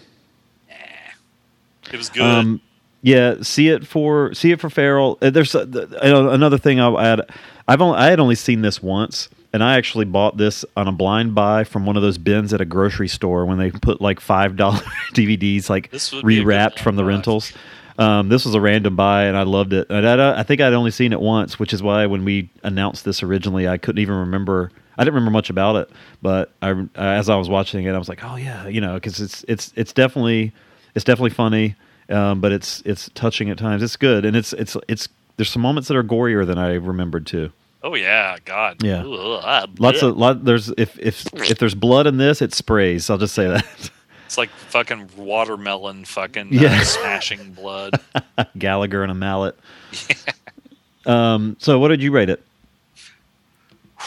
It was good. Um, yeah, see it for see it for Farrell. Uh, There's uh, another thing I'll add. I've only I had only seen this once, and I actually bought this on a blind buy from one of those bins at a grocery store when they put like five dollar DVDs like This would be a good rewrapped from the buy. rentals. Um, this was a random buy, and I loved it. And I, I think I'd only seen it once, which is why when we announced this originally, I couldn't even remember. I didn't remember much about it, but I, as I was watching it, I was like, "Oh yeah," you know, because it's it's it's definitely it's definitely funny, um, but it's it's touching at times. It's good, and it's it's it's there's some moments that are gorier than I remembered too. oh yeah, God. Yeah. Ah, Lots of lot. There's if if if there's blood in this, it sprays. I'll just say that. It's like fucking watermelon, fucking Yeah. uh, smashing blood. Gallagher and a mallet. Um. So, what did you rate it?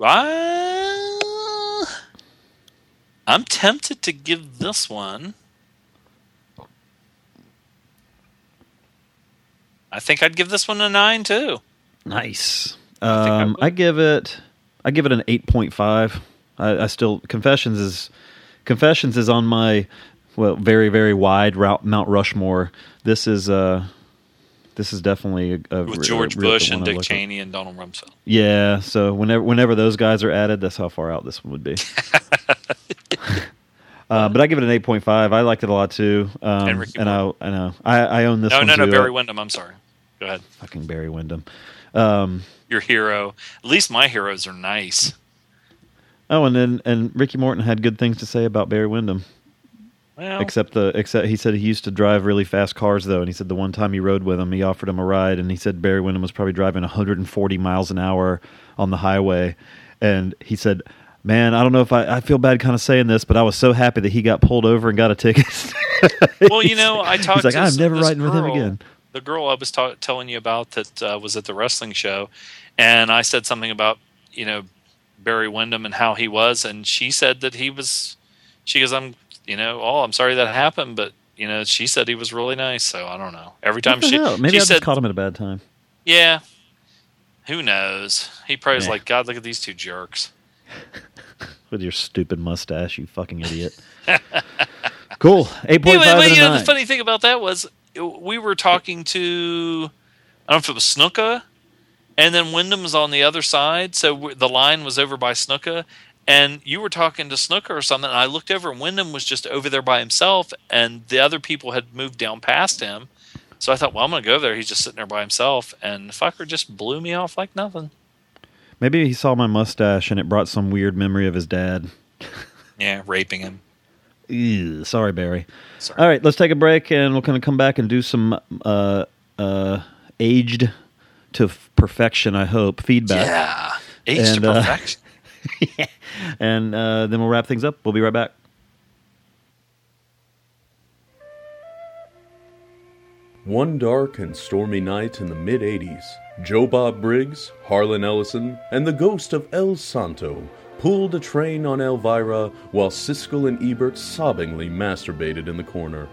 I, I'm tempted to give this one. I think I'd give this one a nine too. Nice. I think I Um. I give it. I give it an eight point five. I, I still confessions is confessions is on my well very very wide route Mount Rushmore. This is uh this is definitely a, a With George real- Bush and Dick look at. Cheney and Donald Rumsfeld. Yeah, so whenever whenever those guys are added, that's how far out this one would be. uh, but I give it an eight point five. I liked it a lot too. Um, And Ricky and I, I know I, I own this No, one no, no, too. Barry Windham. I'm sorry. Go ahead. Fucking Barry Windham. Um, Your hero. At least my heroes are nice. oh, and then and Ricky Morton had good things to say about Barry Windham. Well, Except the except he said he used to drive really fast cars though, and he said the one time he rode with him, he offered him a ride, and he said Barry Windham was probably driving 140 miles an hour on the highway, and he said, "Man, I don't know if I, I feel bad kind of saying this, but I was so happy that he got pulled over and got a ticket." well, you know, I talked. He's like, to "I'm never riding with him again." The girl I was ta- telling you about that uh, was at the wrestling show, and I said something about you know Barry Windham and how he was, and she said that he was. She goes, "I'm, you know, oh, I'm sorry that happened, but you know, she said he was really nice." So I don't know. Every time she, hell? Maybe she I said, just caught him at a bad time. "Yeah." Who knows? He probably was Yeah. like, "God, look at these two jerks." With your stupid mustache, you fucking idiot. cool. Eight point Anyway, five but you know, nine. the funny thing about that was we were talking to I don't know if it was Snuka, and then Windham was on the other side, so the line was over by Snuka, and you were talking to Snuka or something. And I looked over, and Windham was just over there by himself, and the other people had moved down past him. So I thought, well, I'm going to go there. He's just sitting there by himself, and the fucker just blew me off like nothing. Maybe he saw my mustache and it brought some weird memory of his dad. Yeah, raping him. Ew, sorry, Barry. Sorry. All right, let's take a break and we're going to come back and do some uh, uh, aged to f- perfection. I hope feedback. Yeah. Age And, to uh, perfection. and uh, then we'll wrap things up. We'll be right back. One dark and stormy night in the mid 80s, Joe Bob Briggs, Harlan Ellison, and the ghost of El Santo pulled a train on Elvira while Siskel and Ebert sobbingly masturbated in the corner.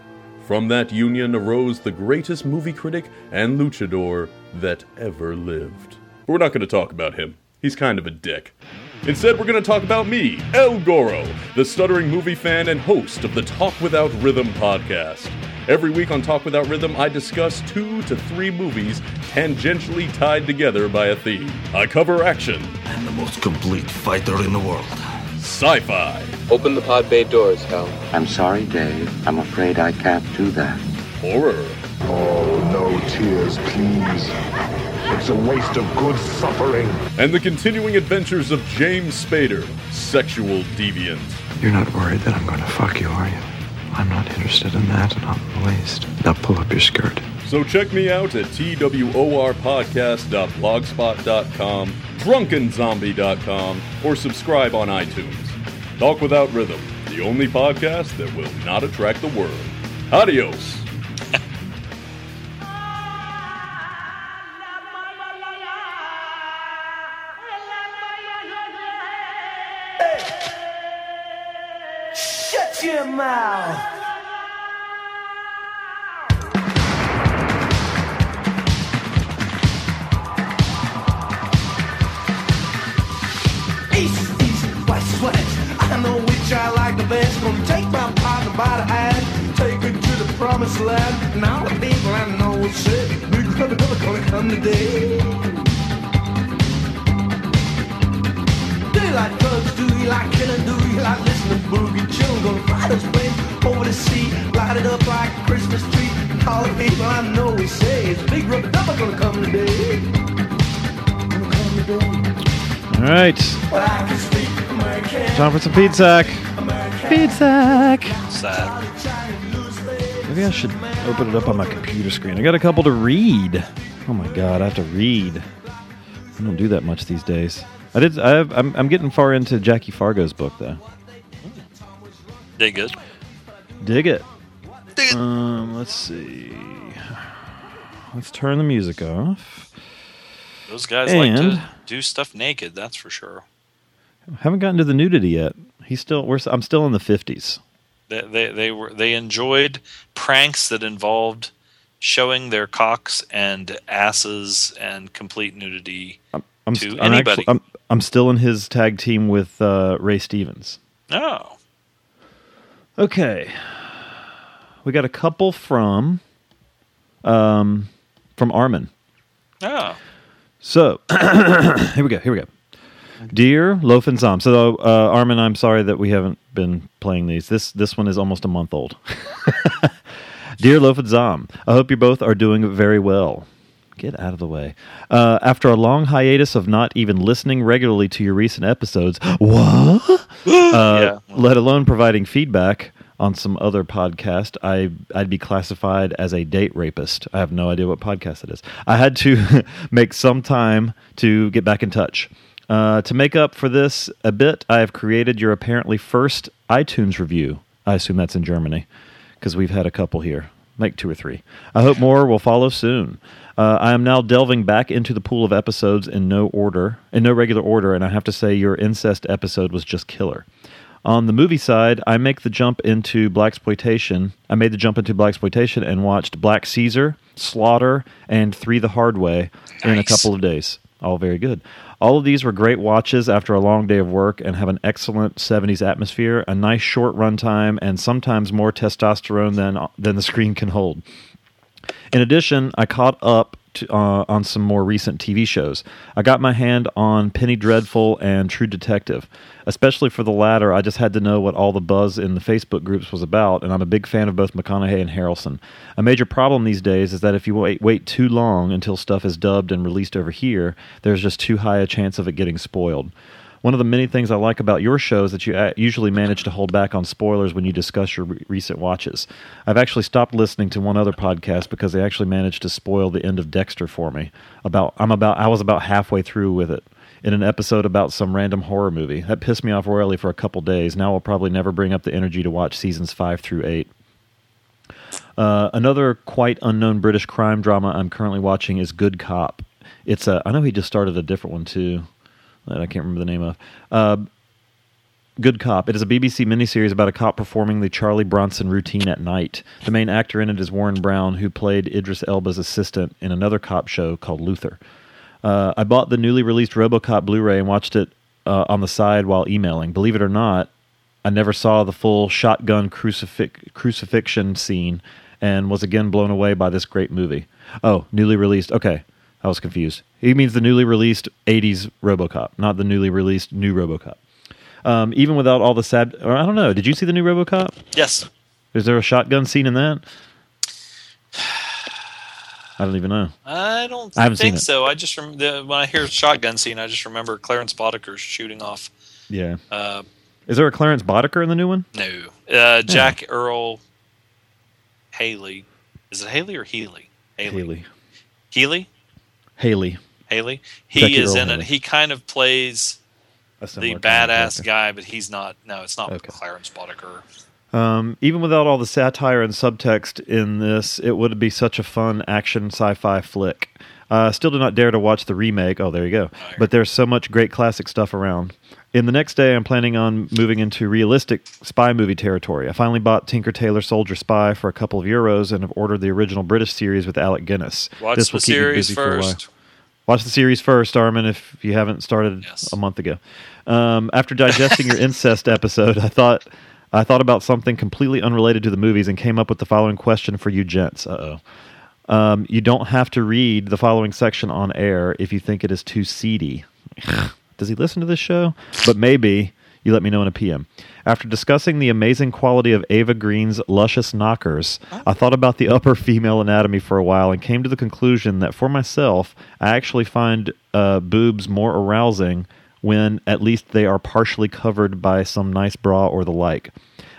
From that union arose the greatest movie critic and luchador that ever lived. But We're not going to talk about him. He's kind of a dick. Instead, we're going to talk about me, El Goro, the stuttering movie fan and host of the Talk Without Rhythm podcast. Every week on Talk Without Rhythm, I discuss two to three movies tangentially tied together by a theme. I cover action, I'm the most complete fighter in the world. sci fi, Open the pod bay doors, Hal. I'm sorry, Dave. I'm afraid I can't do that. horror, Oh, no tears, please. It's a waste of good suffering. and the continuing adventures of James Spader, sexual deviant. You're not worried that I'm going to fuck you, are you? I'm not interested in that, not in the least. Now pull up your skirt. So check me out at tworpodcast.blogspot.com, drunkenzombie.com, or subscribe on iTunes. Talk Without Rhythm, the only podcast that will not attract the world. Adios. American. time for some feedback. Feedback. Sad. Maybe I should open it up on my computer screen. I got a couple to read. Oh my god, I have to read. I don't do that much these days. I did. I have, I'm, I'm getting far into Jackie Fargo's book though. They good. Dig it. Dig it. Um, let's see. Let's turn the music off. Those guys like to do stuff naked. That's for sure. Haven't gotten to the nudity yet. He's still. We're. I'm still in the fifties. They they they were they enjoyed pranks that involved showing their cocks and asses and complete nudity I'm, to st- I'm anybody. Actually, I'm, I'm still in his tag team with uh, Ray Stevens. oh, Okay. We got a couple from um from Armin. oh, So here we go. Here we go. Dear Loaf and Zom. So uh, Armin, I'm sorry that we haven't been playing these. This this one is almost a month old. Dear Loaf and Zom, I hope you both are doing very well. Get out of the way. Uh, after a long hiatus of not even listening regularly to your recent episodes, what? Uh, Yeah. Let alone providing feedback on some other podcast, I I'd be classified as a date rapist. I have no idea what podcast it is. I had to make some time to get back in touch. Uh, to make up for this a bit, I have created your apparently first iTunes review. I assume that's in Germany because we've had a couple here, like two or three. I hope more will follow soon. Uh, I am now delving back into the pool of episodes in no order, in no regular order, and I have to say your incest episode was just killer. On the movie side, I make the jump into black exploitation. I made the jump into black exploitation and watched Black Caesar, Slaughter, and Three the Hard Way in a couple of days. All very good. All of these were great watches after a long day of work and have an excellent 70s atmosphere, a nice short runtime, and sometimes more testosterone than than the screen can hold. In addition, I caught up to, uh, on some more recent TV shows. I got my hand on Penny Dreadful and True Detective. Especially for the latter, I just had to know what all the buzz in the Facebook groups was about, and I'm a big fan of both McConaughey and Harrelson. A major problem these days is that if you wait, wait too long until stuff is dubbed and released over here, there's just too high a chance of it getting spoiled. One of the many things I like about your show is that you usually manage to hold back on spoilers when you discuss your re- recent watches. I've actually stopped listening to one other podcast because they actually managed to spoil the end of Dexter for me. About I'm about I was about halfway through with it in an episode about some random horror movie. That pissed me off royally for a couple days. Now I'll probably never bring up the energy to watch seasons 5 through 8. Uh, another quite unknown British crime drama I'm currently watching is Good Cop. It's a I know he just started a different one too that I can't remember the name of. Uh, Good Cop. It is a BBC miniseries about a cop performing the Charlie Bronson routine at night. The main actor in it is Warren Brown, who played Idris Elba's assistant in another cop show called Luther. Uh, I bought the newly released RoboCop Blu-ray and watched it uh, on the side while emailing. Believe it or not, I never saw the full shotgun crucifix- crucifixion scene and was again blown away by this great movie. Oh, newly released. Okay, I was confused. He means the newly released 80s RoboCop, not the newly released new RoboCop. Um, even without all the sad, or I don't know. Did you see the new RoboCop? Yes. Is there a shotgun scene in that? I don't even know. I don't I haven't think so. I just rem- the, when I hear shotgun scene, I just remember Clarence Boddicker shooting off. Yeah. Uh, Is there a Clarence Boddicker in the new one? no, uh, Jack Earle Haley. Is it Haley or Healy? Haley. Healy. Haley. Haley. He Jackie is Earl in Haley. it. He kind of plays the similar kind of badass character. guy, but he's not. No, it's not Clarence Boddicker. Um, even without all the satire and subtext in this, it would be such a fun action sci-fi flick. Uh, still do not dare to watch the remake. Oh, there you go. But there's so much great classic stuff around. In the next day, I'm planning on moving into realistic spy movie territory. I finally bought Tinker Tailor Soldier Spy for a couple of euros and have ordered the original British series with Alec Guinness. Watch this the will keep me series busy for a while. first. Watch the series first, Armin, if you haven't started a month ago. Um, after digesting your incest episode, I thought I thought about something completely unrelated to the movies and came up with the following question for you gents. Uh oh. Um, you don't have to read the following section on air if you think it is too seedy. Does he listen to this show? But maybe you let me know in a PM. After discussing the amazing quality of Eva Green's luscious knockers, I thought about the upper female anatomy for a while and came to the conclusion that for myself, I actually find uh, boobs more arousing when at least they are partially covered by some nice bra or the like.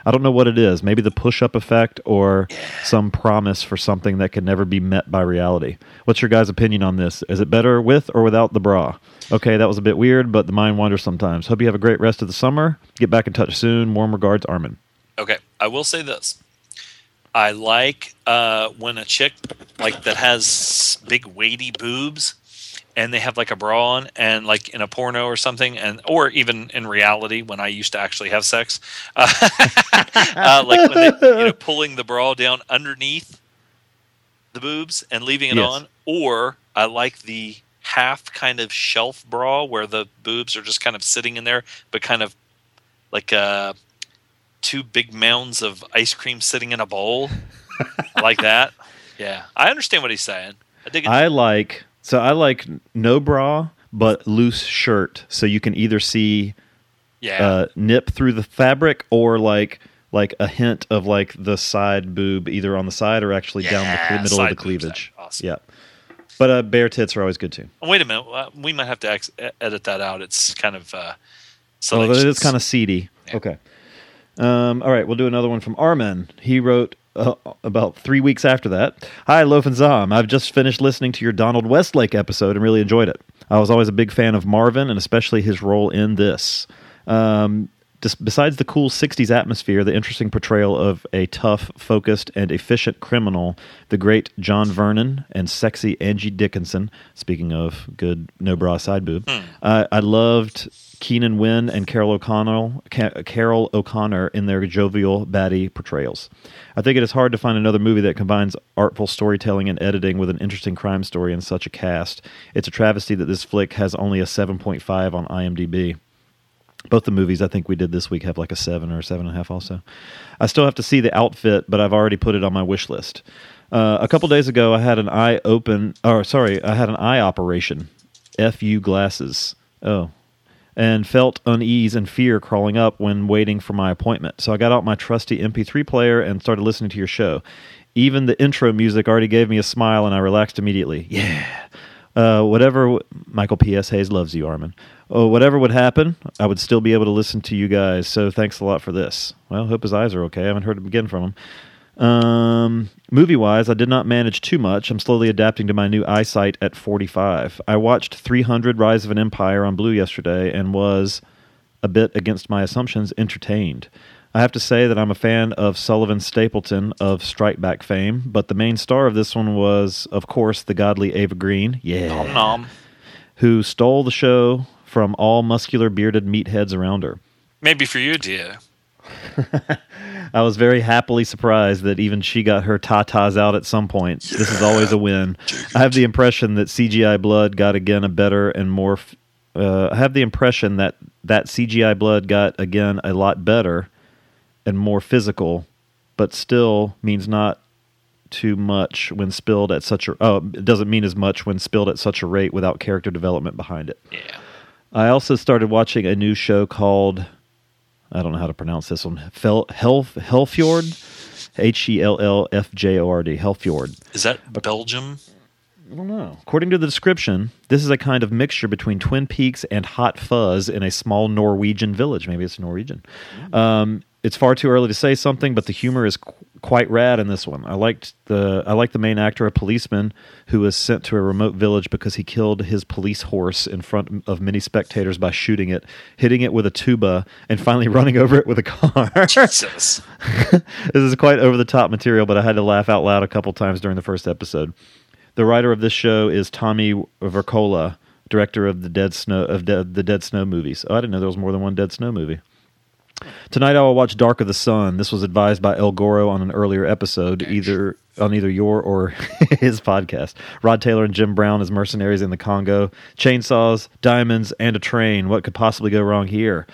I don't know what it is. Maybe the push up effect or some promise for something that can never be met by reality. What's your guys' opinion on this? Is it better with or without the bra? Okay, that was a bit weird, but the mind wanders sometimes. Hope you have a great rest of the summer. Get back in touch soon. Warm regards, Armin. Okay, I will say this. I like uh, when a chick like that has big weighty boobs, and they have like a bra on, and like in a porno or something, and or even in reality when I used to actually have sex, uh, uh, like when they, you know pulling the bra down underneath the boobs and leaving it Yes. on, or I like the half kind of shelf bra where the boobs are just kind of sitting in there, but kind of like uh two big mounds of ice cream sitting in a bowl. I like that. Yeah, I understand what he's saying. I dig it. I like so I like no bra but loose shirt, so you can either see Yeah. uh, nip through the fabric or like like a hint of like the side boob either on the side or actually down the cle- middle of the cleavage. awesome. Yeah, but uh, bare tits are always good too. Oh, wait a minute. We might have to ex- edit that out. It's kind of uh, Oh, it is kind of seedy. Okay. Um, all right, we'll do another one from Armin. He wrote uh, about three weeks after that. Hi, Loaf and Zom. I've just finished listening to your Donald Westlake episode and really enjoyed it. I was always a big fan of Marvin and especially his role in this. Um, besides the cool 60s atmosphere, the interesting portrayal of a tough, focused, and efficient criminal, the great John Vernon and sexy Angie Dickinson, speaking of good no bra side boob, uh, I loved Keenan Wynn and Carol O'Connell, Ca- Carroll O'Connor in their jovial baddie portrayals. I think it is hard to find another movie that combines artful storytelling and editing with an interesting crime story in such a cast. It's a travesty that this flick has only a 7.5 on IMDb. Both the movies I think we did this week have like a seven or a seven and a half. Also, I still have to see the outfit, but I've already put it on my wish list. Uh, a couple days ago, I had an eye open, or sorry, I had an eye operation. Fu glasses. Oh, and felt unease and fear crawling up when waiting for my appointment. So I got out my trusty MP3 player and started listening to your show. Even the intro music already gave me a smile, and I relaxed immediately. Yeah. Uh, whatever Michael P.S. Hayes loves you, Armin. Oh, whatever would happen, I would still be able to listen to you guys. So thanks a lot for this. Well, hope his eyes are okay. I haven't heard him again from him. Um, movie wise, I did not manage too much. I'm slowly adapting to my new eyesight at 45. I watched 300 Rise of an Empire on Blue yesterday and was a bit against my assumptions entertained. I have to say that I'm a fan of Sullivan Stapleton of Strike Back fame, but the main star of this one was, of course, the godly Eva Green. Yeah. Nom nom. Who stole the show from all muscular bearded meatheads around her. Maybe for you, dear. I was very happily surprised that even she got her tatas out at some point. This is always a win. I have the impression that CGI Blood got again a better and more. F- uh, I have the impression that that CGI Blood got again a lot better and more physical, but still means not too much when spilled at such a. Oh, it doesn't mean as much when spilled at such a rate without character development behind it. Yeah. I also started watching a new show called I don't know how to pronounce this one. Fel, Hell Hellfjord, H E L L F J O R D. Hellfjord. Is that Belgium? I don't know. According to the description, this is a kind of mixture between Twin Peaks and Hot Fuzz in a small Norwegian village. Maybe it's Norwegian. Um, it's far too early to say something, but the humor is qu- quite rad in this one. I liked the I like the main actor, a policeman who was sent to a remote village because he killed his police horse in front of many spectators by shooting it, hitting it with a tuba, and finally running over it with a car. Jesus. this is quite over the top material, but I had to laugh out loud a couple times during the first episode. The writer of this show is Tommy Wirkola, director of the Dead Snow of De- the Dead Snow movies. Oh, I didn't know there was more than one Dead Snow movie. Tonight I will watch Dark of the Sun. This was advised by El Goro on an earlier episode, either on either your or his podcast. Rod Taylor and Jim Brown as mercenaries in the Congo, chainsaws, diamonds, and a train. What could possibly go wrong here?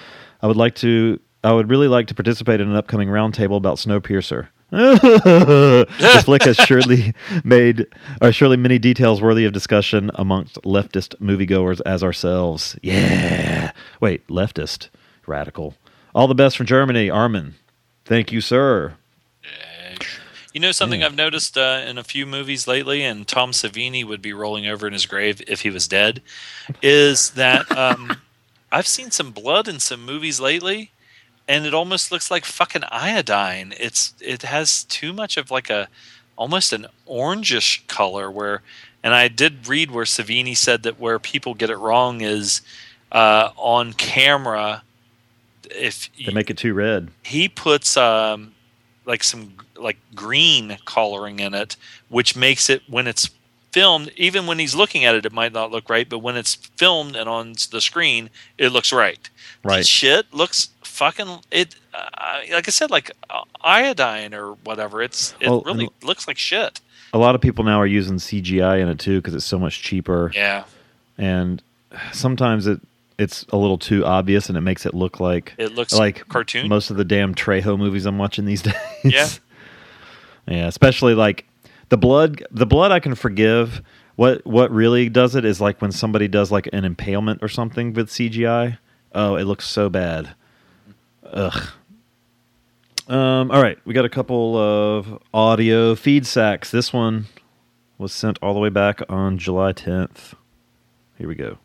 I would like to. I would really like to participate in an upcoming roundtable about Snowpiercer. the flick has surely made, or surely many details worthy of discussion amongst leftist moviegoers as ourselves. Yeah. Wait, leftist, radical. All the best from Germany, Armin. Thank you, sir. You know something Yeah. I've noticed uh, in a few movies lately, and Tom Savini would be rolling over in his grave if he was dead, is that um, I've seen some blood in some movies lately, and it almost looks like fucking iodine. It's it has too much of like a almost an orangish color. Where, and I did read where Savini said that where people get it wrong is uh, on camera. If They make it too red. he puts um, like some like green coloring in it, which makes it when it's filmed, even when he's looking at it, it might not look right, but when it's filmed and on the screen, it looks right. Right. Shit looks fucking it. Uh, like I said, like uh, iodine or whatever. It's it Well, really and- looks like shit. A lot of people now are using CGI in it too because it's so much cheaper. Yeah. And sometimes it it's a little too obvious and it makes it look like It looks like cartoon. Most of the damn Trejo movies I'm watching these days. Yeah. Yeah, especially like the blood. The blood I can forgive. What what really does it is like when somebody does like an impalement or something with CGI. Oh, it looks so bad. Ugh. Um, all right, we got a couple of audio feed sacks. This one was sent all the way back on July 10th. Here we go.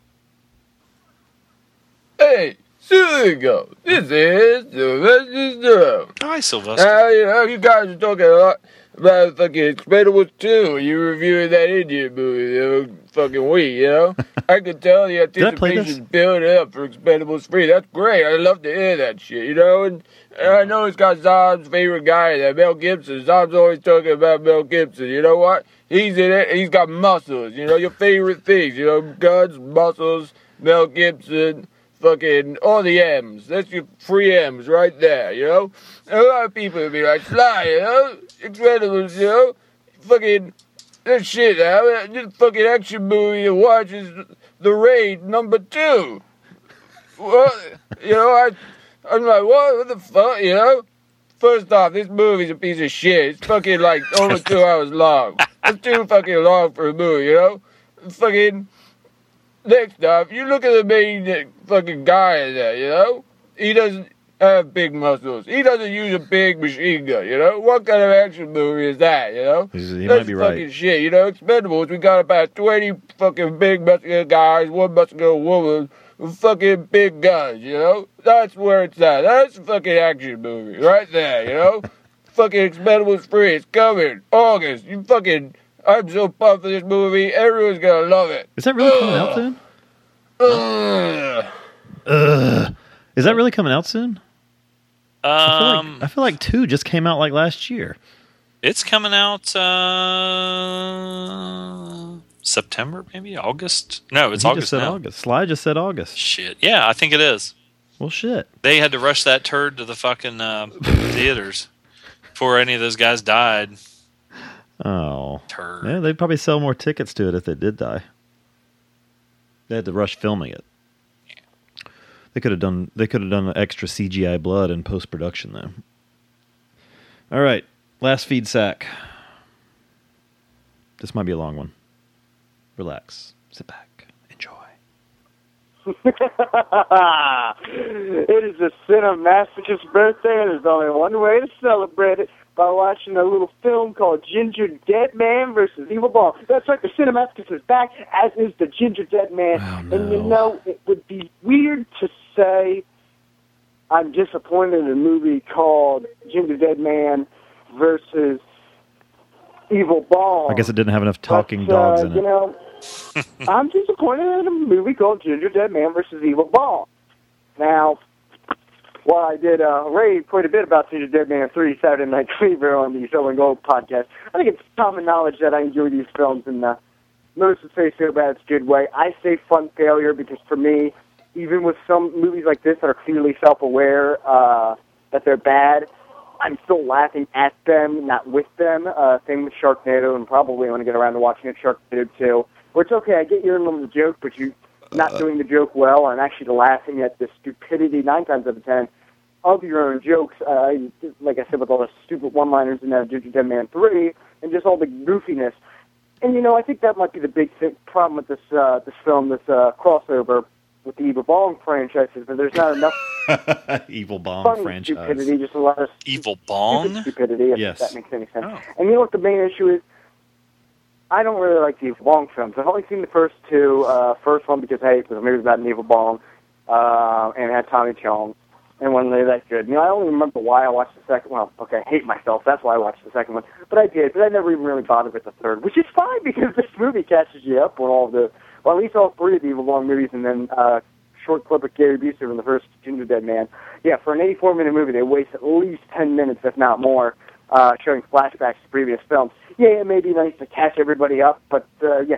Hey, Silico, this is Sylvester Stone. Hi, Sylvester. Uh, you know, you guys are talking a lot about fucking Expendables 2. You reviewing that Indian movie the fucking week, you know? I can tell the Did I play this? anticipation's building up for Expendables 3. That's great. I love to hear that shit, you know? And, and I know it's got Zom's favorite guy, that Mel Gibson. Zom's always talking about Mel Gibson. You know what? He's in it, he's got muscles. You know, your favorite things, you know, guns, muscles, Mel Gibson, fucking all the M's. That's your three M's right there, you know? And a lot of people will be like, Sly, you know? Incredibles, you know? Fucking, that shit, man. This fucking action movie to watch is The Raid number two. Well, you know, I, I'm like, what, what the fuck, you know? First off, this movie's a piece of shit. It's fucking like over two hours long. It's too fucking long for a movie, you know? Fucking, next up, you look at the main fucking guy in there, you know? He doesn't, have big muscles. He doesn't use a big machine gun, you know? What kind of action movie is that, you know? He's- He That's might be fucking right. shit, you know? Expendables, we got about 20 fucking big muscular guys, one muscular woman, fucking big guns, you know? That's where it's at. That's a fucking action movie, right there, you know? fucking Expendables 3, it's coming. August, you fucking. I'm so pumped for this movie. Everyone's gonna love it. Is that really coming out soon? Ugh. Ugh. Is that really coming out soon? I feel, Um, like, I feel like two just came out like last year. it's coming out uh, September, maybe August. No, it's He August just said now. August. Sly just said August. Shit. Yeah, I think it is. Well, shit. They had to rush that turd to the fucking uh, theaters before any of those guys died. Oh, Turd. yeah. They'd probably sell more tickets to it if they did die. They had to rush filming it. They could have done. They could have done extra CGI blood in post production though. All right, last feed sack. This might be a long one. Relax. Sit back. Enjoy. it is a cinemasochist's birthday, and there's only one way to celebrate it by watching a little film called Ginger Dead Man versus Evil Bong. That's right, the cinemasochist is back, as is the Ginger Dead Man. And you know, it would be weird to say I'm disappointed in a movie called Ginger Dead Man versus Evil Bong. I guess it didn't have enough talking But, dogs uh, in You it. know, I'm disappointed in a movie called Ginger Dead Man versus Evil Ball. Now, while I did uh, rave quite a bit about Ginger Dead Man 3 Saturday Night Fever on the Silver and Gold podcast, I think it's common knowledge that I enjoy these films in the most would say so bad it's good way. I say fun failure because for me, even with some movies like this that are clearly self-aware uh, that they're bad, I'm still laughing at them, not with them. Uh, same with Sharknado, and probably when I get around to watching it, Sharknado 2. Where it's okay, I get you're in of the joke, but you're not doing the joke well, and actually laughing at the stupidity nine times out of ten of your own jokes. Uh, like I said, with all the stupid one-liners in uh, Ginger Dead Man 3, and just all the goofiness. And you know, I think that might be the big th- problem with this uh, this film, this uh, crossover with the Evil Bong franchises. But there's not enough Evil bomb funny franchise. stupidity, just a lot of Evil stupid Bong? stupidity. If Yes. that makes any sense. And you know what the main issue is? I don't really like the Evil Bong films. I've only seen the first two. Uh, first one because hey, it was a movie about an Evil Bong, uh, and it had Tommy Chong, and wasn't really that good. You know, I don't remember why I watched the second. Well, okay, I hate myself. That's why I watched the second one. But I did. But I never even really bothered with the third, which is fine because this movie catches you up on all the, well, at least all three of the Evil Bong movies, and then uh, short clip of Gary Busey in the first Ginger Dead Man. Yeah, for an 84 minute movie, they waste at least 10 minutes, if not more, uh, showing flashbacks to previous films. Yeah, it may be nice to catch everybody up, but uh, yeah,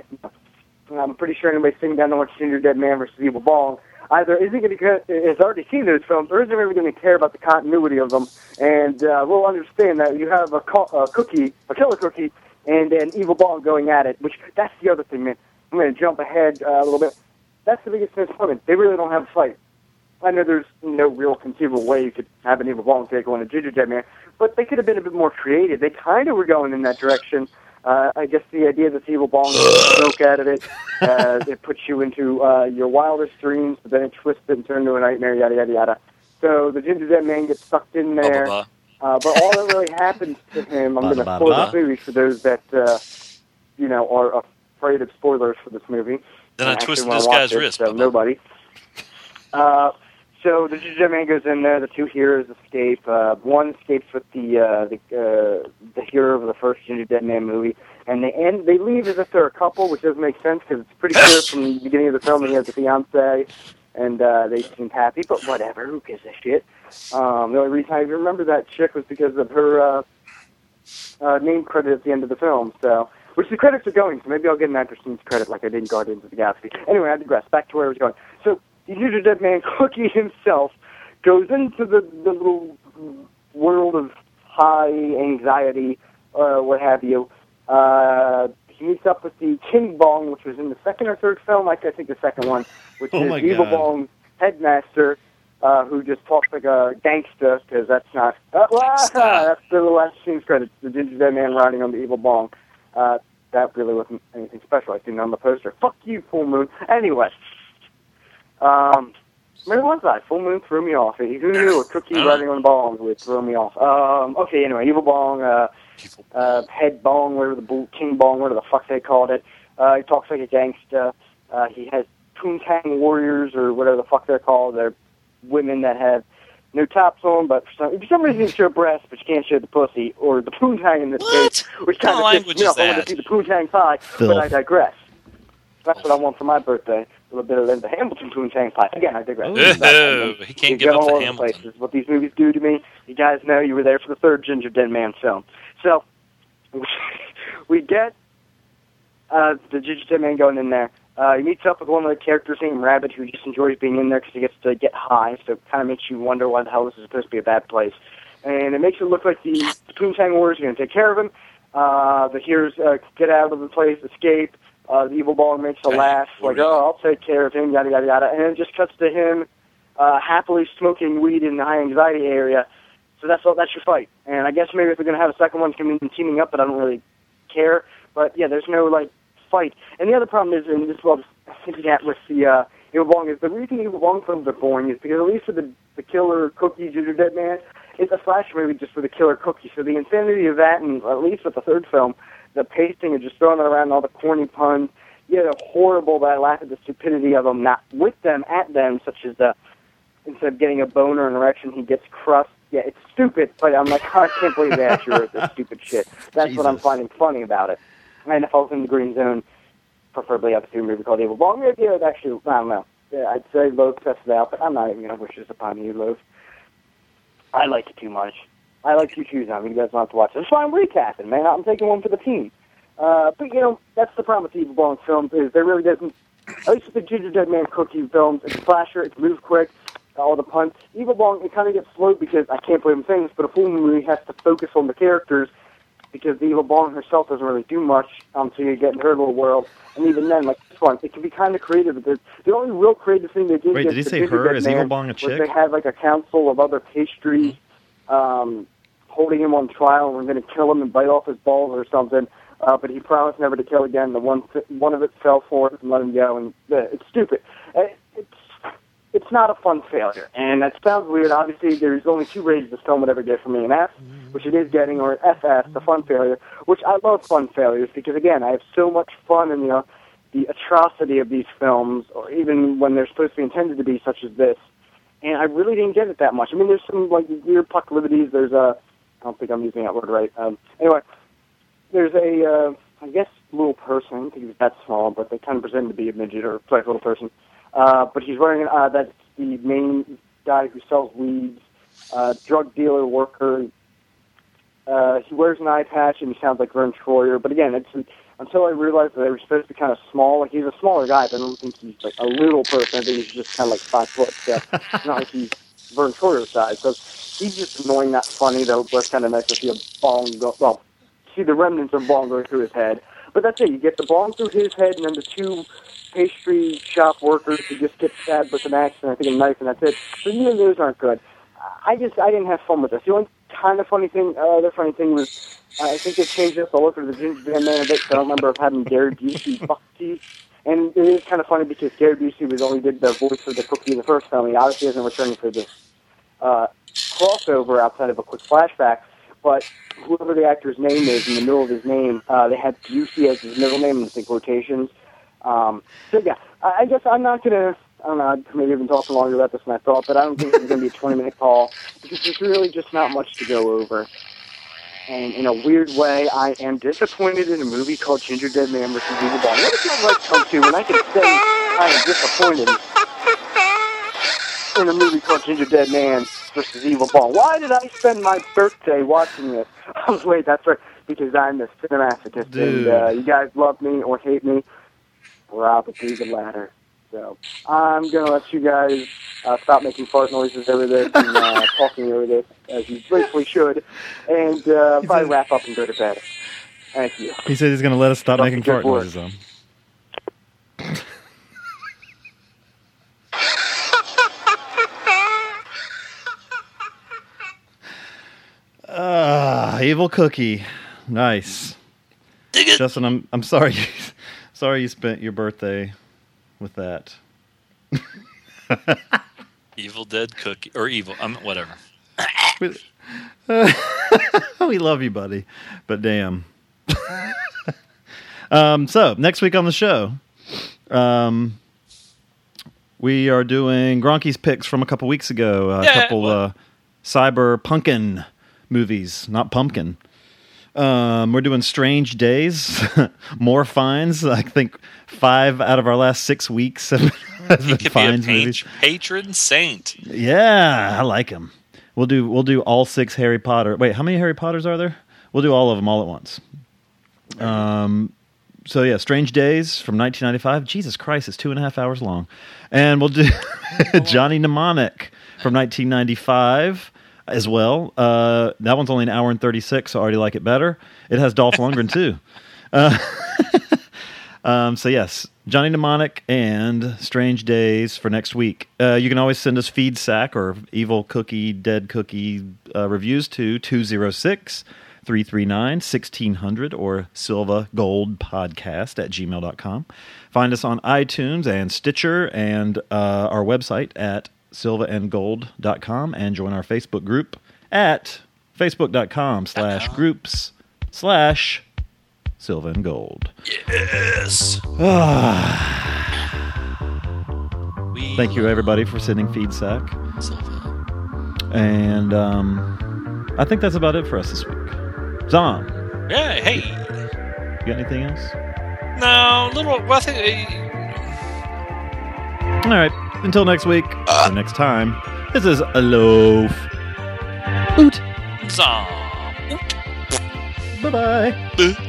I'm pretty sure anybody sitting down to watch Ginger Dead Man versus Evil Bong either isn't going to has already seen those films or isn't really going to care about the continuity of them, and uh, will understand that you have a, co- a cookie, a killer cookie, and an Evil Bong going at it. Which that's the other thing, man. I'm going to jump ahead uh, a little bit. That's the biggest disappointment. They really don't have a fight. I know there's no real conceivable way you could have an Evil Bong take on a Ginger Dead Man, but they could have been a bit more creative. They kind of were going in that direction. Uh, I guess the idea that the Evil Bong smoke out of it, uh, it puts you into uh, your wildest dreams, but then it twists it and turns into a nightmare, yada, yada, yada. So the Ginger Dead Man gets sucked in there. Blah, Uh, but all that really happens to him, I'm going to blah, spoil blah. the movie for those that, uh, you know, are afraid of spoilers for this movie. Then I And actually twisted this guy's it, wrist, So Bubba. nobody. Uh, so the goes in there. The two heroes escape. Uh, one escapes with the uh, the uh, the hero of the first Ginger Dead Man movie, and they end. They leave as if they're a couple, which doesn't make sense because it's pretty clear from the beginning of the film that he has a fiance, and uh, they seem happy. But whatever, who gives a shit? Um, the only reason I remember that chick was because of her uh, uh, name credit at the end of the film. So, which the credits are going. So maybe I'll get an actor credit like I did in Guardians of the Galaxy. Anyway, I digress. Back to where I was going. So the Ginger Dead Man Cookie himself goes into the, the little world of high anxiety, uh, what have you. Uh, he meets up with the King Bong, which was in the second or third film. I I think the second one, which Oh is Evil God. Bong's headmaster, uh, who just talks like a gangster, because that's not. Uh, that's the last scene's credits. The Ginger Dead Man riding on the Evil Bong. Uh, that really wasn't anything special. I seen it on the poster. Fuck you, Full Moon. Anyway, um, Where was I? Full Moon threw me off. Who knew a cookie riding on balls would throw me off? Um, okay, anyway, Evil Bong, uh, uh, Head Bong, whatever the bull, King Bong, whatever the fuck they called it. Uh, he talks like a gangsta. Uh, he has Poontang warriors or whatever the fuck they're called. They're women that have no tops on, but for some, for some reason you show breasts, but you can't show the pussy or the poontang in this case, which kind kind of of pisses me language is off. I want to see the poontang pie, Filth. but I digress. That's what I want for my birthday. A little bit of the Hamilton poontang pie. Again, I digress. Ooh, he can't give up all the Hamilton. Places. What these movies do to me, you guys know you were there for the third Ginger Dead Man film. So we get uh, the Ginger Dead Man going in there. Uh, he meets up with one of the characters named Rabbit, who just enjoys being in there because he gets to get high. So it kind of makes you wonder why the hell this is supposed to be a bad place. And it makes it look like the, the Poontang Warriors are going to take care of him. Uh, the heroes uh, get out of the place, escape. Uh, the evil bong makes a laugh, like, oh, I'll take care of him, yada, yada, yada. And it just cuts to him uh, happily smoking weed in the high anxiety area. So that's all. That's your fight. And I guess maybe if we're gonna have a second one, it's gonna be teaming up, but I don't really care. But yeah, there's no like fight. And the other problem is, and this is what I was hinting at with the uh, Evil Bong, is the reason Evil Bong films are boring is because at least for the the killer cookie Ginger Dead Man, it's a slasher movie just for the killer cookie. So the insanity of that, and at least with the third film, the pasting and just throwing it around all the corny puns. Yeah, they're horrible, but I laugh at the stupidity of them, not with them, at them, such as the instead of getting a boner and erection, he gets crust. Yeah, it's stupid, but I'm like, I can't believe they actually wrote this stupid shit. That's what I'm finding funny about it. And if I was in the green zone, preferably I'd see a movie called Evil Bong. Yeah, yeah, it'd actually, I don't know. Yeah, I'd say Loaf tests it out, but I'm not even going to wish this upon you, Loaf. I like it too much. I like you choose now. You guys don't have to watch it. It's fine recapping, man. I'm taking one for the team. Uh, but, you know, that's the problem with the Evil Bong films is there really doesn't, at least with the Ginger Dead Man cookie films, it's a slasher, it's moves quick, all the puns. Evil Bong, it kind of gets slow because I can't believe I'm but a full movie has to focus on the characters because the Evil Bong herself doesn't really do much until you get in her little world. And even then, like this one, it can be kind of creative. but The, the only real creative thing they did Wait, did he say her? Is Evil Bong a chick? They had like a council of other pastries um, holding him on trial and were going to kill him and bite off his balls or something. Uh, but he promised never to kill again. The one one of it fell for it and let him go. And uh, it's stupid. Uh, It's it's not a fun failure, and that sounds weird. Obviously, there's only two ratings this film would ever get from me: an F, which it is getting, or an FS, the fun failure. Which I love fun failures because again, I have so much fun in the the atrocity of these films, or even when they're supposed to be intended to be, such as this. And I really didn't get it that much. I mean, there's some like weird proclivities. There's a, I don't think I'm using that word right. Um, anyway, there's a, uh, I guess, little person. I think he was that small, but they kind of pretend to be a midget or like a little person. Uh, but he's wearing, uh, that's the main guy who sells weeds, uh, drug dealer, worker. Uh, he wears an eye patch and he sounds like Verne Troyer. But again, it's until I realized that they were supposed to be kind of small. Like he's a smaller guy, but I don't think he's like a little person. I think he's just kind of like five foot. So it's not like he's Verne Troyer size. So he's just annoying, not funny. Though it's kind of nice to see a bong go. Well, see the remnants of bong going through his head. But that's it. You get the bong through his head, and then the two pastry shop workers who just get stabbed with an axe and I think a knife, and that's it. So even those aren't good. I just I didn't have fun with this. The only kind of funny thing, uh, other funny thing was uh, I think they changed this. I look at the Ginger Dead Man a bit. So I don't remember having Gary Busey fuck teeth. And it is kind of funny because Gary Busey was only did the voice of the cookie in the first film. He obviously isn't returning for this uh, crossover outside of a quick flashback. But whoever the actor's name is in the middle of his name, uh, they had Busey as his middle name in the quotations. Um, so yeah, I I guess I'm not gonna. I don't know. I'd maybe even talking longer about this than I thought, but I don't think it's gonna be a 20 minute call because there's really just not much to go over. And in a weird way, I am disappointed in a movie called Ginger Dead Man vs. Evil Bong. What does that like come to when I can say I am disappointed in a movie called Ginger Dead Man versus Evil Bong? Why did I spend my birthday watching this? Oh, wait, that's right, because I'm the cinemasochist, Dude. and uh, you guys love me or hate me, probably the latter. So I'm gonna let you guys uh, stop making fart noises over this and uh, talking over this as you gratefully should, and uh, probably wrap up and go to bed. Thank you. He said he's going to let us stop Fucking making fart work. noises. Um. Ah, evil cookie, nice. Justin, I'm I'm sorry. sorry you spent your birthday with that. Evil Dead cookie or evil, um, whatever. we love you, buddy. But damn. um, so next week on the show, um, we are doing Gronky's picks from a couple weeks ago. A Yeah, couple uh, cyber pumpkin movies, not pumpkin. Um, we're doing Strange Days, more Fiennes. I think five out of our last six weeks have been could be Fiennes movies. patron saint. Yeah, I like him. We'll do we'll do all six Harry Potter. Wait, how many Harry Potters are there? We'll do all of them all at once. Um, so yeah, Strange Days from 1995. Jesus Christ, it's two and a half hours long, and we'll do Johnny Mnemonic from 1995 as well. Uh, that one's only an hour and 36, so I already like it better. It has Dolph Lundgren too. Uh, um, so yes, Johnny Mnemonic and Strange Days for next week. Uh, you can always send us feed sack or evil cookie, dead cookie uh, reviews to 206 339 1600 or Silva Gold Podcast at gmail.com. Find us on iTunes and Stitcher and uh, our website at silvaandgold.com and join our Facebook group at facebook.com slash groups slash Silva and Gold. Yes. Thank you, everybody, for sending feedback. And um, I think that's about it for us this week. Zom, Yeah. Hey. you got anything else? No, little. Well, I think. All right. Until next week, uh. or next time, this is a loaf. Oot. Zom. Uh, bye bye.